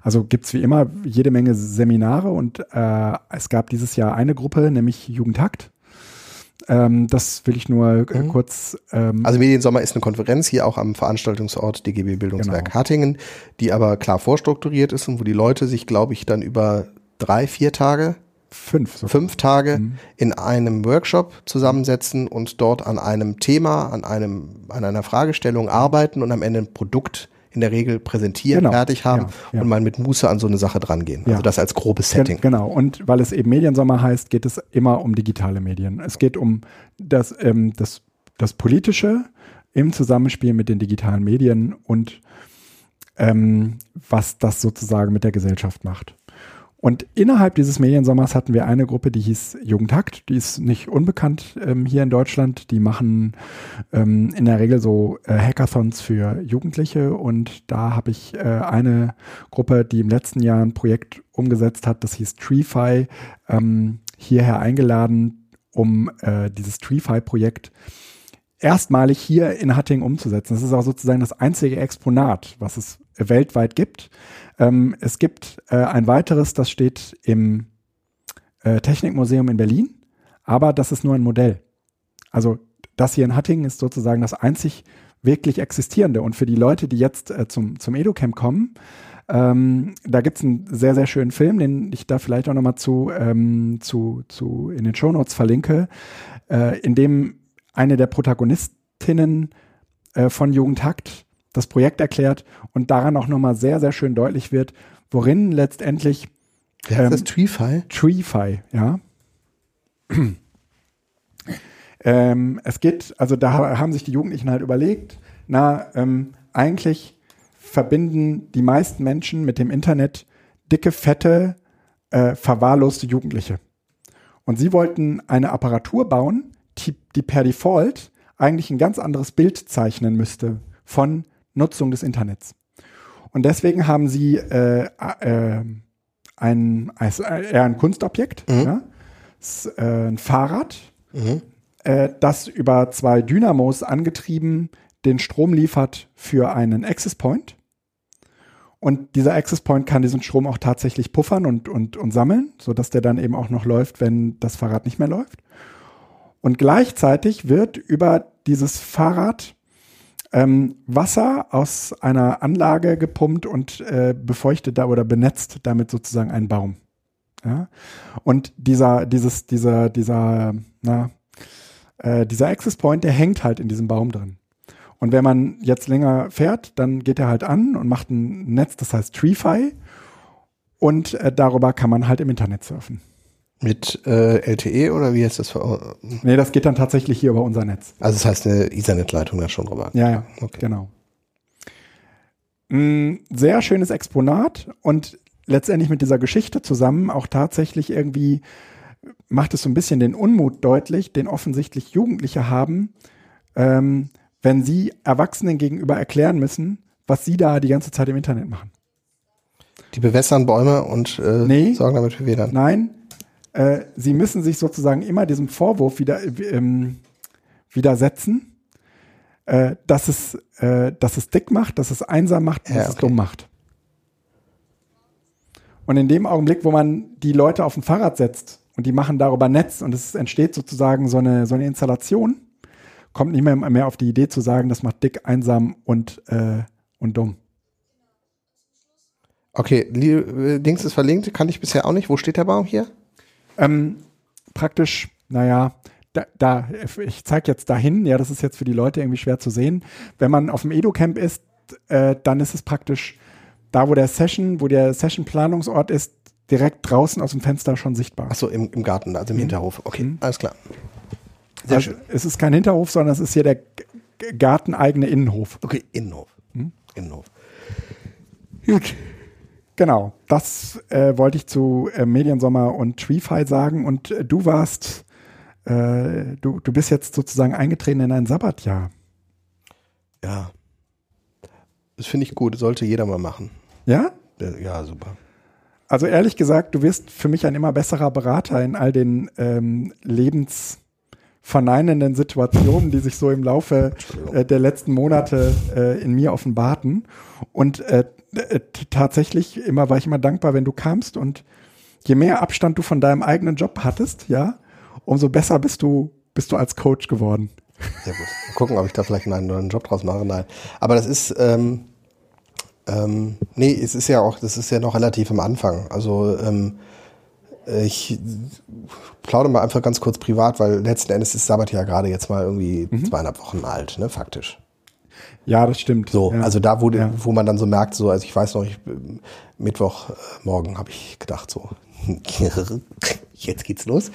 [SPEAKER 1] also gibt's wie immer jede Menge Seminare und äh, es gab dieses Jahr eine Gruppe, nämlich Jugendhakt. Ähm, das will ich nur äh,
[SPEAKER 2] Mhm.
[SPEAKER 1] kurz ähm,
[SPEAKER 2] Also Mediensommer ist eine Konferenz hier auch am Veranstaltungsort DGB Bildungswerk
[SPEAKER 1] Genau.
[SPEAKER 2] Hattingen, die aber klar vorstrukturiert ist und wo die Leute sich, glaube ich, dann über drei, vier Tage,
[SPEAKER 1] fünf. So.
[SPEAKER 2] fünf Tage
[SPEAKER 1] Mhm.
[SPEAKER 2] in einem Workshop zusammensetzen und dort an einem Thema, an einem, an einer Fragestellung arbeiten und am Ende ein Produkt in der Regel präsentieren,
[SPEAKER 1] Genau.
[SPEAKER 2] fertig haben
[SPEAKER 1] Ja, ja.
[SPEAKER 2] und mal mit Muße an so eine Sache drangehen.
[SPEAKER 1] Ja.
[SPEAKER 2] Also das als grobes Setting.
[SPEAKER 1] Genau, und weil es eben Mediensommer heißt, geht es immer um digitale Medien. Es geht um das, ähm, das, das Politische im Zusammenspiel mit den digitalen Medien und ähm, was das sozusagen mit der Gesellschaft macht. Und innerhalb dieses Mediensommers hatten wir eine Gruppe, die hieß Jugendhakt. Die ist nicht unbekannt ähm, hier in Deutschland. Die machen ähm, in der Regel so äh, Hackathons für Jugendliche. Und da habe ich äh, eine Gruppe, die im letzten Jahr ein Projekt umgesetzt hat, das hieß TreeFi, ähm, hierher eingeladen, um äh, dieses TreeFi-Projekt erstmalig hier in Hattingen umzusetzen. Das ist auch sozusagen das einzige Exponat, was es weltweit gibt. Ähm, es gibt äh, ein weiteres, das steht im äh, Technikmuseum in Berlin, aber das ist nur ein Modell. Also das hier in Hattingen ist sozusagen das einzig wirklich existierende. Und für die Leute, die jetzt äh, zum, zum EduCamp kommen, ähm, da gibt es einen sehr, sehr schönen Film, den ich da vielleicht auch nochmal zu, ähm, zu, zu in den Shownotes verlinke, äh, in dem eine der Protagonistinnen äh, von Jugendhakt das Projekt erklärt und daran auch nochmal sehr, sehr schön deutlich wird, worin letztendlich
[SPEAKER 2] Wer heißt
[SPEAKER 1] ähm,
[SPEAKER 2] das TreeFi?
[SPEAKER 1] TreeFi, ja. ähm, es geht, also da ha- haben sich die Jugendlichen halt überlegt, na, ähm, eigentlich verbinden die meisten Menschen mit dem Internet dicke, fette, äh, verwahrloste Jugendliche. Und sie wollten eine Apparatur bauen, die, die per Default eigentlich ein ganz anderes Bild zeichnen müsste von Nutzung des Internets. Und deswegen haben sie äh, äh, ein, also eher ein Kunstobjekt,
[SPEAKER 2] Mhm.
[SPEAKER 1] ja? S- äh, ein Fahrrad,
[SPEAKER 2] Mhm.
[SPEAKER 1] äh, das über zwei Dynamos angetrieben den Strom liefert für einen Access Point. Und dieser Access Point kann diesen Strom auch tatsächlich puffern und, und, und sammeln, sodass der dann eben auch noch läuft, wenn das Fahrrad nicht mehr läuft. Und gleichzeitig wird über dieses Fahrrad ähm, Wasser aus einer Anlage gepumpt und äh, befeuchtet da oder benetzt damit sozusagen einen Baum. Ja? Und dieser, dieses, dieser, dieser, na, äh, dieser Access Point, der hängt halt in diesem Baum drin. Und wenn man jetzt länger fährt, dann geht er halt an und macht ein Netz, das heißt TreeFi. Und äh, darüber kann man halt im Internet surfen.
[SPEAKER 2] Mit äh, LTE oder wie heißt das? Für,
[SPEAKER 1] Nee, das geht dann tatsächlich hier über unser Netz.
[SPEAKER 2] also das heißt eine Ethernet-Leitung da schon drüber.
[SPEAKER 1] Ja, ja,
[SPEAKER 2] Okay.
[SPEAKER 1] genau. Ein sehr schönes Exponat und letztendlich mit dieser Geschichte zusammen auch tatsächlich irgendwie macht es so ein bisschen den Unmut deutlich, den offensichtlich Jugendliche haben, ähm, wenn sie Erwachsenen gegenüber erklären müssen, was sie da die ganze Zeit im Internet machen.
[SPEAKER 2] Die bewässern Bäume und äh,
[SPEAKER 1] Nee.
[SPEAKER 2] sorgen damit für WLAN.
[SPEAKER 1] Nein, äh, sie müssen sich sozusagen immer diesem Vorwurf wieder, äh, ähm, widersetzen, äh, dass, es, äh, dass es dick macht, dass es einsam macht, dass
[SPEAKER 2] Ja,
[SPEAKER 1] es
[SPEAKER 2] okay.
[SPEAKER 1] dumm macht. Und in dem Augenblick, wo man die Leute auf ein Fahrrad setzt und die machen darüber Netz und es entsteht sozusagen so eine, so eine Installation, kommt nicht mehr, mehr auf die Idee zu sagen, das macht dick, einsam und, äh, und dumm.
[SPEAKER 2] Okay, Li- Dings ist verlinkt, kann ich bisher auch nicht. Wo steht der Baum hier?
[SPEAKER 1] Ähm, praktisch, naja, da, da ich zeige jetzt dahin, ja, das ist jetzt für die Leute irgendwie schwer zu sehen. Wenn man auf dem Edo-Camp ist, äh, dann ist es praktisch da, wo der Session, wo der Session-Planungsort ist, direkt draußen aus dem Fenster schon sichtbar.
[SPEAKER 2] Achso, im, im Garten, also im Hinterhof. Okay,
[SPEAKER 1] Mhm.
[SPEAKER 2] alles klar. Sehr
[SPEAKER 1] also,
[SPEAKER 2] schön.
[SPEAKER 1] es ist kein Hinterhof, sondern es ist hier der garteneigene Innenhof.
[SPEAKER 2] Okay, Innenhof.
[SPEAKER 1] Hm?
[SPEAKER 2] Innenhof. Gut.
[SPEAKER 1] Genau, das äh, wollte ich zu äh, Mediensommer und TreeFi sagen. Und äh, du warst, äh, du, du bist jetzt sozusagen eingetreten in ein Sabbatjahr.
[SPEAKER 2] Ja. Das finde ich gut, sollte jeder mal machen.
[SPEAKER 1] Ja?
[SPEAKER 2] Ja, super.
[SPEAKER 1] Also ehrlich gesagt, du wirst für mich ein immer besserer Berater in all den ähm, lebensverneinenden Situationen, die sich so im Laufe äh, der letzten Monate äh, in mir offenbarten. Und äh, äh, tatsächlich immer war ich immer dankbar, wenn du kamst und je mehr Abstand du von deinem eigenen Job hattest, ja, umso besser bist du bist du als Coach geworden.
[SPEAKER 2] Sehr gut. Mal gucken, ob ich da vielleicht einen neuen Job draus mache. Nein. Aber das ist, ähm, ähm, nee, es ist ja auch, das ist ja noch relativ am Anfang. Also ähm, ich plaudere mal einfach ganz kurz privat, weil letzten Endes ist Sabbat ja gerade jetzt mal irgendwie zweieinhalb Wochen alt, ne, faktisch.
[SPEAKER 1] Ja, das stimmt.
[SPEAKER 2] So,
[SPEAKER 1] ja.
[SPEAKER 2] also da, wo,
[SPEAKER 1] Ja.
[SPEAKER 2] wo man dann so merkt, so, also ich weiß noch, ich, ähm, Mittwoch äh, morgen habe ich gedacht, so, jetzt geht's los,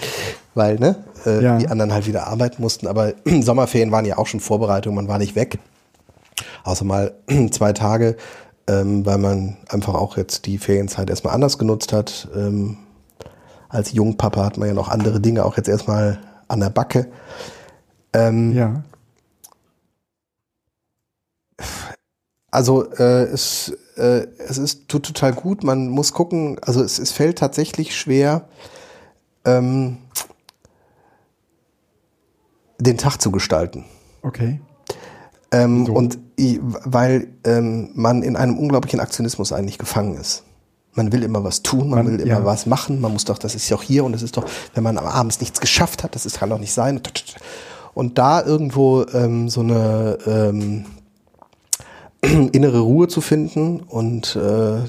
[SPEAKER 2] weil ne, äh,
[SPEAKER 1] Ja.
[SPEAKER 2] die anderen halt wieder arbeiten mussten, aber Sommerferien waren ja auch schon Vorbereitung, man war nicht weg, außer mal zwei Tage, ähm, weil man einfach auch jetzt die Ferienzeit erstmal anders genutzt hat. Ähm, als Jungpapa hat man ja noch andere Dinge auch jetzt erstmal an der Backe. Ähm,
[SPEAKER 1] ja.
[SPEAKER 2] Also äh, es, äh, es ist tut total gut. Man muss gucken. Also es, es fällt tatsächlich schwer, ähm, den Tag zu gestalten.
[SPEAKER 1] Okay.
[SPEAKER 2] Ähm,
[SPEAKER 1] So.
[SPEAKER 2] Und weil ähm, man in einem unglaublichen Aktionismus eigentlich gefangen ist. Man will immer was tun, man,
[SPEAKER 1] Man-
[SPEAKER 2] will immer
[SPEAKER 1] ja.
[SPEAKER 2] was machen. Man muss doch, das ist ja auch hier und das ist doch, wenn man am abends nichts geschafft hat, das ist, kann doch nicht sein. Und da irgendwo ähm, so eine ähm, innere Ruhe zu finden und äh,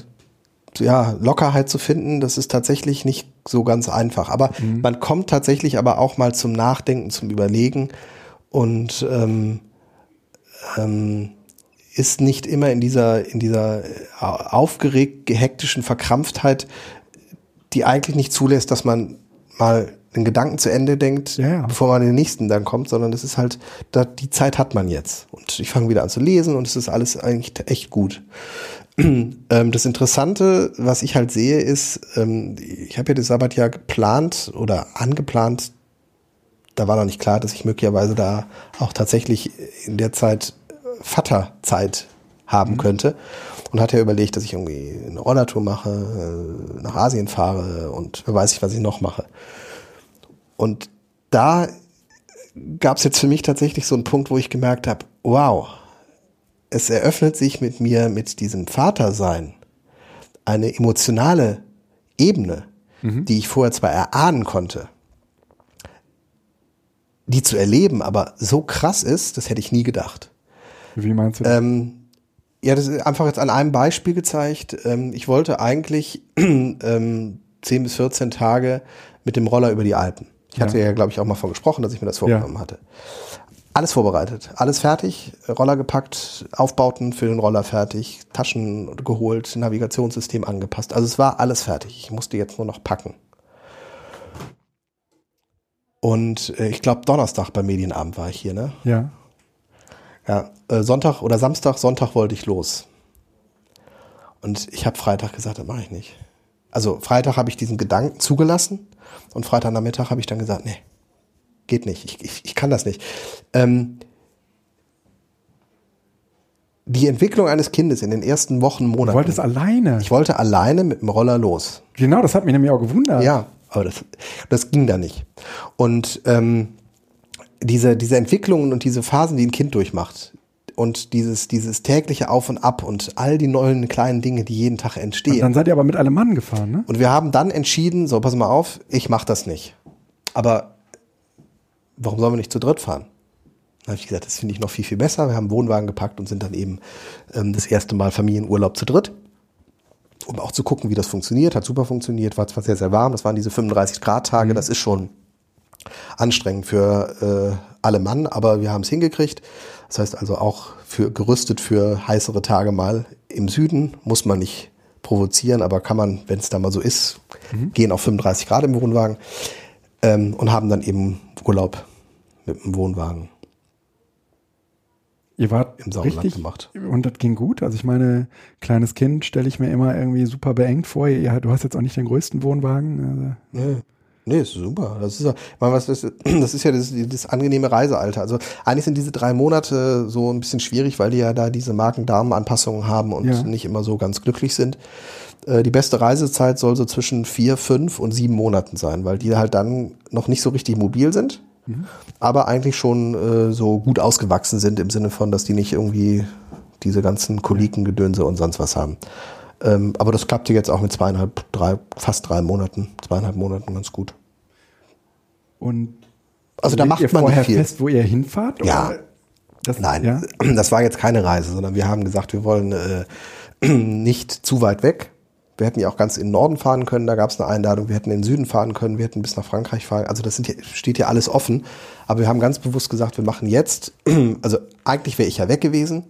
[SPEAKER 2] ja, Lockerheit zu finden, das ist tatsächlich nicht so ganz einfach. Aber man kommt tatsächlich aber auch mal zum Nachdenken, zum Überlegen und ähm, ähm, ist nicht immer in dieser, in dieser äh, aufgeregt, hektischen Verkrampftheit, die eigentlich nicht zulässt, dass man mal den Gedanken zu Ende denkt,
[SPEAKER 1] Ja, ja.
[SPEAKER 2] bevor man den nächsten dann kommt, sondern das ist halt, da, die Zeit hat man jetzt. Und ich fange wieder an zu lesen und es ist alles eigentlich echt gut. ähm, das Interessante, was ich halt sehe, ist, ähm, ich habe ja das Sabbatjahr geplant oder angeplant. Da war noch nicht klar, dass ich möglicherweise da auch tatsächlich in der Zeit Vaterzeit haben könnte. Und hat ja überlegt, dass ich irgendwie eine Rollertour mache, äh, nach Asien fahre und wer weiß ich, was ich noch mache. Und da gab es jetzt für mich tatsächlich so einen Punkt, wo ich gemerkt habe, wow, es eröffnet sich mit mir, mit diesem Vatersein, eine emotionale Ebene, die ich vorher zwar erahnen konnte, die zu erleben, aber so krass ist, das hätte ich nie gedacht.
[SPEAKER 1] Wie meinst du? das?
[SPEAKER 2] Ähm, ja, das ist einfach jetzt an einem Beispiel gezeigt. Ähm, ich wollte eigentlich ähm, 10 bis 14 Tage mit dem Roller über die Alpen. Ich hatte ja, glaube ich, auch mal von gesprochen, dass ich mir das vorgenommen hatte. Alles vorbereitet, alles fertig, Roller gepackt, Aufbauten für den Roller fertig, Taschen geholt, Navigationssystem angepasst. Also es war alles fertig. Ich musste jetzt nur noch packen. Und äh, ich glaube, Donnerstag beim Medienabend war ich hier, ne?
[SPEAKER 1] ja.
[SPEAKER 2] Ja, äh, Sonntag oder Samstag, Sonntag wollte ich los. Und ich habe Freitag gesagt, das mache ich nicht. Also Freitag habe ich diesen Gedanken zugelassen und Freitagnachmittag habe ich dann gesagt, nee, geht nicht, ich, ich, ich kann das nicht. Ähm, die Entwicklung eines Kindes in den ersten Wochen,
[SPEAKER 1] Du
[SPEAKER 2] Monaten.
[SPEAKER 1] wolltest alleine.
[SPEAKER 2] ich wollte alleine mit dem Roller los.
[SPEAKER 1] genau, das hat mich nämlich auch gewundert.
[SPEAKER 2] Ja, aber das, das ging da nicht. Und ähm, diese, diese Entwicklungen und diese Phasen, die ein Kind durchmacht und dieses, dieses tägliche Auf und Ab und all die neuen kleinen Dinge, die jeden Tag entstehen.
[SPEAKER 1] Dann seid ihr aber mit allem Mann gefahren, ne?
[SPEAKER 2] Und wir haben dann entschieden, so pass mal auf, ich mache das nicht. Aber warum sollen wir nicht zu dritt fahren? Dann habe ich gesagt, das finde ich noch viel, viel besser. Wir haben einen Wohnwagen gepackt und sind dann eben ähm, das erste Mal Familienurlaub zu dritt. um auch zu gucken, wie das funktioniert. Hat super funktioniert, war zwar sehr, sehr warm, das waren diese 35 Grad Tage,
[SPEAKER 1] Mhm.
[SPEAKER 2] das ist schon anstrengend für äh, alle Mann, aber wir haben es hingekriegt. Das heißt also auch für gerüstet für heißere Tage mal im Süden muss man nicht provozieren, aber kann man, wenn es da mal so ist, gehen auf 35 Grad im Wohnwagen ähm, und haben dann eben Urlaub mit dem Wohnwagen.
[SPEAKER 1] Ihr wart
[SPEAKER 2] Im Sauerland
[SPEAKER 1] richtig
[SPEAKER 2] gemacht.
[SPEAKER 1] und das ging gut. Also ich meine, kleines Kind stelle ich mir immer irgendwie super beengt vor. Ja, du hast jetzt auch nicht den größten Wohnwagen. Also,
[SPEAKER 2] Nee. Nee, ist super. Das ist ja, ich meine, was das, das ist ja das, das angenehme Reisealter. Also eigentlich sind diese drei Monate so ein bisschen schwierig, weil die ja da diese Magen-Darm-Anpassungen haben und
[SPEAKER 1] Ja.
[SPEAKER 2] nicht immer so ganz glücklich sind. Äh, Die beste Reisezeit soll so zwischen vier, fünf und sieben Monaten sein, weil die halt dann noch nicht so richtig mobil sind, aber eigentlich schon äh, so gut ausgewachsen sind im Sinne von, dass die nicht irgendwie diese ganzen Koliken, Gedönse und sonst was haben. Ähm, aber das klappte jetzt auch mit zweieinhalb, drei, fast drei Monaten, zweieinhalb Monaten ganz gut.
[SPEAKER 1] und
[SPEAKER 2] Also da macht
[SPEAKER 1] ihr
[SPEAKER 2] man
[SPEAKER 1] vorher
[SPEAKER 2] viel.
[SPEAKER 1] fest, wo ihr hinfahrt?
[SPEAKER 2] Ja.
[SPEAKER 1] Oder? Das,
[SPEAKER 2] Nein,
[SPEAKER 1] Ja?
[SPEAKER 2] das war jetzt keine Reise, sondern wir haben gesagt, wir wollen äh, nicht zu weit weg. Wir hätten ja auch ganz in den Norden fahren können, da gab es eine Einladung. Wir hätten in den Süden fahren können, wir hätten bis nach Frankreich fahren. Also das hier, steht hier alles offen. Aber wir haben ganz bewusst gesagt, wir machen jetzt, also eigentlich wäre ich ja weg gewesen.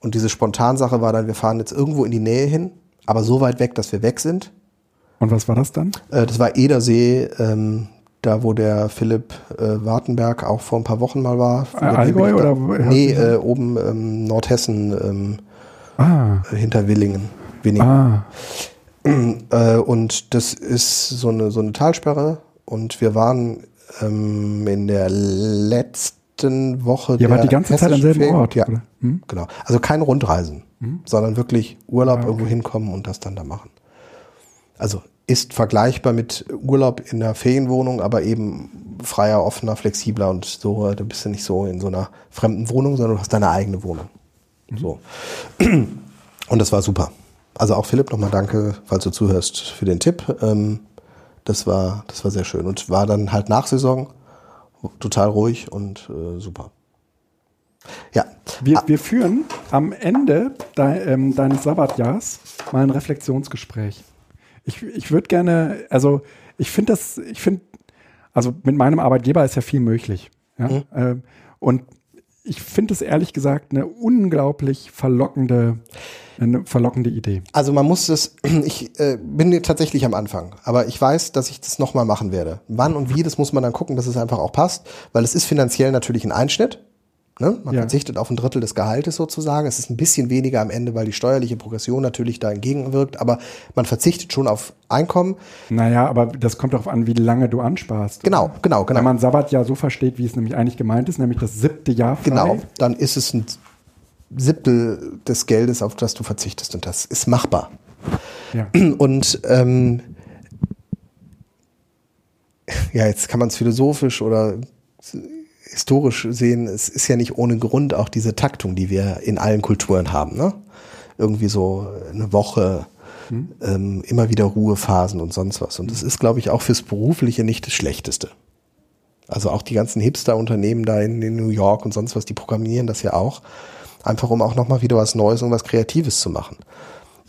[SPEAKER 2] Und diese Spontansache war dann, wir fahren jetzt irgendwo in die Nähe hin, aber so weit weg, dass wir weg sind.
[SPEAKER 1] Und was war das dann?
[SPEAKER 2] Äh, das war Edersee, ähm, da wo der Philipp äh, Wartenberg auch vor ein paar Wochen mal war.
[SPEAKER 1] Allgäu oder
[SPEAKER 2] Nee, äh, oben ähm, Nordhessen ähm,
[SPEAKER 1] Ah,
[SPEAKER 2] hinter Willingen. Willingen.
[SPEAKER 1] ah.
[SPEAKER 2] Äh, und das ist so eine, so eine Talsperre und wir waren ähm, in der letzten Woche
[SPEAKER 1] Ihr wart die ganze Zeit am selben. Ort,
[SPEAKER 2] Ja?
[SPEAKER 1] Hm?
[SPEAKER 2] genau. Also kein Rundreisen, sondern wirklich Urlaub
[SPEAKER 1] Ah, okay.
[SPEAKER 2] irgendwo hinkommen und das dann da machen. Also ist vergleichbar mit Urlaub in einer Ferienwohnung, aber eben freier, offener, flexibler und so. Da bist du nicht so in so einer fremden Wohnung, sondern du hast deine eigene Wohnung. So. Und das war super. Also auch Philipp nochmal danke, falls du zuhörst, für den Tipp. Ähm, das war, das war sehr schön und war dann halt nach Saison total ruhig und äh, super. Ja,
[SPEAKER 1] Wir, wir führen am Ende de, ähm, deines Sabbatjahrs mal ein Reflexionsgespräch. Ich, ich würde gerne, also ich finde das, ich finde, also mit meinem Arbeitgeber ist ja viel möglich. Ja?
[SPEAKER 2] Mhm.
[SPEAKER 1] Ähm, und ich finde es ehrlich gesagt eine unglaublich verlockende, eine verlockende Idee.
[SPEAKER 2] Also man muss es, ich äh, bin tatsächlich am Anfang, aber ich weiß, dass ich das nochmal machen werde. Wann und wie, das muss man dann gucken, dass es einfach auch passt, weil es ist finanziell natürlich ein Einschnitt. Ne? Man
[SPEAKER 1] Ja.
[SPEAKER 2] verzichtet auf ein Drittel des Gehaltes sozusagen. Es ist ein bisschen weniger am Ende, weil die steuerliche Progression natürlich da entgegenwirkt, aber man verzichtet schon auf Einkommen.
[SPEAKER 1] Naja, aber das kommt darauf an, wie lange du ansparst.
[SPEAKER 2] Genau, genau, genau.
[SPEAKER 1] Wenn man Sabbatjahr so versteht, wie es nämlich eigentlich gemeint ist, nämlich das siebte Jahr frei.
[SPEAKER 2] Genau, dann ist es ein Siebtel des Geldes, auf das du verzichtest und das ist machbar.
[SPEAKER 1] Ja.
[SPEAKER 2] Und ähm, ja, jetzt kann man es philosophisch oder historisch sehen. Es ist ja nicht ohne Grund auch diese Taktung, die wir in allen Kulturen haben. Ne? Irgendwie so eine Woche, ähm, immer wieder Ruhephasen und sonst was. Und das ist, glaube ich, auch fürs Berufliche nicht das Schlechteste. Also auch die ganzen Hipster-Unternehmen da in, in New York und sonst was, die programmieren das ja auch. Einfach um auch nochmal wieder was Neues und was Kreatives zu machen.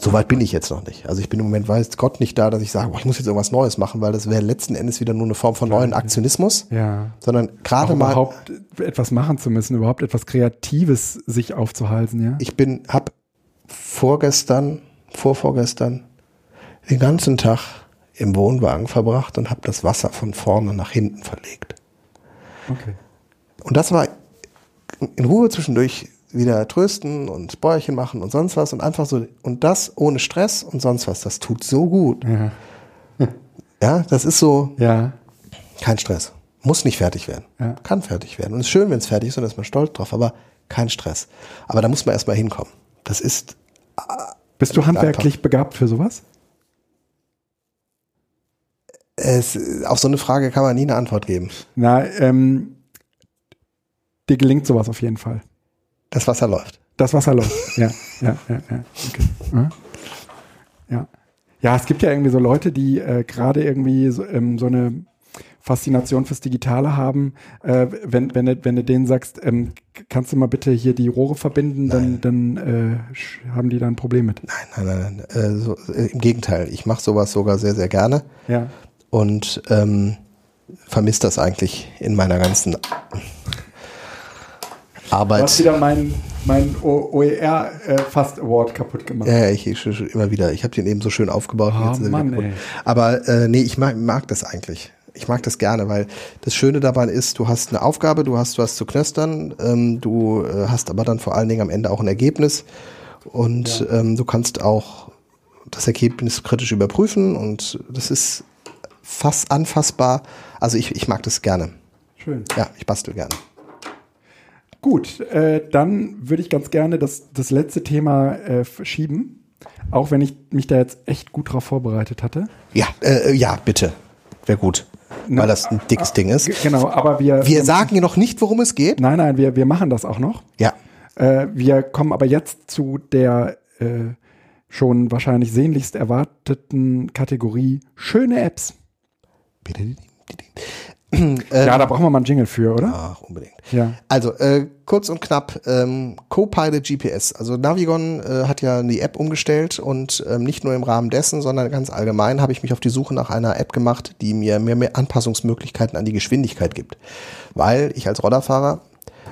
[SPEAKER 2] Soweit bin ich jetzt noch nicht. Also ich bin im Moment, weiß Gott, nicht da, dass ich sage, boah, ich muss jetzt irgendwas Neues machen, weil das wäre letzten Endes wieder nur eine Form von neuen Aktionismus.
[SPEAKER 1] Ja.
[SPEAKER 2] Sondern gerade mal,
[SPEAKER 1] überhaupt etwas machen zu müssen, überhaupt etwas Kreatives sich aufzuhalten, ja.
[SPEAKER 2] ich bin, hab vorgestern, vorvorgestern, den ganzen Tag im Wohnwagen verbracht und habe das Wasser von vorne nach hinten verlegt.
[SPEAKER 1] Okay.
[SPEAKER 2] Und das war in Ruhe zwischendurch wieder trösten und Bäuerchen machen und sonst was und einfach so, und das ohne Stress und sonst was, das tut so gut.
[SPEAKER 1] Ja.
[SPEAKER 2] Ja, das ist so,
[SPEAKER 1] Ja.
[SPEAKER 2] kein Stress. Muss nicht fertig werden.
[SPEAKER 1] Ja.
[SPEAKER 2] Kann fertig werden. Und es ist schön, wenn es fertig ist und da ist man stolz drauf, aber kein Stress. Aber da muss man erstmal hinkommen. Das ist,
[SPEAKER 1] Bist du handwerklich begabt für sowas?
[SPEAKER 2] es, auf so eine Frage kann man nie eine Antwort geben.
[SPEAKER 1] Na, ähm, dir gelingt sowas auf jeden Fall.
[SPEAKER 2] Das Wasser läuft.
[SPEAKER 1] Das Wasser läuft. ja, ja, ja, ja. Okay. Ja. ja. Es gibt ja irgendwie so Leute, die äh, gerade irgendwie so, ähm, so eine Faszination fürs Digitale haben, äh, wenn, wenn, du, wenn du denen sagst, ähm, kannst du mal bitte hier die Rohre verbinden, dann, dann äh, haben die da ein Problem mit.
[SPEAKER 2] Nein, nein, nein. nein. Äh, so, äh, Im Gegenteil, ich mache sowas sogar sehr, sehr gerne.
[SPEAKER 1] Ja.
[SPEAKER 2] Und ähm, vermisse das eigentlich in meiner ganzen Arbeit.
[SPEAKER 1] Du hast wieder meinen mein OER äh, Fast Award kaputt gemacht.
[SPEAKER 2] Ja, ich, ich, ich immer wieder. Ich habe den eben so schön aufgebaut.
[SPEAKER 1] Oh, Mann.
[SPEAKER 2] Aber äh, nee, ich mag, mag das eigentlich. Ich mag das gerne, weil das Schöne dabei ist, du hast eine Aufgabe, du hast was zu knöstern, ähm, du äh, hast aber dann vor allen Dingen am Ende auch ein Ergebnis und ja. ähm, du kannst auch das Ergebnis kritisch überprüfen und das ist fast anfassbar. Also ich, ich mag das gerne.
[SPEAKER 1] Schön.
[SPEAKER 2] Ja, ich bastel gerne.
[SPEAKER 1] Gut, äh, dann würde ich ganz gerne das, das letzte Thema äh, schieben, auch wenn ich mich da jetzt echt gut drauf vorbereitet hatte.
[SPEAKER 2] Ja, äh, ja, bitte. Wäre gut. Na, weil das ein dickes Ding ist.
[SPEAKER 1] Genau, aber wir.
[SPEAKER 2] Wir sagen ja noch nicht, worum es geht.
[SPEAKER 1] Nein, nein, wir, wir machen das auch noch.
[SPEAKER 2] Ja.
[SPEAKER 1] Äh, wir kommen aber jetzt zu der äh, schon wahrscheinlich sehnlichst erwarteten Kategorie schöne Apps. Bitte.
[SPEAKER 2] Ähm,
[SPEAKER 1] ja, da brauchen wir mal einen Jingle für, oder?
[SPEAKER 2] Ach, unbedingt.
[SPEAKER 1] Ja.
[SPEAKER 2] Also, äh, kurz und knapp, ähm, Copilot GPS. Also Navigon äh, hat ja die App umgestellt und ähm, nicht nur im Rahmen dessen, sondern ganz allgemein habe ich mich auf die Suche nach einer App gemacht, die mir mehr, mehr Anpassungsmöglichkeiten an die Geschwindigkeit gibt. Weil ich als Rollerfahrer,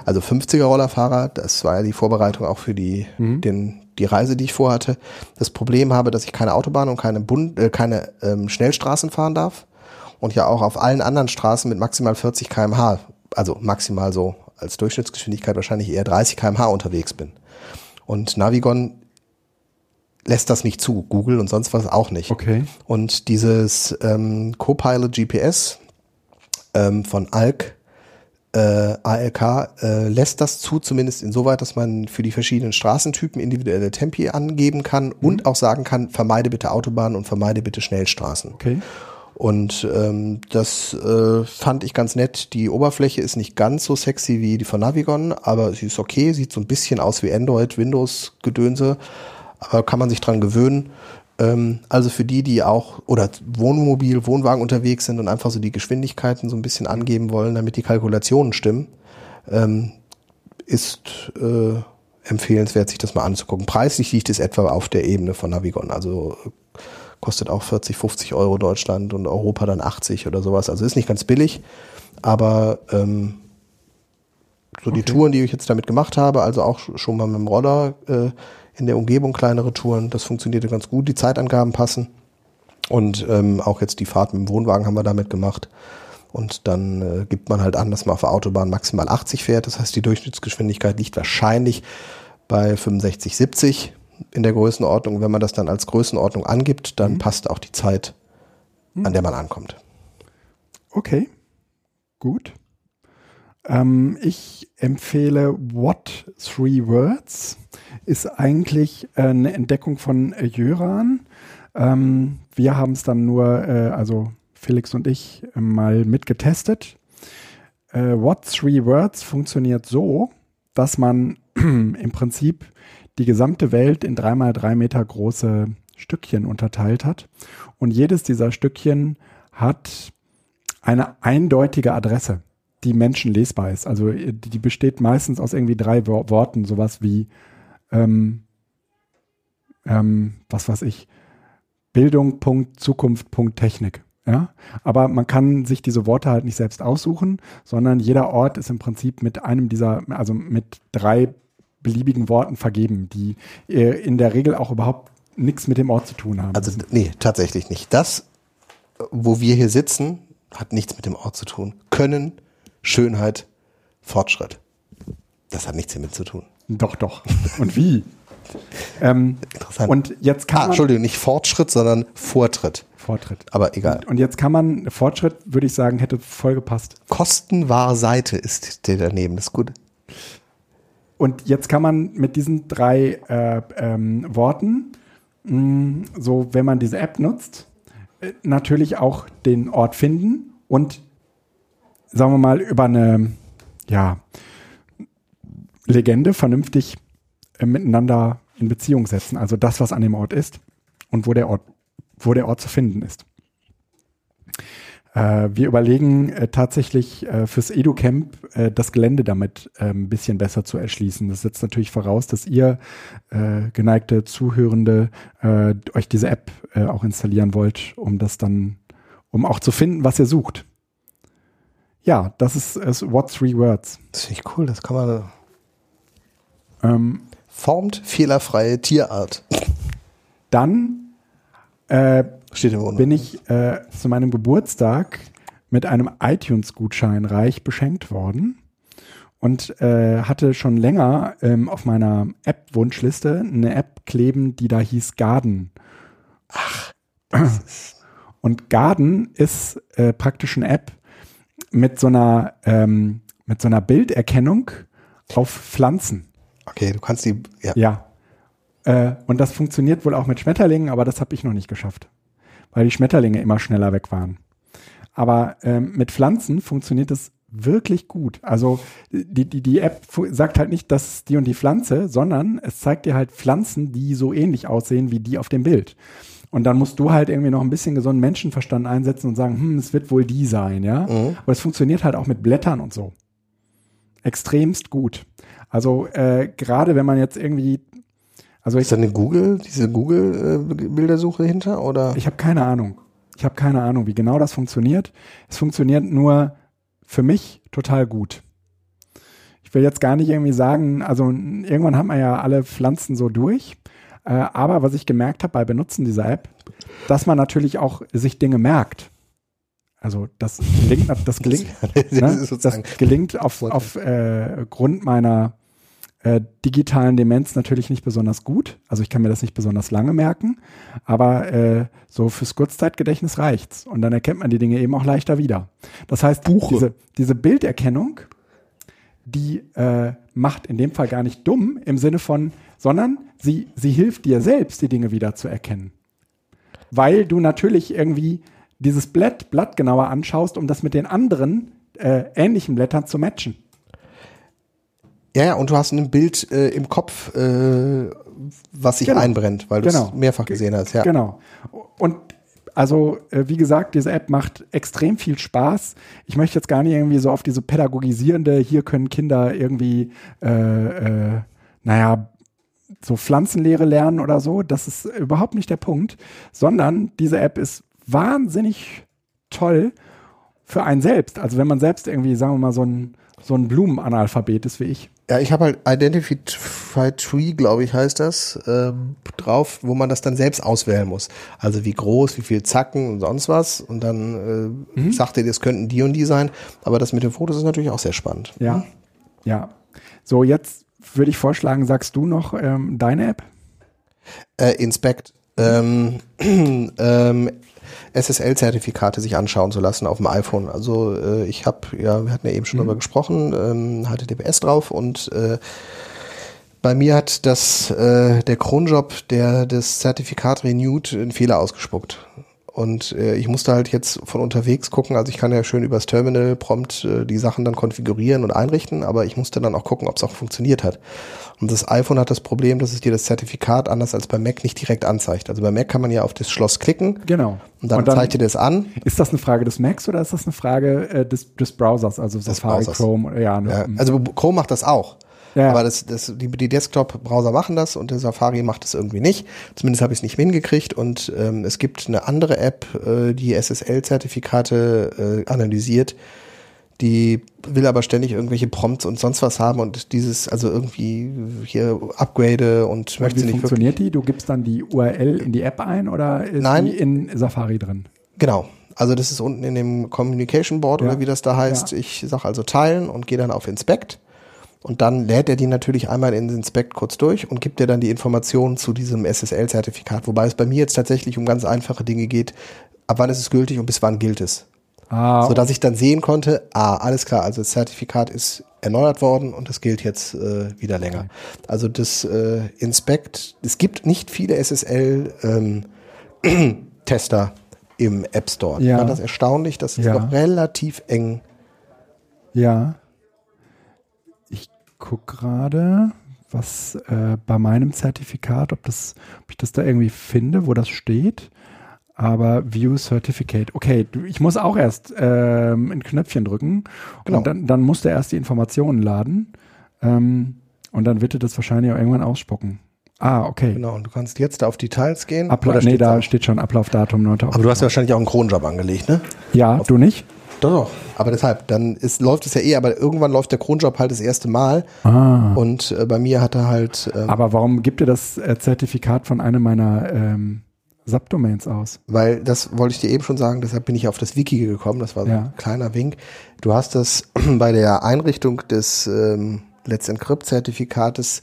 [SPEAKER 2] also 50er Rollerfahrer, das war ja die Vorbereitung auch für die, mhm. den, die Reise, die ich vorhatte, das Problem habe, dass ich keine Autobahn und keine, Bund, äh, keine ähm, Schnellstraßen fahren darf und ja auch auf allen anderen Straßen mit maximal 40 kmh, also maximal so als Durchschnittsgeschwindigkeit wahrscheinlich eher 30 kmh unterwegs bin. Und Navigon lässt das nicht zu, Google und sonst was auch nicht.
[SPEAKER 1] Okay.
[SPEAKER 2] Und dieses ähm, Copilot GPS ähm, von ALK, äh, ALK äh, lässt das zu, zumindest insoweit, dass man für die verschiedenen Straßentypen individuelle Tempi angeben kann mhm. und auch sagen kann, vermeide bitte Autobahnen und vermeide bitte Schnellstraßen.
[SPEAKER 1] Okay.
[SPEAKER 2] Und ähm, das äh, fand ich ganz nett. Die Oberfläche ist nicht ganz so sexy wie die von Navigon, aber sie ist okay, sieht so ein bisschen aus wie Android, Windows-Gedönse, aber kann man sich dran gewöhnen. Ähm, also für die, die auch oder Wohnmobil, Wohnwagen unterwegs sind und einfach so die Geschwindigkeiten so ein bisschen angeben wollen, damit die Kalkulationen stimmen, ähm, ist äh, empfehlenswert, sich das mal anzugucken. Preislich liegt es etwa auf der Ebene von Navigon. Also kostet auch 40, 50 Euro Deutschland und Europa dann 80 oder sowas. Also ist nicht ganz billig, aber ähm, so okay. die Touren, die ich jetzt damit gemacht habe, also auch schon mal mit dem Roller äh, in der Umgebung kleinere Touren, das funktionierte ganz gut. Die Zeitangaben passen und ähm, auch jetzt die Fahrt mit dem Wohnwagen haben wir damit gemacht. Und dann äh, gibt man halt an, dass man auf der Autobahn maximal 80 fährt. Das heißt, die Durchschnittsgeschwindigkeit liegt wahrscheinlich bei 65, 70 in der Größenordnung. Wenn man das dann als Größenordnung angibt, dann mhm. passt auch die Zeit, an der man ankommt.
[SPEAKER 1] Okay, gut. Ähm, ich empfehle What Three Words. Ist eigentlich äh, eine Entdeckung von äh, Jöran. Ähm, wir haben es dann nur, äh, also Felix und ich, äh, mal mitgetestet. Äh, What Three Words funktioniert so, dass man im Prinzip die gesamte Welt in dreimal drei Meter große Stückchen unterteilt hat. Und jedes dieser Stückchen hat eine eindeutige Adresse, die menschenlesbar ist. Also die besteht meistens aus irgendwie drei Worten, sowas wie, ähm, ähm, was weiß ich, Bildung, Punkt, Zukunft, Punkt, Technik. Ja, aber man kann sich diese Worte halt nicht selbst aussuchen, sondern jeder Ort ist im Prinzip mit einem dieser, also mit drei beliebigen Worten vergeben, die äh, in der Regel auch überhaupt nichts mit dem Ort zu tun haben.
[SPEAKER 2] Also nee, tatsächlich nicht. Das, wo wir hier sitzen, hat nichts mit dem Ort zu tun. Können, Schönheit, Fortschritt. Das hat nichts damit zu tun.
[SPEAKER 1] Doch, doch. Und wie? ähm,
[SPEAKER 2] Interessant.
[SPEAKER 1] Und jetzt kann
[SPEAKER 2] ah, Entschuldigung, nicht Fortschritt, sondern Vortritt.
[SPEAKER 1] Vortritt.
[SPEAKER 2] Aber egal.
[SPEAKER 1] Und, und jetzt kann man, Fortschritt, würde ich sagen, hätte voll gepasst.
[SPEAKER 2] Kostenwahre Seite ist der daneben, das ist gut.
[SPEAKER 1] Und jetzt kann man mit diesen drei äh, ähm, Worten, mh, mm, so wenn man diese App nutzt, äh, natürlich auch den Ort finden und sagen wir mal über eine ja, Legende vernünftig äh, miteinander in Beziehung setzen. Also das, was an dem Ort ist und wo der Ort, wo der Ort zu finden ist. Äh, wir überlegen äh, tatsächlich äh, fürs EduCamp äh, das Gelände damit äh, ein bisschen besser zu erschließen. Das setzt natürlich voraus, dass ihr äh, geneigte Zuhörende äh, euch diese App äh, auch installieren wollt, um das dann, um auch zu finden, was ihr sucht. Ja, das ist, ist What Three Words.
[SPEAKER 2] Das finde ich cool, das kann man.
[SPEAKER 1] Ähm,
[SPEAKER 2] Formt fehlerfreie Tierart.
[SPEAKER 1] dann äh,
[SPEAKER 2] Steht im Wohnung.
[SPEAKER 1] bin ich äh, zu meinem Geburtstag mit einem iTunes-Gutschein reich beschenkt worden und äh, hatte schon länger ähm, auf meiner App-Wunschliste eine App kleben, die da hieß Garden. Ach. Und Garden ist äh, praktisch eine App mit so einer ähm, mit so einer Bilderkennung auf Pflanzen.
[SPEAKER 2] Okay, du kannst die. Ja.
[SPEAKER 1] Ja. Äh, und das funktioniert wohl auch mit Schmetterlingen, aber das habe ich noch nicht geschafft, weil die Schmetterlinge immer schneller weg waren. Aber ähm, mit Pflanzen funktioniert es wirklich gut. Also die, die, die App sagt halt nicht, das ist die und die Pflanze, sondern es zeigt dir halt Pflanzen, die so ähnlich aussehen wie die auf dem Bild. Und dann musst du halt irgendwie noch ein bisschen gesunden Menschenverstand einsetzen und sagen, hm, es wird wohl die sein, ja. Aber es funktioniert halt auch mit Blättern und so. Extremst gut. Also äh, gerade wenn man jetzt irgendwie, also
[SPEAKER 2] Ist da eine Google, diese Google-Bildersuche hinter? Oder?
[SPEAKER 1] ich habe keine Ahnung. Ich habe keine Ahnung, wie genau das funktioniert. Es funktioniert nur für mich total gut. Ich will jetzt gar nicht irgendwie sagen, also irgendwann hat man ja alle Pflanzen so durch. Äh, aber was ich gemerkt habe bei Benutzen dieser App, dass man natürlich auch sich Dinge merkt. Also das gelingt, das gelingt, ne? das gelingt auf, auf äh, Grund meiner äh, digitalen Demenz natürlich nicht besonders gut. Also ich kann mir das nicht besonders lange merken, aber äh, so fürs Kurzzeitgedächtnis reicht's. Und dann erkennt man die Dinge eben auch leichter wieder. Das heißt, diese, diese Bilderkennung, die äh, macht in dem Fall gar nicht dumm im Sinne von, sondern sie, sie hilft dir selbst, die Dinge wieder zu erkennen. Weil du natürlich irgendwie dieses Blatt, Blatt genauer anschaust, um das mit den anderen äh, ähnlichen Blättern zu matchen.
[SPEAKER 2] Ja, ja, und du hast ein Bild äh, im Kopf, äh, was sich
[SPEAKER 1] Genau.
[SPEAKER 2] einbrennt, weil du
[SPEAKER 1] Genau.
[SPEAKER 2] es mehrfach gesehen hast. Ja.
[SPEAKER 1] Genau. Und also, äh, wie gesagt, diese App macht extrem viel Spaß. Ich möchte jetzt gar nicht irgendwie so auf diese pädagogisierende, hier können Kinder irgendwie, äh, äh, naja, so Pflanzenlehre lernen oder so. Das ist überhaupt nicht der Punkt, sondern diese App ist wahnsinnig toll für einen selbst. Also wenn man selbst irgendwie, sagen wir mal, so ein, so ein Blumenanalphabet ist wie ich.
[SPEAKER 2] Ja, ich habe halt Identified Tree, glaube ich, heißt das, ähm, drauf, wo man das dann selbst auswählen muss. Also wie groß, wie viel Zacken und sonst was. Und dann äh, sagt er, das könnten die und die sein. Aber das mit den Fotos ist natürlich auch sehr spannend.
[SPEAKER 1] Ja. Ja. So, jetzt würde ich vorschlagen, sagst du noch ähm, deine App?
[SPEAKER 2] Äh, Inspect. Ähm, ähm, SSL-Zertifikate sich anschauen zu lassen auf dem iPhone. Also äh, ich habe, ja, wir hatten ja eben schon darüber gesprochen, ähm, HTTPS drauf und äh, bei mir hat das äh, der Cronjob, der das Zertifikat renewed, einen Fehler ausgespuckt. Und äh, ich musste halt jetzt von unterwegs gucken, also ich kann ja schön übers Terminal prompt äh, die Sachen dann konfigurieren und einrichten, aber ich musste dann auch gucken, ob es auch funktioniert hat. Und das iPhone hat das Problem, dass es dir das Zertifikat anders als bei Mac nicht direkt anzeigt. Also bei Mac kann man ja auf das Schloss klicken
[SPEAKER 1] Genau.
[SPEAKER 2] und dann, zeigt dir das an.
[SPEAKER 1] ist das eine Frage des Macs oder ist das eine Frage äh, des, des Browsers, also Safari,
[SPEAKER 2] Browsers.
[SPEAKER 1] Chrome? Ja, ne?
[SPEAKER 2] Ja, also Chrome macht das auch.
[SPEAKER 1] Ja.
[SPEAKER 2] Aber das, das, die, die Desktop-Browser machen das und der Safari macht das irgendwie nicht. Zumindest habe ich es nicht hingekriegt. Und ähm, es gibt eine andere App, äh, die SSL-Zertifikate äh, analysiert. Die will aber ständig irgendwelche Prompts und sonst was haben und dieses, also irgendwie hier Upgrade und
[SPEAKER 1] Und
[SPEAKER 2] möchte
[SPEAKER 1] wie
[SPEAKER 2] nicht
[SPEAKER 1] funktioniert die? Du gibst dann die URL in die App ein oder ist
[SPEAKER 2] Nein.
[SPEAKER 1] die in Safari drin?
[SPEAKER 2] Genau. Also das ist unten in dem Communication Board
[SPEAKER 1] Ja.
[SPEAKER 2] oder wie das da heißt.
[SPEAKER 1] Ja.
[SPEAKER 2] Ich sage also teilen und gehe dann auf Inspect. Und dann lädt er die natürlich einmal in Inspect kurz durch und gibt dir dann die Informationen zu diesem SSL-Zertifikat. Wobei es bei mir jetzt tatsächlich um ganz einfache Dinge geht. Ab wann ist es gültig und bis wann gilt es?
[SPEAKER 1] Ah,
[SPEAKER 2] So dass ich dann sehen konnte, ah, alles klar, also das Zertifikat ist erneuert worden und es gilt jetzt äh, wieder länger. Also das äh, Inspect, es gibt nicht viele SSL-Tester im App Store.
[SPEAKER 1] Ja.
[SPEAKER 2] Ich fand das erstaunlich, das ist
[SPEAKER 1] Ja.
[SPEAKER 2] noch relativ eng.
[SPEAKER 1] ja. Guck gerade, was äh, bei meinem Zertifikat, ob das, ob ich das da irgendwie finde, wo das steht. aber View Certificate. Okay, ich muss auch erst ähm, ein Knöpfchen drücken
[SPEAKER 2] Genau.
[SPEAKER 1] und dann, dann musst du erst die Informationen laden ähm, und dann wird dir das wahrscheinlich auch irgendwann ausspucken. Ah, okay.
[SPEAKER 2] Genau, und du kannst jetzt da auf Details gehen.
[SPEAKER 1] Abla nee, da
[SPEAKER 2] auch?
[SPEAKER 1] steht schon Ablaufdatum 9.
[SPEAKER 2] Aber du hast ja wahrscheinlich auch einen Kronjob angelegt, ne?
[SPEAKER 1] Ja, du nicht?
[SPEAKER 2] Doch, doch. Aber deshalb, dann ist, läuft es ja eh, aber irgendwann läuft der Kronjob halt das erste Mal.
[SPEAKER 1] Ah.
[SPEAKER 2] Und äh, bei mir hat er halt, ähm,
[SPEAKER 1] Aber warum gibt dir das äh, Zertifikat von einem meiner ähm, Subdomains aus?
[SPEAKER 2] weil das wollte ich dir eben schon sagen, deshalb bin ich auf das Wiki gekommen, das war so
[SPEAKER 1] Ja.
[SPEAKER 2] ein kleiner Wink. Du hast das bei der Einrichtung des ähm, Let's Encrypt-Zertifikates,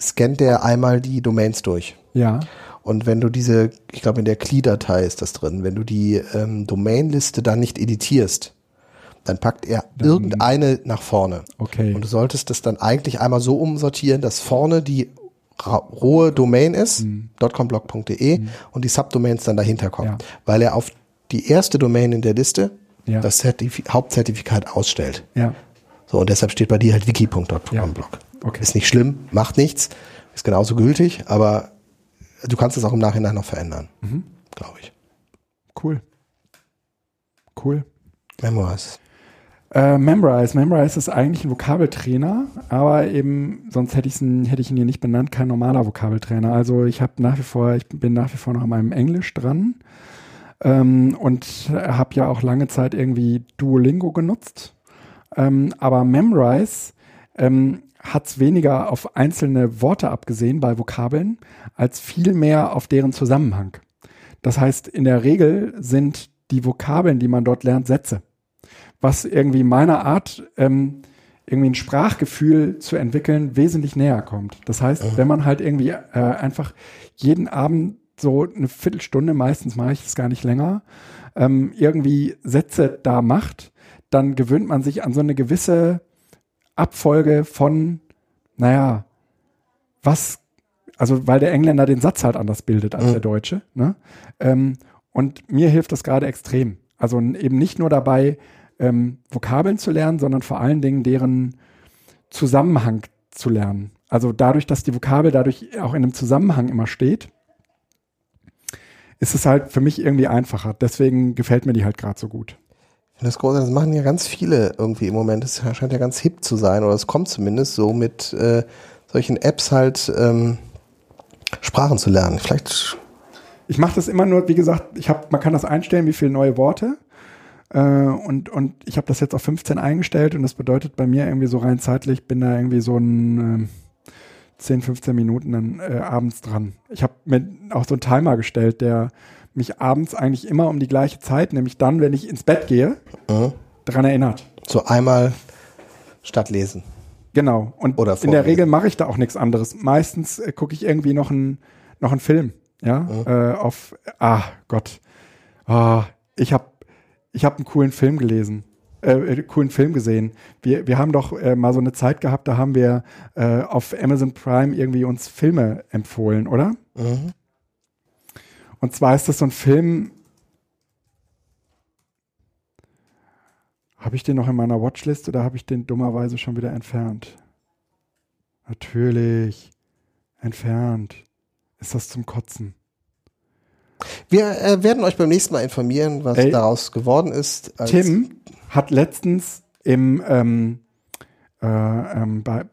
[SPEAKER 2] scannt der einmal die Domains durch.
[SPEAKER 1] Ja.
[SPEAKER 2] Und wenn du diese, ich glaube in der CLI-Datei ist das drin, wenn du die ähm, Domainliste dann nicht editierst, dann packt er irgendeine nach vorne.
[SPEAKER 1] Okay.
[SPEAKER 2] Und du solltest das dann eigentlich einmal so umsortieren, dass vorne die rohe Domain ist,
[SPEAKER 1] Mhm.
[SPEAKER 2] .comblog.de und die Subdomains dann dahinter kommen.
[SPEAKER 1] Ja.
[SPEAKER 2] Weil er auf die erste Domain in der Liste
[SPEAKER 1] Ja.
[SPEAKER 2] das Zertifi Hauptzertifikat ausstellt.
[SPEAKER 1] Ja.
[SPEAKER 2] So, und deshalb steht bei dir halt wiki.comblog.
[SPEAKER 1] Ja. Okay.
[SPEAKER 2] Ist nicht schlimm, macht nichts, ist genauso gültig, aber du kannst es auch im Nachhinein noch verändern,
[SPEAKER 1] Mhm.
[SPEAKER 2] glaube ich.
[SPEAKER 1] Cool. Cool.
[SPEAKER 2] Memoirs.
[SPEAKER 1] Äh, Memrise. Memrise ist eigentlich ein Vokabeltrainer, aber eben, sonst hätte, hätte ich ihn hier nicht benannt, kein normaler Vokabeltrainer. Also ich habe nach wie vor, ich bin nach wie vor noch an meinem Englisch dran ähm, und habe ja auch lange Zeit irgendwie Duolingo genutzt. Ähm, aber Memrise ähm, hat es weniger auf einzelne Worte abgesehen bei Vokabeln, als viel mehr auf deren Zusammenhang. Das heißt, in der Regel sind die Vokabeln, die man dort lernt, Sätze. Was irgendwie meiner Art, ähm, irgendwie ein Sprachgefühl zu entwickeln, wesentlich näher kommt. Das heißt, wenn man halt irgendwie äh, einfach jeden Abend so eine Viertelstunde, meistens mache ich es gar nicht länger, ähm, irgendwie Sätze da macht, dann gewöhnt man sich an so eine gewisse Abfolge von, naja, was, also weil der Engländer den Satz halt anders bildet als
[SPEAKER 2] Mhm.
[SPEAKER 1] der Deutsche. Ne? Ähm, und mir hilft das gerade extrem. Also eben nicht nur dabei, ähm, Vokabeln zu lernen, sondern vor allen Dingen deren Zusammenhang zu lernen. Also dadurch, dass die Vokabel dadurch auch in einem Zusammenhang immer steht, ist es halt für mich irgendwie einfacher. Deswegen gefällt mir die halt gerade so gut.
[SPEAKER 2] Das großartig, das machen ja ganz viele irgendwie im Moment. Das scheint ja ganz hip zu sein, oder es kommt zumindest so mit äh, solchen Apps halt ähm, Sprachen zu lernen. Vielleicht,
[SPEAKER 1] Ich mache das immer nur, wie gesagt, ich habe, man kann das einstellen, wie viele neue Worte. Äh, und, und ich habe das jetzt auf 15 eingestellt und das bedeutet bei mir irgendwie so rein zeitlich, bin da irgendwie so ein äh, 10, 15 Minuten dann äh, abends dran. Ich habe mir auch so einen Timer gestellt, der mich abends eigentlich immer um die gleiche Zeit, nämlich dann, wenn ich ins Bett gehe,
[SPEAKER 2] Mhm.
[SPEAKER 1] daran erinnert.
[SPEAKER 2] so einmal statt lesen.
[SPEAKER 1] Genau. Und
[SPEAKER 2] Oder
[SPEAKER 1] in der
[SPEAKER 2] vorlesen.
[SPEAKER 1] Regel mache ich da auch nichts anderes. Meistens äh, gucke ich irgendwie noch einen noch einen Film. Ja,
[SPEAKER 2] Mhm.
[SPEAKER 1] äh, auf, ah Gott, ah, ich habe ich hab einen coolen Film gelesen, äh, äh, coolen Film gesehen. Wir, wir haben doch äh, mal so eine Zeit gehabt, da haben wir äh, auf Amazon Prime irgendwie uns Filme empfohlen, oder?
[SPEAKER 2] Mhm.
[SPEAKER 1] Und zwar ist das so ein Film. Habe ich den noch in meiner Watchlist oder habe ich den dummerweise schon wieder entfernt? Natürlich. Entfernt. Ist das zum Kotzen?
[SPEAKER 2] Wir äh, werden euch beim nächsten Mal informieren, was
[SPEAKER 1] Ey.
[SPEAKER 2] daraus geworden ist.
[SPEAKER 1] Tim hat letztens im ähm, äh, ähm, bei,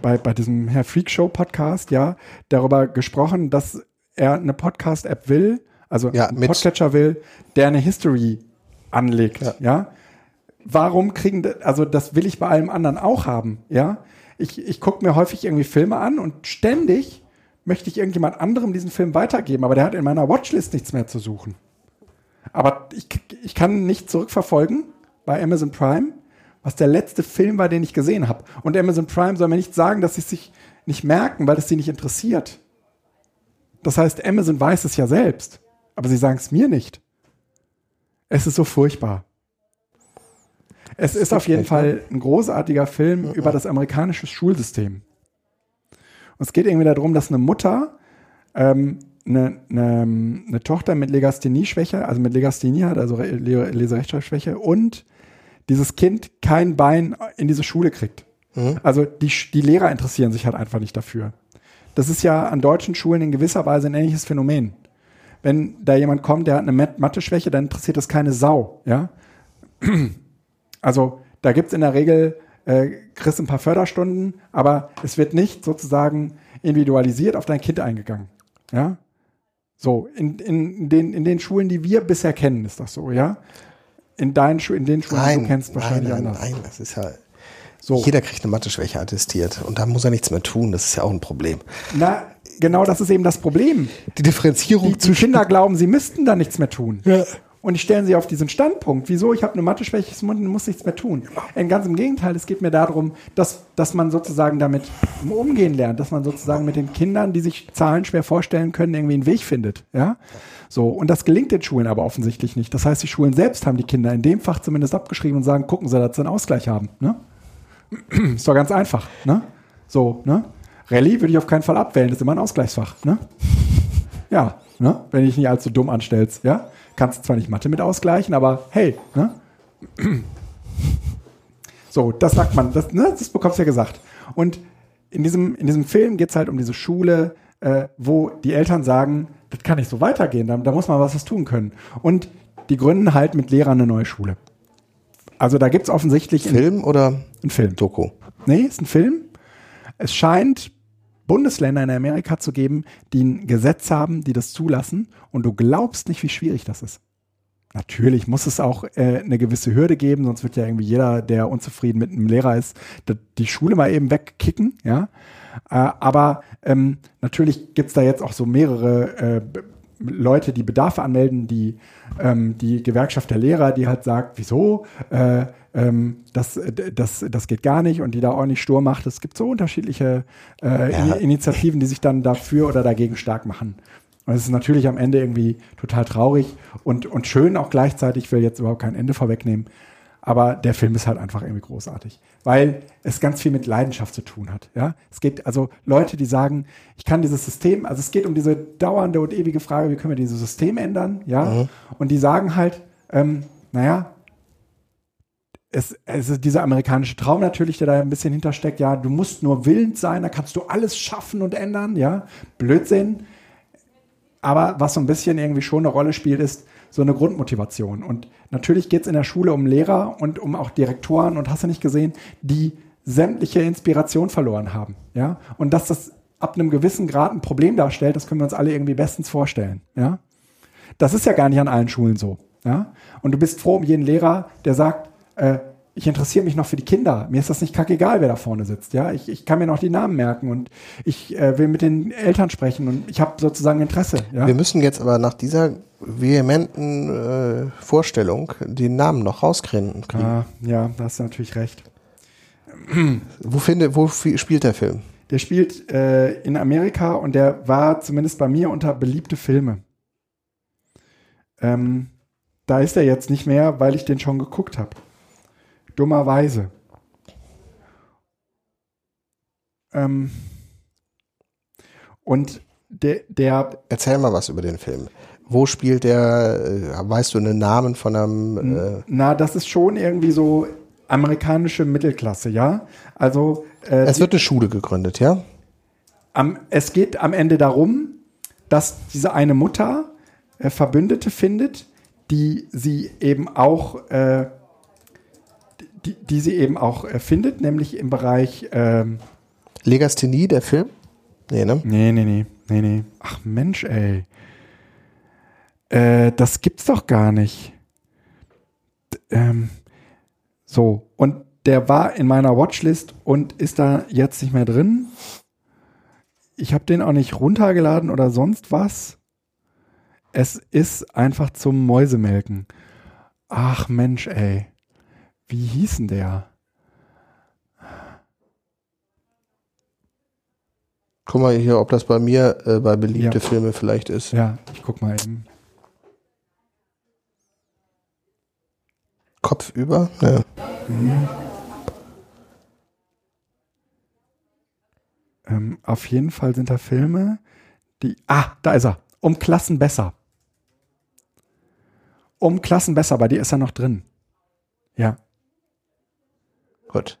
[SPEAKER 1] bei, bei diesem Herr Freak Show Podcast ja darüber gesprochen, dass er eine Podcast-App will, also
[SPEAKER 2] Ja,
[SPEAKER 1] einen Podcatcher will, der eine History anlegt,
[SPEAKER 2] Ja.
[SPEAKER 1] ja. Warum kriegen, also das will ich bei allem anderen auch haben, ja. Ich, ich gucke mir häufig irgendwie Filme an und ständig möchte ich irgendjemand anderem diesen Film weitergeben, aber der hat in meiner Watchlist nichts mehr zu suchen. Aber ich, ich kann nicht zurückverfolgen bei Amazon Prime, was der letzte Film war, den ich gesehen habe. Und Amazon Prime soll mir nicht sagen, dass sie sich nicht merken, weil es sie nicht interessiert. Das heißt, Amazon weiß es ja selbst, aber sie sagen es mir nicht. Es ist so furchtbar. Es ist auf jeden? Fall ein großartiger Film über das amerikanische Schulsystem. Und es geht irgendwie darum, dass eine Mutter ähm, eine, eine, eine Tochter mit Legasthenie-Schwäche, also mit Legasthenie hat, also Re- Le- Leserechtschreibschwäche und dieses Kind kein Bein in diese Schule kriegt.
[SPEAKER 2] Mhm.
[SPEAKER 1] Also die, die Lehrer interessieren sich halt einfach nicht dafür. Das ist ja an deutschen Schulen in gewisser Weise ein ähnliches Phänomen. wenn da jemand kommt, der hat eine Mathe-Schwäche, dann interessiert das keine Sau, ja. Also da gibt es in der Regel, äh, kriegst ein paar Förderstunden, aber es wird nicht sozusagen individualisiert auf dein Kind eingegangen, ja. So, in, in, den, in den Schulen, die wir bisher kennen, ist das so, ja. In deinen Schulen, in den Schulen,
[SPEAKER 2] nein,
[SPEAKER 1] die du kennst, wahrscheinlich
[SPEAKER 2] nein, nein,
[SPEAKER 1] anders.
[SPEAKER 2] Nein, das ist ja.
[SPEAKER 1] So.
[SPEAKER 2] Jeder kriegt eine Mathe-Schwäche attestiert und da muss er nichts mehr tun. Das ist ja auch ein Problem.
[SPEAKER 1] Na, genau das ist eben das Problem.
[SPEAKER 2] Die Differenzierung
[SPEAKER 1] Die, die Kinder glauben, sie müssten da nichts mehr tun.
[SPEAKER 2] Ja.
[SPEAKER 1] Und ich stellen sie auf diesen Standpunkt. Wieso? Ich habe eine Mathe-Schwäche, ich muss nichts mehr tun. Äh, Ganz im Gegenteil, es geht mir darum, dass, dass man sozusagen damit umgehen lernt, dass man sozusagen mit den Kindern, die sich Zahlen schwer vorstellen können, irgendwie einen Weg findet. Ja? So. Und das gelingt den Schulen aber offensichtlich nicht. Das heißt, die Schulen selbst haben die Kinder in dem Fach zumindest abgeschrieben und sagen, gucken Sie, dass Sie einen Ausgleich haben. Ne? Ist doch ganz einfach. Ne? So, ne? Rallye würde ich auf keinen Fall abwählen, das ist immer ein Ausgleichsfach. Ne? Ja, ne? wenn ich nicht allzu dumm anstellst. Ja? Kannst zwar nicht Mathe mit ausgleichen, aber hey, ne? So, das sagt man, das, ne, das bekommst du ja gesagt. Und in diesem, in diesem Film geht es halt um diese Schule, äh, wo die Eltern sagen, das kann nicht so weitergehen, da, da muss man was tun können. Und die gründen halt mit Lehrern eine neue Schule. Also da gibt es offensichtlich
[SPEAKER 2] Film oder
[SPEAKER 1] einen Film.
[SPEAKER 2] Doku?
[SPEAKER 1] Nee, ist ein Film. Es scheint Bundesländer in Amerika zu geben, die ein Gesetz haben, die das zulassen. Und du glaubst nicht, wie schwierig das ist. Natürlich muss es auch äh, eine gewisse Hürde geben, sonst wird ja irgendwie jeder, der unzufrieden mit einem Lehrer ist, die Schule mal eben wegkicken, ja. Äh, aber ähm, natürlich gibt's da jetzt auch so mehrere äh, Leute, die Bedarfe anmelden, die ähm, die Gewerkschaft der Lehrer, die halt sagt, wieso, äh, ähm, das, das, das geht gar nicht und die da ordentlich Sturm macht. Es gibt so unterschiedliche äh,
[SPEAKER 2] Ja.
[SPEAKER 1] Ini- Initiativen, die sich dann dafür oder dagegen stark machen. Und es ist natürlich am Ende irgendwie total traurig und, und schön auch gleichzeitig. Ich will jetzt überhaupt kein Ende vorwegnehmen. Aber der Film ist halt einfach irgendwie großartig, weil es ganz viel mit Leidenschaft zu tun hat. Ja, es geht also Leute, die sagen, ich kann dieses System, also es geht um diese dauernde und ewige Frage, wie können wir dieses System ändern? Ja, und die sagen halt, ähm, naja, es, es ist dieser amerikanische Traum natürlich, der da ein bisschen hintersteckt. Ja, du musst nur willens sein, da kannst du alles schaffen und ändern. Ja, Blödsinn. Aber was so ein bisschen irgendwie schon eine Rolle spielt, ist so eine Grundmotivation. Und natürlich geht es in der Schule um Lehrer und um auch Direktoren und hast du nicht gesehen, die sämtliche Inspiration verloren haben. Ja, und dass das ab einem gewissen Grad ein Problem darstellt, das können wir uns alle irgendwie bestens vorstellen. Ja, das ist ja gar nicht an allen Schulen so. Ja? Und du bist froh um jeden Lehrer, der sagt, äh, ich interessiere mich noch für die Kinder. Mir ist das nicht kackegal, wer da vorne sitzt. Ja, ich, ich kann mir noch die Namen merken und ich äh, will mit den Eltern sprechen und ich habe sozusagen Interesse. Ja?
[SPEAKER 2] Wir müssen jetzt aber nach dieser vehementen äh, Vorstellung den Namen noch rauskriegen. kriegen.
[SPEAKER 1] Ah, ja, da hast du natürlich recht.
[SPEAKER 2] Wo, finde, wo spielt der Film?
[SPEAKER 1] Der spielt äh, in Amerika und der war zumindest bei mir unter beliebte Filme. Ähm, da ist er jetzt nicht mehr, weil ich den schon geguckt habe. Dummerweise. Ähm, und der, der
[SPEAKER 2] Erzähl mal was über den Film. Wo spielt der? Äh, weißt du einen Namen von einem? Äh,
[SPEAKER 1] na, das ist schon irgendwie so amerikanische Mittelklasse, ja. Also äh,
[SPEAKER 2] es wird eine Schule gegründet, ja?
[SPEAKER 1] am, es geht am Ende darum, dass diese eine Mutter äh, Verbündete findet, die sie eben auch, äh, die, die sie eben auch äh, findet, nämlich im Bereich, ähm,
[SPEAKER 2] Legasthenie, der Film? Nee, ne?
[SPEAKER 1] nee, nee, nee, nee, nee. Ach Mensch, ey. Äh, das gibt's doch gar nicht. D ähm, so, und der war in meiner Watchlist und ist da jetzt nicht mehr drin. Ich habe den auch nicht runtergeladen oder sonst was. Es ist einfach zum Mäusemelken. Ach Mensch, ey. Wie hieß denn der?
[SPEAKER 2] Guck mal hier, ob das bei mir äh, bei beliebte
[SPEAKER 1] Ja.
[SPEAKER 2] Filme vielleicht ist.
[SPEAKER 1] Ja, ich guck mal eben.
[SPEAKER 2] Kopf über? Ja.
[SPEAKER 1] Ähm, auf jeden Fall sind da Filme, die. Ah, da ist er. Um Klassen besser. Um Klassen besser, bei dir ist er noch drin. Ja.
[SPEAKER 2] Gut.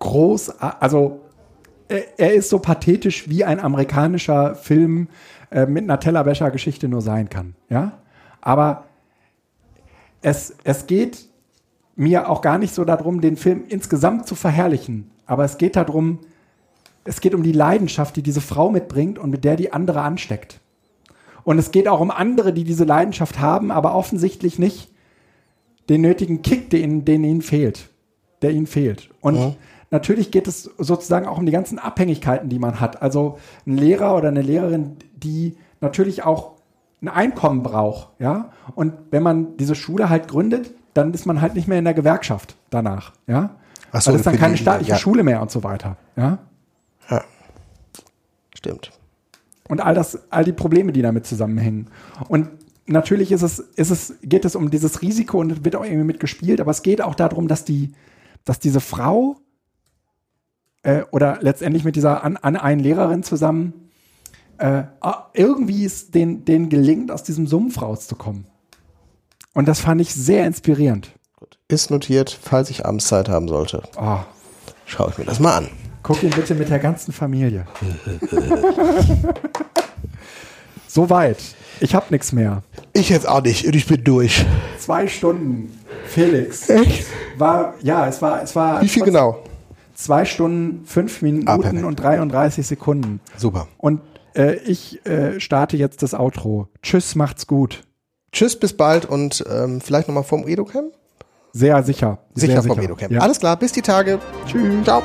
[SPEAKER 1] Groß, also er, er ist so pathetisch, wie ein amerikanischer Film äh, mit einer Tellerwäscher-Geschichte nur sein kann. Ja? Aber es, es geht mir auch gar nicht so darum, den Film insgesamt zu verherrlichen. Aber es geht darum, es geht um die Leidenschaft, die diese Frau mitbringt und mit der die andere ansteckt. Und es geht auch um andere, die diese Leidenschaft haben, aber offensichtlich nicht den nötigen Kick, den, den ihnen fehlt, der ihnen fehlt. Und
[SPEAKER 2] Mhm.
[SPEAKER 1] natürlich geht es sozusagen auch um die ganzen Abhängigkeiten, die man hat. Also ein Lehrer oder eine Lehrerin, die natürlich auch ein Einkommen braucht, ja. Und wenn man diese Schule halt gründet, dann ist man halt nicht mehr in der Gewerkschaft danach, ja.
[SPEAKER 2] Ach so,
[SPEAKER 1] Weil das ist dann keine staatliche
[SPEAKER 2] ja.
[SPEAKER 1] Schule mehr und so weiter, ja.
[SPEAKER 2] Ja. Stimmt.
[SPEAKER 1] und all das, all die Probleme, die damit zusammenhängen. Und natürlich ist es, ist es, geht es um dieses Risiko und es wird auch irgendwie mitgespielt, aber es geht auch darum, dass die, dass diese Frau äh, oder letztendlich mit dieser an, an einen Lehrerin zusammen äh, irgendwie es den, denen gelingt, aus diesem Sumpf rauszukommen. Und das fand ich sehr inspirierend.
[SPEAKER 2] Gut. Ist notiert, falls ich abends Zeit haben sollte.
[SPEAKER 1] Oh,
[SPEAKER 2] Schaue ich mir das mal an.
[SPEAKER 1] guck ihn bitte mit der ganzen Familie. Soweit. Ich habe nichts mehr.
[SPEAKER 2] Ich jetzt auch nicht und ich bin durch.
[SPEAKER 1] Zwei Stunden. Felix.
[SPEAKER 2] Echt?
[SPEAKER 1] War, ja, es war, es war
[SPEAKER 2] Wie viel genau?
[SPEAKER 1] zwei Stunden, fünf Minuten
[SPEAKER 2] Ah,
[SPEAKER 1] und 33 Sekunden.
[SPEAKER 2] Super.
[SPEAKER 1] Und äh, ich äh, starte jetzt das Outro. Tschüss, macht's gut.
[SPEAKER 2] Tschüss, bis bald und ähm, vielleicht nochmal vom Edocamp?
[SPEAKER 1] Sehr sicher.
[SPEAKER 2] Sicher
[SPEAKER 1] sehr
[SPEAKER 2] vom Edocamp.
[SPEAKER 1] Ja.
[SPEAKER 2] Alles klar, bis die Tage.
[SPEAKER 1] Tschüss.
[SPEAKER 2] Ciao.